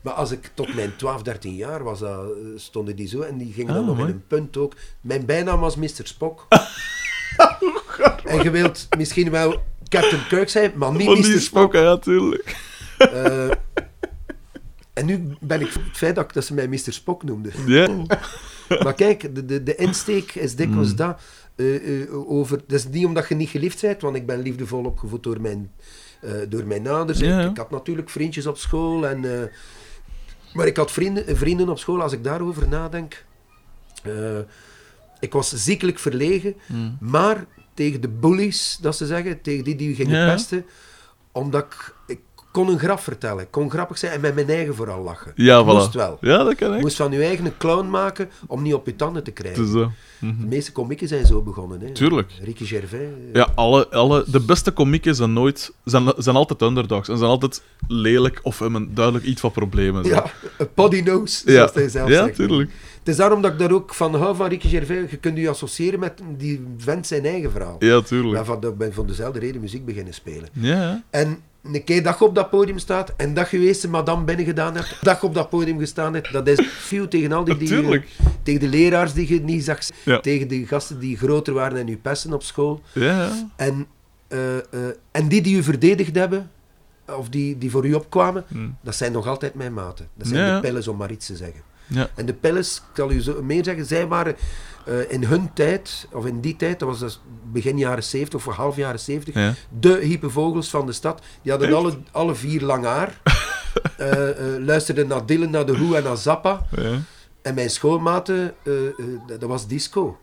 Maar als ik tot mijn 12, 13 jaar was, eh, stonden die zo en die gingen Ah, dan nog in een punt ook. Mijn bijnaam was Mr. Spock. (laughs) en je wilt misschien wel Captain Kirk zijn, maar niet Mr. Spock. spoken, ja, tuurlijk. Eh, en nu ben ik het feit dat, dat ze mij Mr. Spock noemden. Ja. Maar kijk, de, de, de insteek is dikwijls Mm. dat. eh, over, dat is niet omdat je niet geliefd bent, want ik ben liefdevol opgevoed door mijn, eh, door mijn ouders. Ik, ik had natuurlijk vriendjes op school. En, maar ik had vrienden, vrienden op school, als ik daarover nadenk. eh, ik was ziekelijk verlegen, Mm. maar tegen de bullies, dat ze zeggen, tegen die die gingen ja. pesten, omdat ik, ik kon een grap vertellen. Kon grappig zijn en met mijn eigen vooral lachen. Ja, voilà. Moest wel. Ja, dat kan Je ik. moest van je eigen een clown maken om niet op je tanden te krijgen. is zo. Mhm. De meeste komieken zijn zo begonnen. Hè. Tuurlijk. Ricky Gervais. eh, Ja, alle, alle, de beste komieken zijn nooit... Zijn, zijn altijd underdogs. En zijn altijd lelijk of hebben duidelijk iets van problemen. zo. Ja, een poddy nose, ja. zoals hij zelf ja zegt. tuurlijk. Het is daarom dat ik daar ook van hou van Ricky Gervais. Je kunt je associëren met die vent zijn eigen verhaal. Ja, tuurlijk. ben van, de- ben van dezelfde reden muziek beginnen spelen. Ja, ja. En een keer dat je op dat podium staat en dat je een madame binnen gedaan hebt, dat je op dat podium gestaan hebt, dat is veel tegen al die, die Natuurlijk. tegen de leraars die je niet zag, Ja. tegen de gasten die groter waren en je pesten op school. Ja. En, eh, eh, en die die u verdedigd hebben, of die, die voor u opkwamen, Hm. dat zijn nog altijd mijn maten. Dat zijn Ja. de pillers, om maar iets te zeggen. Ja. En de pillers, ik zal u zo meer zeggen, zij waren eh, in hun tijd, of in die tijd, dat was dus begin jaren 70 of half jaren 70, Ja. de hypevogels van de stad. Die hadden Echt? alle, alle vier lang haar. (laughs) Eh, eh, luisterden naar Dylan, naar The Who en naar Zappa. Ja. En mijn schoolmaten, dat was disco.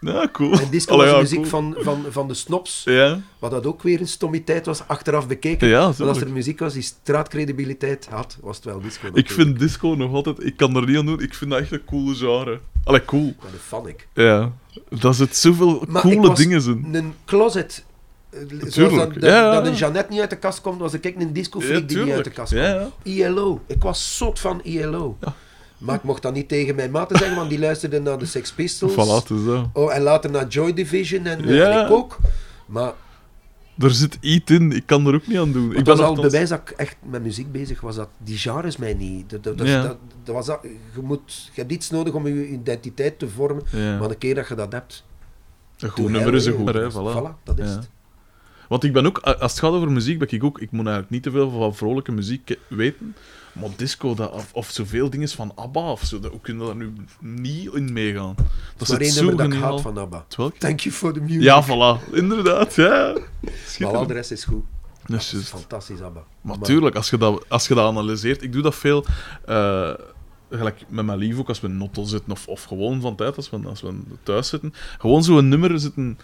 Ja, cool. En disco Allee, was ja, muziek cool. van, van, van de snops. Ja, Wat dat ook weer een stommiteit was, achteraf bekeken. ja Want als er muziek was die straatcredibiliteit had, was het wel disco. Ik vind disco nog altijd... Ik kan er niet aan doen. Ik vind dat echt een coole genre. Allee, cool. Een fan, ik. Ja. Dat zit zoveel Maar ik coole was dingen in. Een closet. eh, Zoals dat, dat, dat een Jeannette niet uit de kast komt, was ik een disco freak die niet uit de kast komt. ILO. Ik was zot van ILO. Ja. Maar ik mocht dat niet tegen mijn maten zeggen, want die luisterden naar de Sex Pistols. Voilà, is zo. Oh, en later naar Joy Division en, eh, Ja. en ik ook. Maar Er zit iets in. Ik kan er ook niet aan doen. Ik was ben al nogthans- bewijs dat ik echt met muziek bezig was. Dat die genres mij niet. Dat, dat, Ja. dat, dat was dat, je, moet, je hebt iets nodig om je identiteit te vormen. Ja. Maar de keer dat je dat hebt. Een goed nummer is een goed eh, nummer. Voilà. Voilà, dat is het. Want ik ben ook, als het gaat over muziek, ben ik ook... Ik moet eigenlijk niet te veel van vrolijke muziek weten. Maar disco, dat, of, of zoveel dingen van ABBA of zo, dat, hoe kunnen we daar nu niet in meegaan? Dat één zo nummer dat ik haat van ABBA. Thank you for the music. Ja, voilà. Inderdaad, ja. maar al de rest is goed. Dat is is fantastisch, ABBA. Maar tuurlijk, als je dat, als je dat analyseert, ik doe dat veel. eh, gelijk met mijn lief ook, als we in Notto zitten, of, of gewoon van tijd, als we, als we thuis zitten. Gewoon zo'n nummer zitten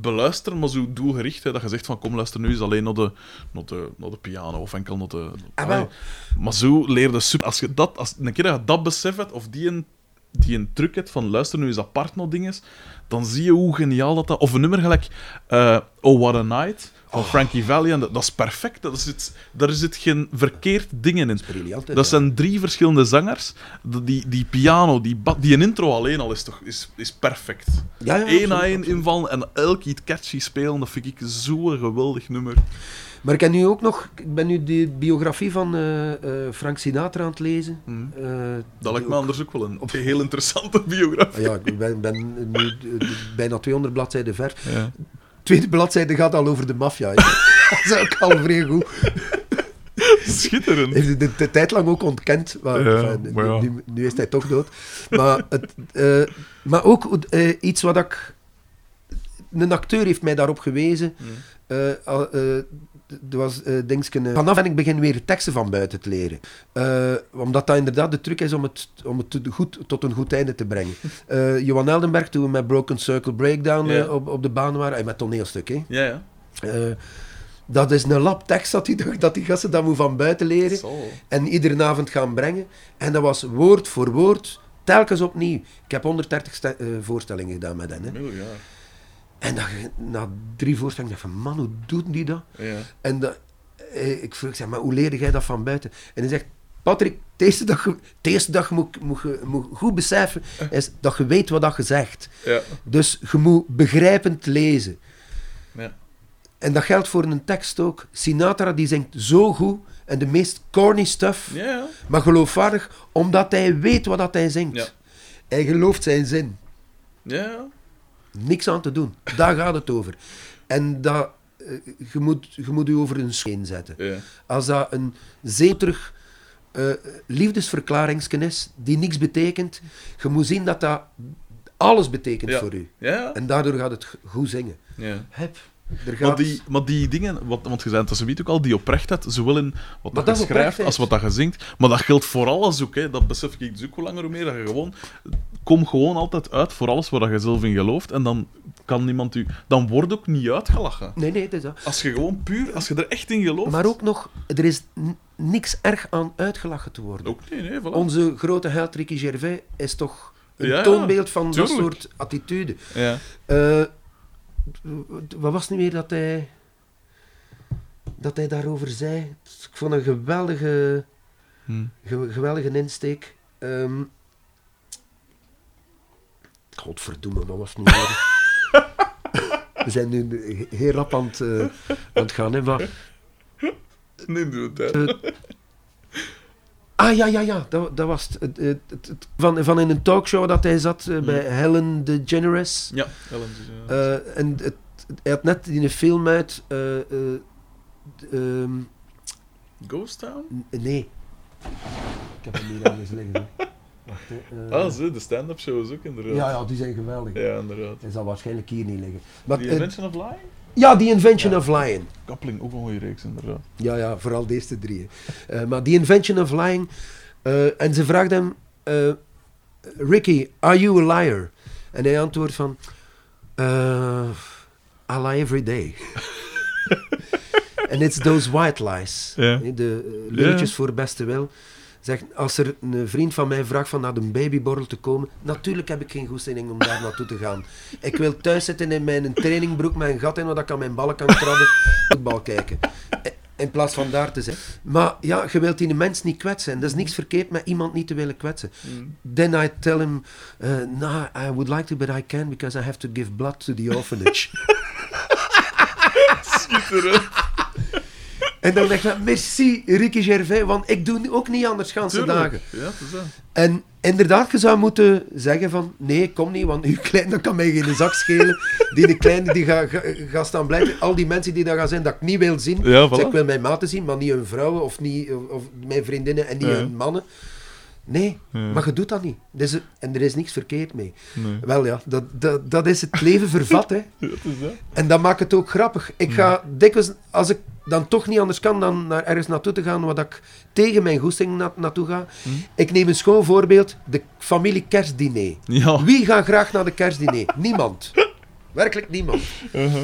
beluisteren, maar zo doelgericht. Hè, dat je zegt van, kom, luister nu eens alleen naar de, naar de, naar de piano, of enkel naar de... Ah, wel. Maar zo leer je super... Als je dat, als, een keer dat je dat beseft hebt, of die een, die een truc hebt van, luister nu eens apart naar dingen, dan zie je hoe geniaal dat dat... Of een nummer gelijk eh, Oh, What a Night, van Frankie Valli, en dat, dat is perfect. Dat zit, daar zit geen verkeerd dingen in. Dat ja. zijn drie verschillende zangers. Die, die, piano, die, die intro alleen al is toch is, is perfect. Ja, ja, Eén na één invallen en elk iets catchy spelen, dat vind ik zo'n geweldig nummer. Maar ik, heb nu ook nog, ik ben nu de biografie van eh, eh, Frank Sinatra aan het lezen. Eh, Dat lijkt ook- me anders ook wel een heel interessante (laughs) biografie. Ja, ik ben, ben nu bijna 200 bladzijden ver. Ja. Tweede bladzijde gaat al over de maffia. (laughs) dat is ook al vrij goed. Schitterend. Heeft de, de tijd lang ook ontkend. Maar, Ja, enfin, maar ja. nu, nu is hij toch dood. Maar, het, eh, maar ook eh, iets wat ik... Een acteur heeft mij daarop gewezen. Eh, er was, eh eh, vanaf ben ik begin weer teksten van buiten te leren. Eh, omdat dat inderdaad de truc is om het, om het goed, tot een goed einde te brengen. (laughs) Eh, Johan Eldenberg, toen we met Broken Circle Breakdown Ja. op, op de baan waren, en met toneelstuk, hè. Ja, ja. Dat is een lab tekst dat die, (laughs) dat die gasten dat moet van buiten leren. Zo. En iedere avond gaan brengen. En dat was woord voor woord, telkens opnieuw. Ik heb 130 ste- eh, voorstellingen gedaan met hen. Hè. Ja. En dat, na drie voorstellingen dacht ik van, man, hoe doet die dat? Ja. En dat, eh, ik vroeg, zeg, maar hoe leerde jij dat van buiten? En hij zegt, Patrick, de eerste dag, je- de eerste dag moet, moet je moet goed beseffen, is dat je weet wat dat je zegt. Ja. Dus je moet begrijpend lezen. Ja. En dat geldt voor een tekst ook. Sinatra die zingt zo goed en de meest corny stuff, maar geloofwaardig, omdat hij weet wat dat hij zingt. Ja. Hij gelooft zijn zin. Ja. Niks aan te doen. Daar gaat het over. En dat, eh, je, moet, je moet je over een scheen zetten. Ja. Als dat een zeterig eh liefdesverklaringsken is, die niks betekent, je moet zien dat dat alles betekent Ja. voor u. Ja, En daardoor gaat het goed zingen. ja. Maar die, maar die dingen, wat, want je zei het ook al, die oprechtheid, zowel in wat Maar dat dat je schrijft als wat dat je zingt. Maar dat geldt voor alles ook, hè. dat besef ik dus ook hoe langer hoe meer. Dat je gewoon, kom gewoon altijd uit voor alles waar je zelf in gelooft. En dan kan niemand u, dan wordt ook niet uitgelachen. Nee, nee, het is dat. Als je gewoon puur, als je er echt in gelooft. Maar ook nog, er is niks erg aan uitgelachen te worden. Ook nee, nee, voilà. Onze grote held Ricky Gervais is toch een Ja, toonbeeld van dat soort attitude. Ja. Eh, wat was het nu weer dat hij, dat hij daarover zei? Ik vond een geweldige, Hm. ge- geweldige insteek. Ehm Godverdomme, wat was het nu weer? (laughs) We zijn nu he- heel rap aan het, eh, aan het gaan, hè, maar... Nee, doe het. Ah, ja, ja, ja, dat, dat was het. Het- van, van in een talkshow dat hij zat eh, bij Helen DeGeneres. Ja, Ellen. ja. Eh, en het, hij had net in een film uit... ehm, Ghost Town? nee. Ik heb hem hier ergens liggen. (laughs) eh, Ah, zo, de stand-up shows ook inderdaad. ja, ja, die zijn geweldig. Ja, inderdaad. Hij zal waarschijnlijk hier niet liggen. Maar, eh, Invention of Lying? Ja, The Invention Ja. of Lying. Kappeling, ook een goede reeks inderdaad. Ja, ja, vooral deze drie. Eh, maar The Invention of Lying. eh, en ze vraagt hem: eh, Ricky, are you a liar? En hij antwoordt van: I lie every day. (laughs) En it's those white lies. Ja. De uh, voor beste wil. Zegt, als er een vriend van mij vraagt van naar de babyborrel te komen, natuurlijk heb ik geen goesting om daar naartoe te gaan. Ik wil thuis zitten in mijn trainingbroek met een gat in, waar ik aan mijn ballen kan krabben, voetbal kijken. Eh, In plaats van daar te zijn. Maar ja, je wilt die mens niet kwetsen. En er is niks verkeerd met iemand niet te willen kwetsen. Then I tell him, uh, nah, I would like to, but I can't because I have to give blood to the orphanage. (laughs) Schitterend. En dan denk ik, merci Ricky Gervais, want ik doe ook niet anders ganse Tuurlijk. dagen. Ja, het is dat. En inderdaad, je zou moeten zeggen van, nee, kom niet, want uw (laughs) klein, dat kan mij geen zak schelen. Die de kleine, die gaat ga, ga staan blijven. Al die mensen die daar gaan zijn, dat ik niet wil zien. Ja, Zeg, voilà. ik wil mijn maten zien, maar niet hun vrouwen of, niet, of, mijn vriendinnen en niet Ja. hun mannen. Nee, Ja. maar je doet dat niet. Dus, en er is niks verkeerd mee. Nee. Wel ja, dat, dat, dat is het leven vervat, hè. (laughs) Het is dat. En dat maakt het ook grappig. Ik ga dikwijls, als ik dan toch niet anders kan dan naar ergens naartoe te gaan waar ik tegen mijn goesting na, naartoe ga. Ik neem een schoon voorbeeld, de familie kerstdiner. Ja. Wie gaat graag naar de kerstdiner? (laughs) Niemand. Werkelijk niemand. Uh-huh.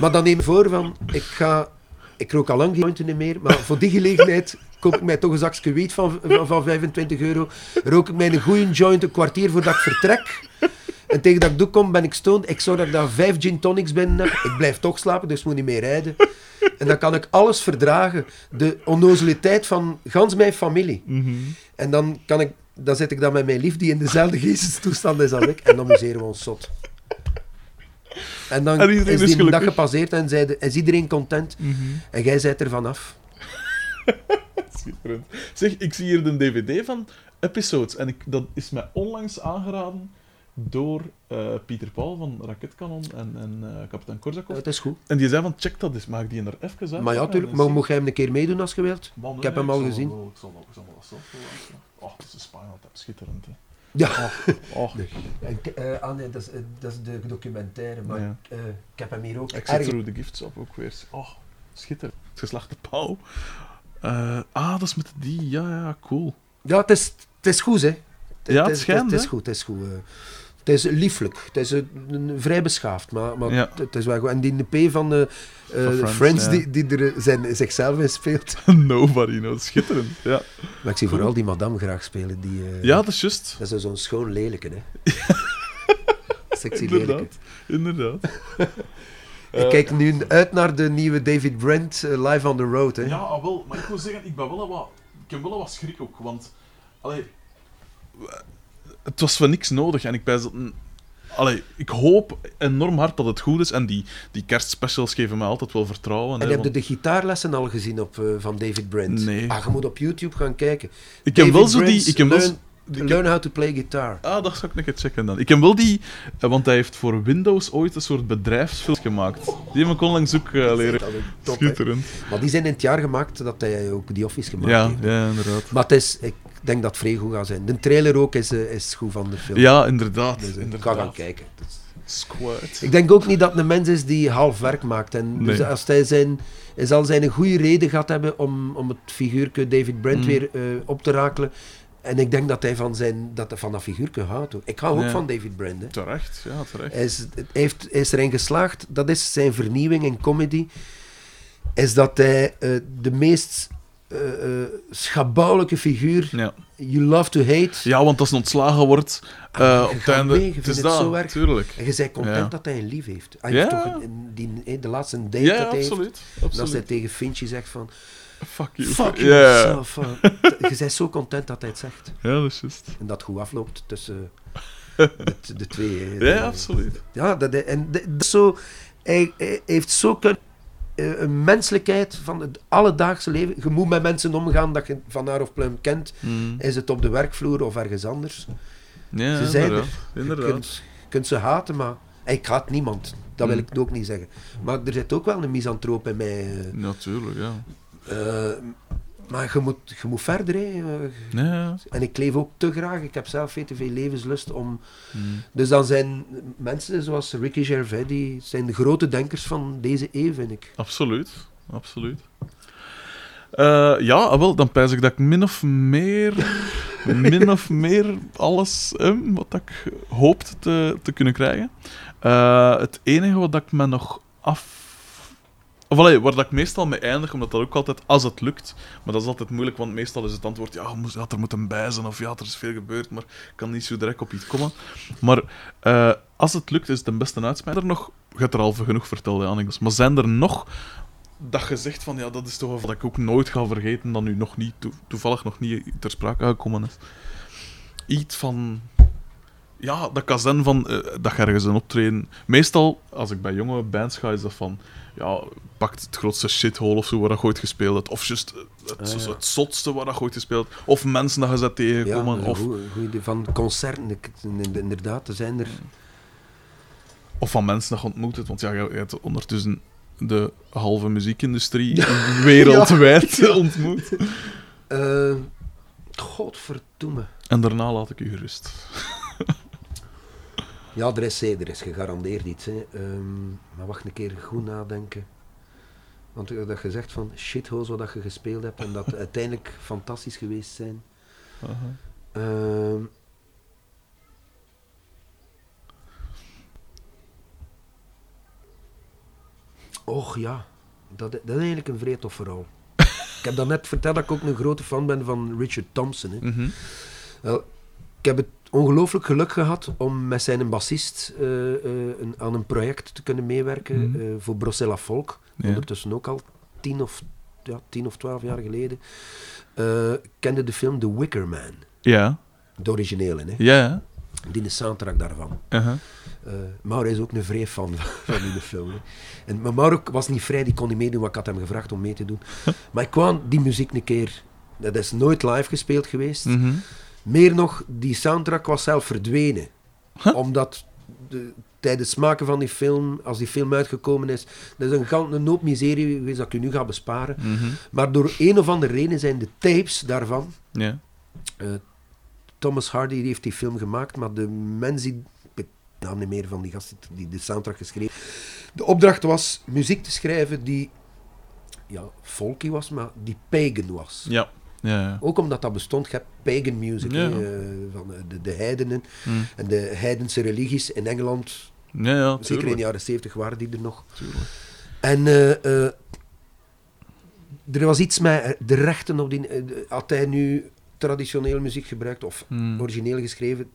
Maar dan neem ik voor van, ik ga... Ik rook al lang geen jointen meer, maar voor die gelegenheid koop ik mij toch een zakje wiet van, van, van 25 euro. Rook ik mij een goede joint een kwartier voordat ik vertrek. En tegen dat ik doe kom, ben ik stoned. Ik zorg dat ik daar vijf gin tonics binnen heb. Ik blijf toch slapen, dus ik moet niet meer rijden. En dan kan ik alles verdragen. De onnozeliteit van gans mijn familie. Mhm. En dan, kan ik, dan zit ik dan met mijn lief, die in dezelfde geestestoestand is als ik. En dan amuseren we ons zot. En dan En is is die dag gelukkig. gepasseerd en zei de- is iedereen content. En jij zijt er vanaf. (laughs) Schitterend. Zeg, ik zie hier de DVD van episodes. En ik, dat is mij onlangs aangeraden door eh, Pieter Paul van Raketkanon en, en eh, kapitein Korzakov. Het is goed. En die zei van, check dat eens, mag ik die er even uit? Maar ja, tuurlijk. Maar mocht jij hem een keer meedoen als je wilt? Man, Ik heb nee, hem al gezien. wel- ik zal ik dat zelf wel. Oh, dat is een Spinal Tap, schitterend. Hè. Ja. Oh, Nee. En, eh, ah nee, dat is, dat is de documentaire. Maar Ja. eh, ik heb hem hier ook ergens... Through the Gifts op ook weer. Oh, schitterend. Het geslachte pauw. Eh, ah, dat is met die. Ja, ja, cool. Ja, het is, het is goed, hè. Ja, het is, schijnt, Het is goed, het is goed. eh. Het is lieflijk. Het is een, een- vrij beschaafd, maar, maar Ja. het, het is wel goed. En die P van de eh, Friends, Friends, ja. die, die er zijn, zichzelf in speelt. (laughs) Nobody knows. Schitterend. Ja, Maar ik zie vooral die madame graag spelen. Die, eh, ja dat is juist. Dat is zo'n schoon lelijke, hè. (laughs) Sexy lelijke. Inderdaad. Inderdaad. (laughs) Ik kijk nu uit naar de nieuwe David Brent Live on the Road, hè. Ja, ah, wel, maar ik wil zeggen, ik ben wel wat, ik heb wel wat schrik ook, want allee, het was voor niks nodig en ik dat een- allee, ik hoop enorm hard dat het goed is en die, die kerstspecials geven mij altijd wel vertrouwen. En hè, heb je want de gitaarlessen al gezien op, eh, van David Brent? Nee. Ah, je moet op YouTube gaan kijken. ik heb wel zo die, ik heb Learn, learn How to Play Guitar. ah, dat zou ik nog eens checken dan. Ik heb wel die, eh, want hij heeft voor Windows ooit een soort bedrijfsfilm gemaakt. Die heb ik onlangs ook eh, leren. Top, hè. Schitterend. Maar die zijn in het jaar gemaakt dat hij ook die Office gemaakt Ja, heeft. ja, inderdaad. Maar het is, ik denk dat het vrij goed gaat zijn. De trailer ook is, eh, is goed van de film. Ja, inderdaad. Dus, eh, ik ga gaan kijken. Dus- Squad. Ik denk ook niet dat het een mens is die half werk maakt. En dus als hij, zijn, hij zal zijn een goede reden gehad hebben om, om het figuurke David Brent Mm. weer eh, op te rakelen. En ik denk dat hij van, zijn, dat, hij van dat figuurke houdt. hoor. Ik hou ook van David Brent. Hè. Terecht, ja, terecht. Hij, is, hij heeft, hij is erin geslaagd, dat is zijn vernieuwing in comedy, is dat hij de meest eh, schabouwelijke figuur, Ja. you love to hate, ja, want als hij ontslagen wordt, eh, op het einde... mee, je het is het dat, zo erg. tuurlijk. en je bent content Ja. dat hij een lief heeft. Hij Ja. heeft toch een- een- die, de laatste date Ja, dat hij heeft, absoluut. als hij absoluut. tegen Finchie zegt van, Fuck you. fuck yourself. uh, (laughs) je bent zo content dat hij het zegt. Ja, dat is juist. En dat goed afloopt tussen (laughs) de, de twee. Ja, absoluut. Ja, dat, en dat zo, hij, hij heeft zo kun- eh, een menselijkheid van het alledaagse leven. Je moet met mensen omgaan dat je van haar of plum kent. Mm. Is het op de werkvloer of ergens anders? Ja, Ze zijn inderdaad. Je inderdaad. kunt, je kunt ze haten, maar ik haat niemand. Dat wil Mm. ik ook niet zeggen. Maar er zit ook wel een misantroop in mij. eh. Natuurlijk, ja. Eh, maar je moet, je moet verder. Hè. Ja. En ik leef ook te graag. Ik heb zelf veel te veel levenslust om... Mm. Dus dan zijn mensen zoals Ricky Gervais, die zijn de grote denkers van deze eeuw, vind ik. Absoluut. Absoluut. Eh, ja, ah, wel, dan pijs ik dat ik min of meer, (laughs) min of meer alles eh, wat ik hoopte te, te kunnen krijgen. Eh, het enige wat ik me nog af... Allee, waar dat ik meestal mee eindig, omdat dat ook altijd als het lukt. Maar dat is altijd moeilijk, want meestal is het antwoord: ja, moest- ja er moet een bij zijn, of ja, er is veel gebeurd, maar ik kan niet zo direct op iets komen. Maar eh, als het lukt, is het een beste uitsmijter nog. Je hebt er al genoeg verteld, Annickels. Maar zijn er nog dat je zegt van ja, dat is toch wat ik ook nooit ga vergeten, dat nu nog niet, toe- toevallig nog niet ter sprake gekomen is? Iets van ja, dat kan zijn van eh, dat je ergens een optreden. Meestal, als ik bij jonge bands ga, is dat van. Ja, pakt het grootste shithole of zo waar dat je ooit gespeeld hebt. Of just eh, het, Ah, ja. het zotste waar dat je ooit gespeeld. Of mensen dat je ze tegenkomen. ja, of, goeie- goeie- van concerten, inderdaad, er zijn er... of van mensen dat je ontmoet hebt. Want ja, je, hebt ondertussen de halve muziekindustrie (laughs) wereldwijd ontmoet. eh godverdomme. En daarna laat ik u gerust. Ja, er is, eh, er is gegarandeerd iets. Hè. Ehm, maar wacht een keer goed nadenken. Want dat je zegt van shitholes wat dat je gespeeld hebt en dat (laughs) uiteindelijk fantastisch geweest zijn. Ehm, Och ja, dat, dat is eigenlijk een vrij tof verhaal. ik heb daarnet verteld dat ik ook een grote fan ben van Richard Thompson. Hè. Mhm. Wel, ik heb het ongelooflijk geluk gehad om met zijn bassist eh, een, aan een project te kunnen meewerken Mhm. eh, voor Brosella Folk. Ja. Ondertussen ook al tien of, ja, tien of twaalf jaar geleden. Kende de film The Wicker Man. Ja, De originele, hè? ja. die de soundtrack daarvan. Uh-huh. Mauro is ook een vrij fan van, (laughs) van die film. Hè. En, maar Mauro was niet vrij, die kon niet meedoen, want ik had hem gevraagd om mee te doen. (laughs) Maar ik kwam die muziek een keer... Dat is nooit live gespeeld geweest. Mhm. Meer nog, die soundtrack was zelf verdwenen. Huh? Omdat de, tijdens het maken van die film, als die film uitgekomen is, dat is een, gan- een hoop miserie geweest dat ik u nu ga besparen. Mhm. Maar door een of andere reden zijn de tapes daarvan... Eh, Thomas Hardy heeft die film gemaakt, maar de mens die... Ik naam niet meer van die gast die de soundtrack geschreven De opdracht was muziek te schrijven die... Ja, folky was, maar die pagan was. Ja. Ja. Ook omdat dat bestond, je hebt pagan music, Ja. eh, van eh, de, de heidenen Mm. en de heidense religies in Engeland, Ja, ja, zeker in de jaren 70 waren die er nog. Tuurlijk. En eh, er was iets met de rechten op die. had hij nu traditionele muziek gebruikt of Mm. origineel geschreven?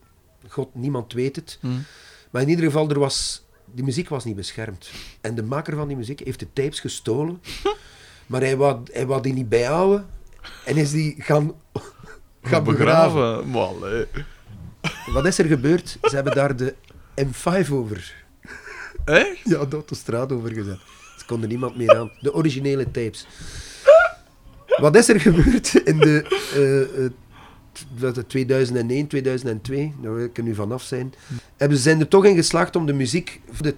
God, niemand weet het. Mm. Maar in ieder geval, er was, die muziek was niet beschermd. En de maker van die muziek heeft de tapes gestolen, (laughs) maar hij wou, hij wou die niet bijhouden en is die gaan, gaan begraven. Wat is er gebeurd? Ze hebben daar de M5 over. Echt? Ja, de autostraat over gezet. Ze konden niemand meer aan. De originele tapes. Wat is er gebeurd in de, wat het 2001, 2002, daar wil ik er nu vanaf zijn, hebben ze zijn er toch in geslaagd om de muziek de,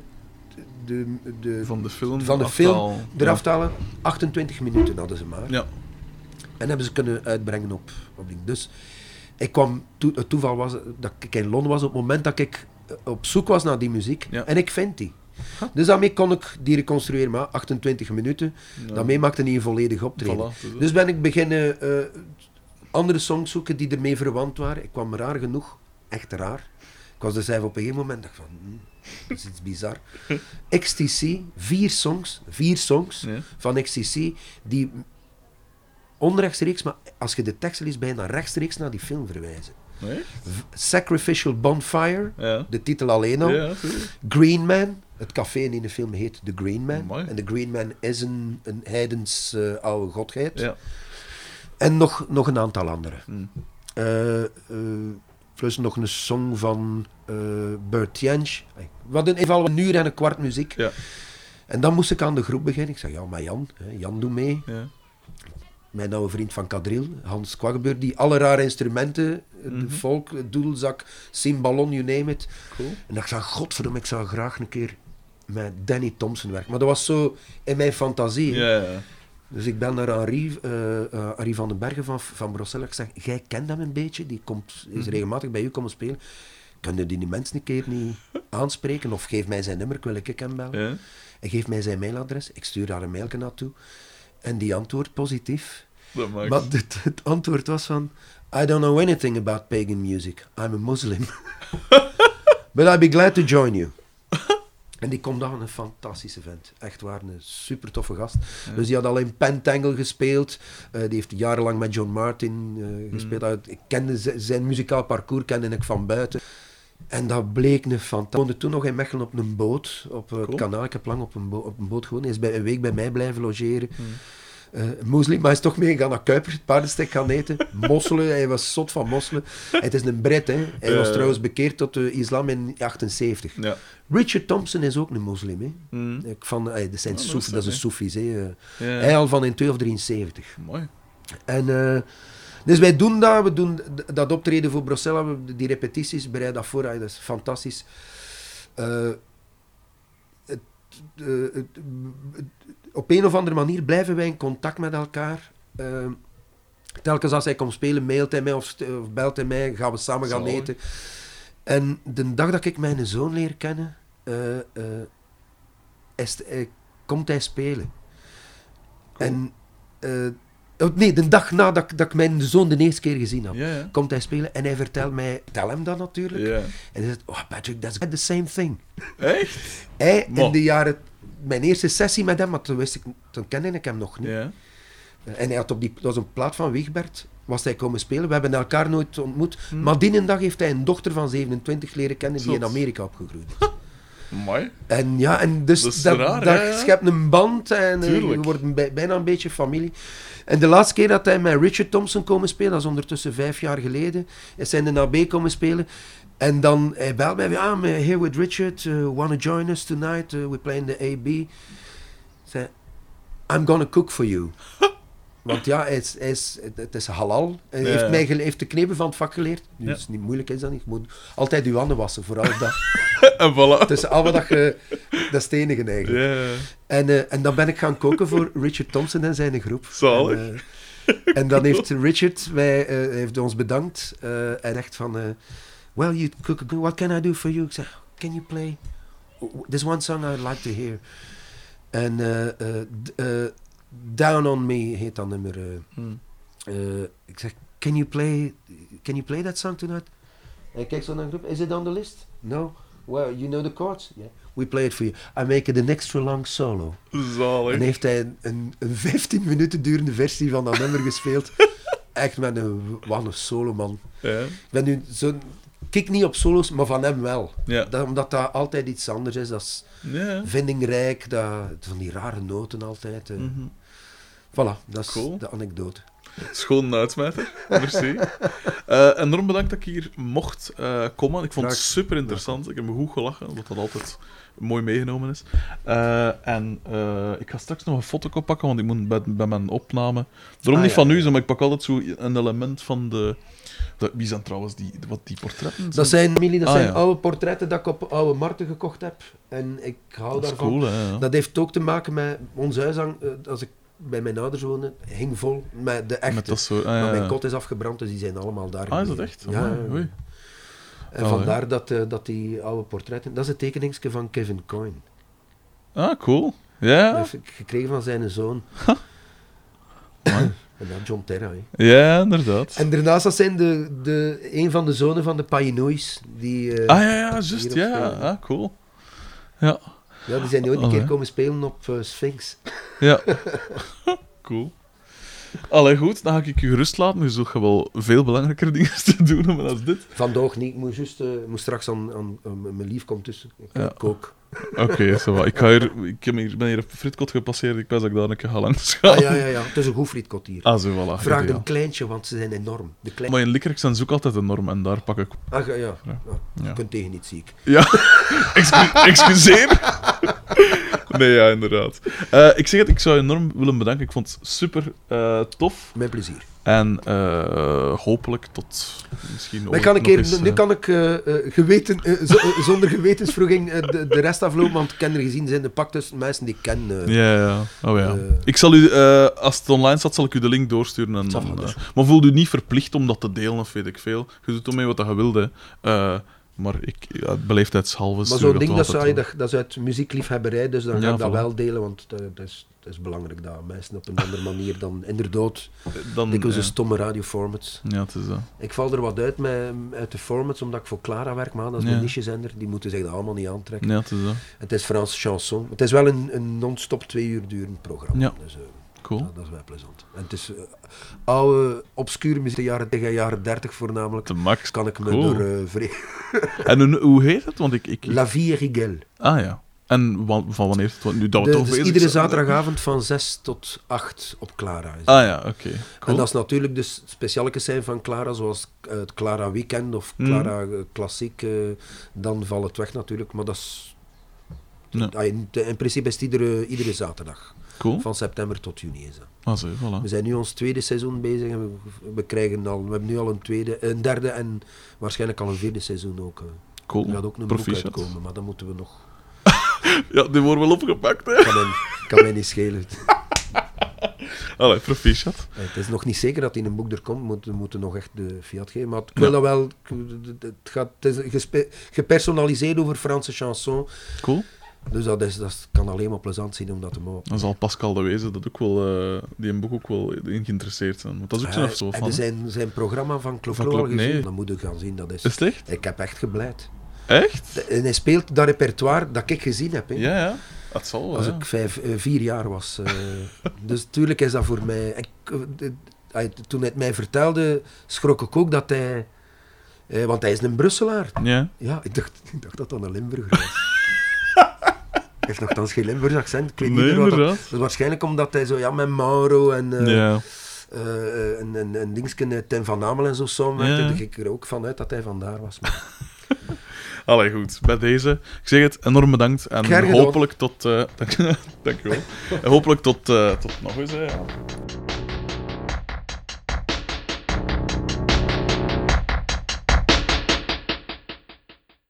de, de, Van de film. van de film eraf te halen. 28 minuten hadden ze maar. Ja. En hebben ze kunnen uitbrengen op, op ding. Dus ik kwam, toe- het toeval was dat ik in Londen was op het moment dat ik eh, op zoek was naar die muziek. Ja. En ik vind die. Dus daarmee kon ik die reconstrueren, maar 28 minuten. Ja. Daarmee maakte hij een volledig optreden. Voilà, dus ben ik beginnen eh, andere songs zoeken die ermee verwant waren. Ik kwam raar genoeg, echt raar. Ik was dus even op een gegeven moment dacht van, hmm, dat is iets bizar. (laughs) XTC, vier songs, vier songs Ja. van XTC die onrechtstreeks, maar als je de tekst leest, bijna rechtstreeks naar die film verwijzen. Nee? Sacrificial Bonfire, Ja. de titel alleen al. Ja. Green Man, het café in de film heet The Green Man. Amai. En de Green Man is een, een heidens eh, oude godheid. Ja. En nog, nog een aantal andere. Mm. Eh, eh, plus nog een song van Bert Jansch. Wat in ieder geval een uur en een kwart muziek. Ja. En dan moest ik aan de groep beginnen. Ik zeg, ja, maar Jan, hè, Jan doe mee. Mijn oude vriend van Kadril, Hans Kwaggebeur, die alle rare instrumenten, eh, folk, de doedelzak, cymbalon, you name it. Cool. En ik zei, godverdomme, ik zou graag een keer met Danny Thompson werken. Maar dat was zo in mijn fantasie. Dus ik ben naar Henri, Henri van den Bergen van, van Brussel. Ik zeg, jij kent hem een beetje, die komt, is Mhm. regelmatig bij u komen spelen. Kunnen die mensen een keer niet aanspreken? Of geef mij zijn nummer, ik wil ik hem bellen. En geef mij zijn mailadres. Ik stuur daar een mailje naartoe. En die antwoordt positief. Dat maakt... Maar het, het antwoord was van... I don't know anything about pagan music. I'm a Muslim. (laughs) But I'd be glad to join you. (laughs) En die komt dan een fantastische vent. Echt waar, een super toffe gast. Dus die had al in Pentangle gespeeld. Eh, die heeft jarenlang met John Martin eh, gespeeld. Uit- Ik kende zijn muzikaal parcours kende ik van buiten. En dat bleek een fantastisch. Ik woonde toen nog in Mechelen op een boot. Op het Cool. kanaal. Ik heb lang op een, bo- op een boot gewoond. Hij is bij, een week bij mij blijven logeren. Eh, moslim, maar hij is toch meegegaan naar Kuiper, het paardenstek gaan eten. Mosselen, hij was zot van mosselen. Het is een Brit, hè. Hij was Ja. trouwens bekeerd tot de islam in 78. Ja. Richard Thompson is ook een moslim, hè. Mm. Ik van, eh, dat zijn Ja, dat soef, is dat is een soefies, hè. eh. Ja. Hij al van in 2 of 73. Mooi. En, eh, dus wij doen dat, we doen dat optreden voor Brussel, die repetities, bereid dat voor, ah, dat is fantastisch. Eh, het, eh, het- het- op een of andere manier blijven wij in contact met elkaar. Eh, telkens als hij komt spelen, mailt hij mij of, belt hij mij, gaan we samen gaan eten. En de dag dat ik mijn zoon leer kennen, eh, eh, is, eh, komt hij spelen. En oh, nee, de dag nadat ik- dat ik mijn zoon de eerste keer gezien heb, komt hij spelen en hij vertelt mij, tel hem dat natuurlijk. En hij zegt, oh Patrick, that's the same thing. Echt? Hij, Mo. in de jaren, mijn eerste sessie met hem, want toen, wist ik, toen kende ik hem nog niet. Ja. En hij had op die, dat was een plaat van Wigbert, was hij komen spelen. We hebben elkaar nooit ontmoet. Hm. Maar die dag heeft hij een dochter van 27 leren kennen die in Amerika opgegroeid is. (laughs) Mooi. En ja, en dus Dat dat, raar, dat ja. schept een band en eh, je Tuurlijk. wordt een bij- bijna een beetje familie. En de laatste keer dat hij met Richard Thompson komen spelen, dat is ondertussen vijf jaar geleden, is hij in de AB komen spelen. En dan, hij belt mij weer, I'm uh, here with Richard, uh, wanna join us tonight, uh, we play in the AB. Zei, I'm gonna cook for you. (laughs) Want ja, hij is, hij is, het- is halal. Hij Ja, heeft mij heeft de knepen van het vak geleerd. Nu, Ja. is het niet moeilijk is dat niet. Je moet altijd je handen wassen, vooral dat. (laughs) En voilà. Tussen al wat dat je... Dat is het enige eigenlijk. Ja. En, eh, en dan ben ik gaan koken voor Richard Thompson en zijn groep. Zalig. En, eh, en dan (laughs) heeft Richard wij, eh, heeft ons bedankt. eh, en echt van... well, you cook... What can I do for you? Ik zeg, can you play... There's one song I'd like to hear. En d- eh, Down on Me heet dat nummer. eh. Hm. Eh, ik zeg, can you play... Can you play that song tonight? Hij kijkt zo naar de groep. Is it on the list? No. Well, you know the chords? Yeah. We play it for you. I make it an extra long solo. Zalig. En heeft hij een, een, een 15 minuten durende versie van dat nummer gespeeld. (laughs) Echt met een, wat een solo, man. Ja. Ik ben nu zo'n... Kijk niet op solo's, maar van hem wel. Ja. Dat, omdat dat altijd iets anders is. Dat is Ja. vindingrijk, dat, van die rare noten altijd. eh. Mhm. Voilà, dat is Cool. de anekdote. Schoon uitsmijter. Merci. (laughs) Eh, enorm bedankt dat ik hier mocht eh, komen. Ik vond het super interessant. Ik heb me goed gelachen, wat dat altijd mooi meegenomen is. Eh, en ik ga straks nog een foto oppakken, want ik moet bij, bij mijn opname. Daarom Ah, niet ja, van nu, maar ik pak altijd zo een element van de. De wie zijn trouwens die, wat die portretten? Dat zijn, Millie, dat Ah, zijn ja. oude portretten dat ik op oude markten gekocht heb. En ik hou Dat daarvan. cool, hè? ja. Dat heeft ook te maken met ons huishang. eh, als ik bij mijn ouders woonde, hing vol met de echte. Met dat soort. ah, Maar mijn kot is afgebrand, dus die zijn allemaal daar. Ah, is dat echt? Ja. Amai, oei. En vandaar dat, eh, dat die oude portretten... Dat is het tekeningsje van Kevin Coyne. Ah, cool. Ja, Dat heb ik gekregen van zijn zoon. (laughs) Amai. En dan John Terra. hè. ja, inderdaad. En daarnaast dat zijn de, de, een van de zonen van de Painois. Die, eh, Ah ja, ja, juist. Ja, ah, cool. Ja, ja, die zijn ooit een keer komen spelen op eh, Sphinx. (laughs) ja. cool. Allee, goed, dan ga ik je gerust laten. Je zult wel veel belangrijker (laughs) dingen te doen dan dit. Vandaag niet. Ik moet, juist, moet straks aan, aan, aan mijn lief komen tussen. Ik Ja. kook. Oké, ça va. Ik, ga hier, ik heb hier, ben hier op Fritkot gepasseerd. Ik wens dat ik daar een keer ga langs. Ah, ja, ja, ja. Het is een goed frietkot hier. Ah, zo, voilà. Vraag ideaal. een kleintje, want ze zijn enorm. De klein... Maar in Likkerk zijn ze ook altijd enorm en daar pak ik... Ah, ja, ja. Ja. Ja, Je Ja. kunt tegen niet ziek. Ja, (laughs) Excu- excuseer. Nee, ja, inderdaad. Eh, ik zeg het, ik zou je enorm willen bedanken. Ik vond het super eh, tof. Met plezier. En eh, hopelijk tot misschien Maar ik kan eens, nu eh, kan ik eh, geweten, zo- zonder gewetensvroeging de, de rest aflopen, want ik ken er gezien zijn de pak tussen mensen die ik ken. Ja, ja. Oh, ja. Ik zal u, als het online staat, zal ik u de link doorsturen. En dan, maar voel u niet verplicht om dat te delen of weet ik veel. Je doet ermee wat je. Eh, maar ik, ja, beleefdheidshalve Maar zo'n ding, dat, dat, dat is uit muziekliefhebberij, dus dan Ja, ga ik dat wel delen, want dat, dat, is, is belangrijk dat mensen op een andere manier dan inderdaad Dan, dikwijls ja. een stomme radioformats. ja, het is dat. Ik val er wat uit met, uit de formats, omdat ik voor Clara werk, maar dat is Ja. een nichezender, die moeten zich dat allemaal niet aantrekken. Ja, het is dat. Het is Franse chanson. Het is wel een, een non-stop twee uur durend programma. Ja. Dus, eh, Cool. ja, dat is wel plezant. En het is eh, oude, obscure muziek, de jaren tegen jaren 30 voornamelijk. De max. Kan ik me Cool. door eh vre- (laughs) En hoe, hoe heet het? Want ik... ik, ik- La Vie est Rigel. Ah ja. En van wanneer? het- Nu dat we De- toch dus iedere zijn. zaterdagavond van 6 tot 8 op Clara. is Ah ja, oké. En Cool. als natuurlijk dus specialetjes zijn van Clara, zoals eh, het Clara Weekend of Mhm. Clara eh, Klassiek, eh, dan valt het weg natuurlijk. Maar dat is... Ja. Ah, in, in principe is het iedere, iedere zaterdag, Cool. van september tot juni. Is dat. Ah, zo, voilà. We zijn nu ons tweede seizoen bezig en we, we, krijgen al, we hebben nu al een, tweede, een derde en waarschijnlijk al een vierde seizoen ook. eh. Cool. Er gaat ook een boek Proficiat. uitkomen, maar dat moeten we nog... (laughs) Ja, die worden wel opgepakt, hè. Kan mij, kan mij niet schelen. (laughs) Allee, proficiat. Het is nog niet zeker dat in een boek er komt, we moeten, moeten nog echt de fiat geven. Maar ik wil dat wel, het, gaat, het is gepersonaliseerd over Franse chanson. Cool. Dus dat, is, dat kan alleen maar plezant zijn om dat te maken. Dan zal Pascal de Wezen dat ook wel, eh, die een boek ook wel in geïnteresseerd zijn. Want dat is ook zo'n Eh, zo van. hè? zijn, zijn programma van nee. gezien? Dan moet je gaan zien. Dat is, Is het echt? Ik heb echt gebleid. Echt? En hij speelt dat repertoire dat ik gezien heb. Hè. Ja, ja. Dat zal wel, Als ja. ik vijf, eh, vier jaar was. eh. (laughs) dus tuurlijk is dat voor mij... Ik, eh, toen hij het mij vertelde, schrok ik ook dat hij... eh, want hij is een Brusselaar. Ja. Ja, ik dacht, (laughs) ik dacht dat dat een Limburger was. (laughs) hij heeft nogthans geen Limburgs accent. Ik weet niet Nee, meer wat dat... is waarschijnlijk omdat hij zo, ja, met Mauro en... eh Ja. eh, en, en, en Dingsken, eh, Ten van Amel en zo samenwerkte, Ja. dacht ik er ook vanuit dat hij vandaar was. Maar Allee, goed. Bij deze. Ik zeg het, enorm bedankt. En Graag hopelijk tot... eh (laughs) dank, dankjewel. En hopelijk tot, eh, tot nog eens. hè.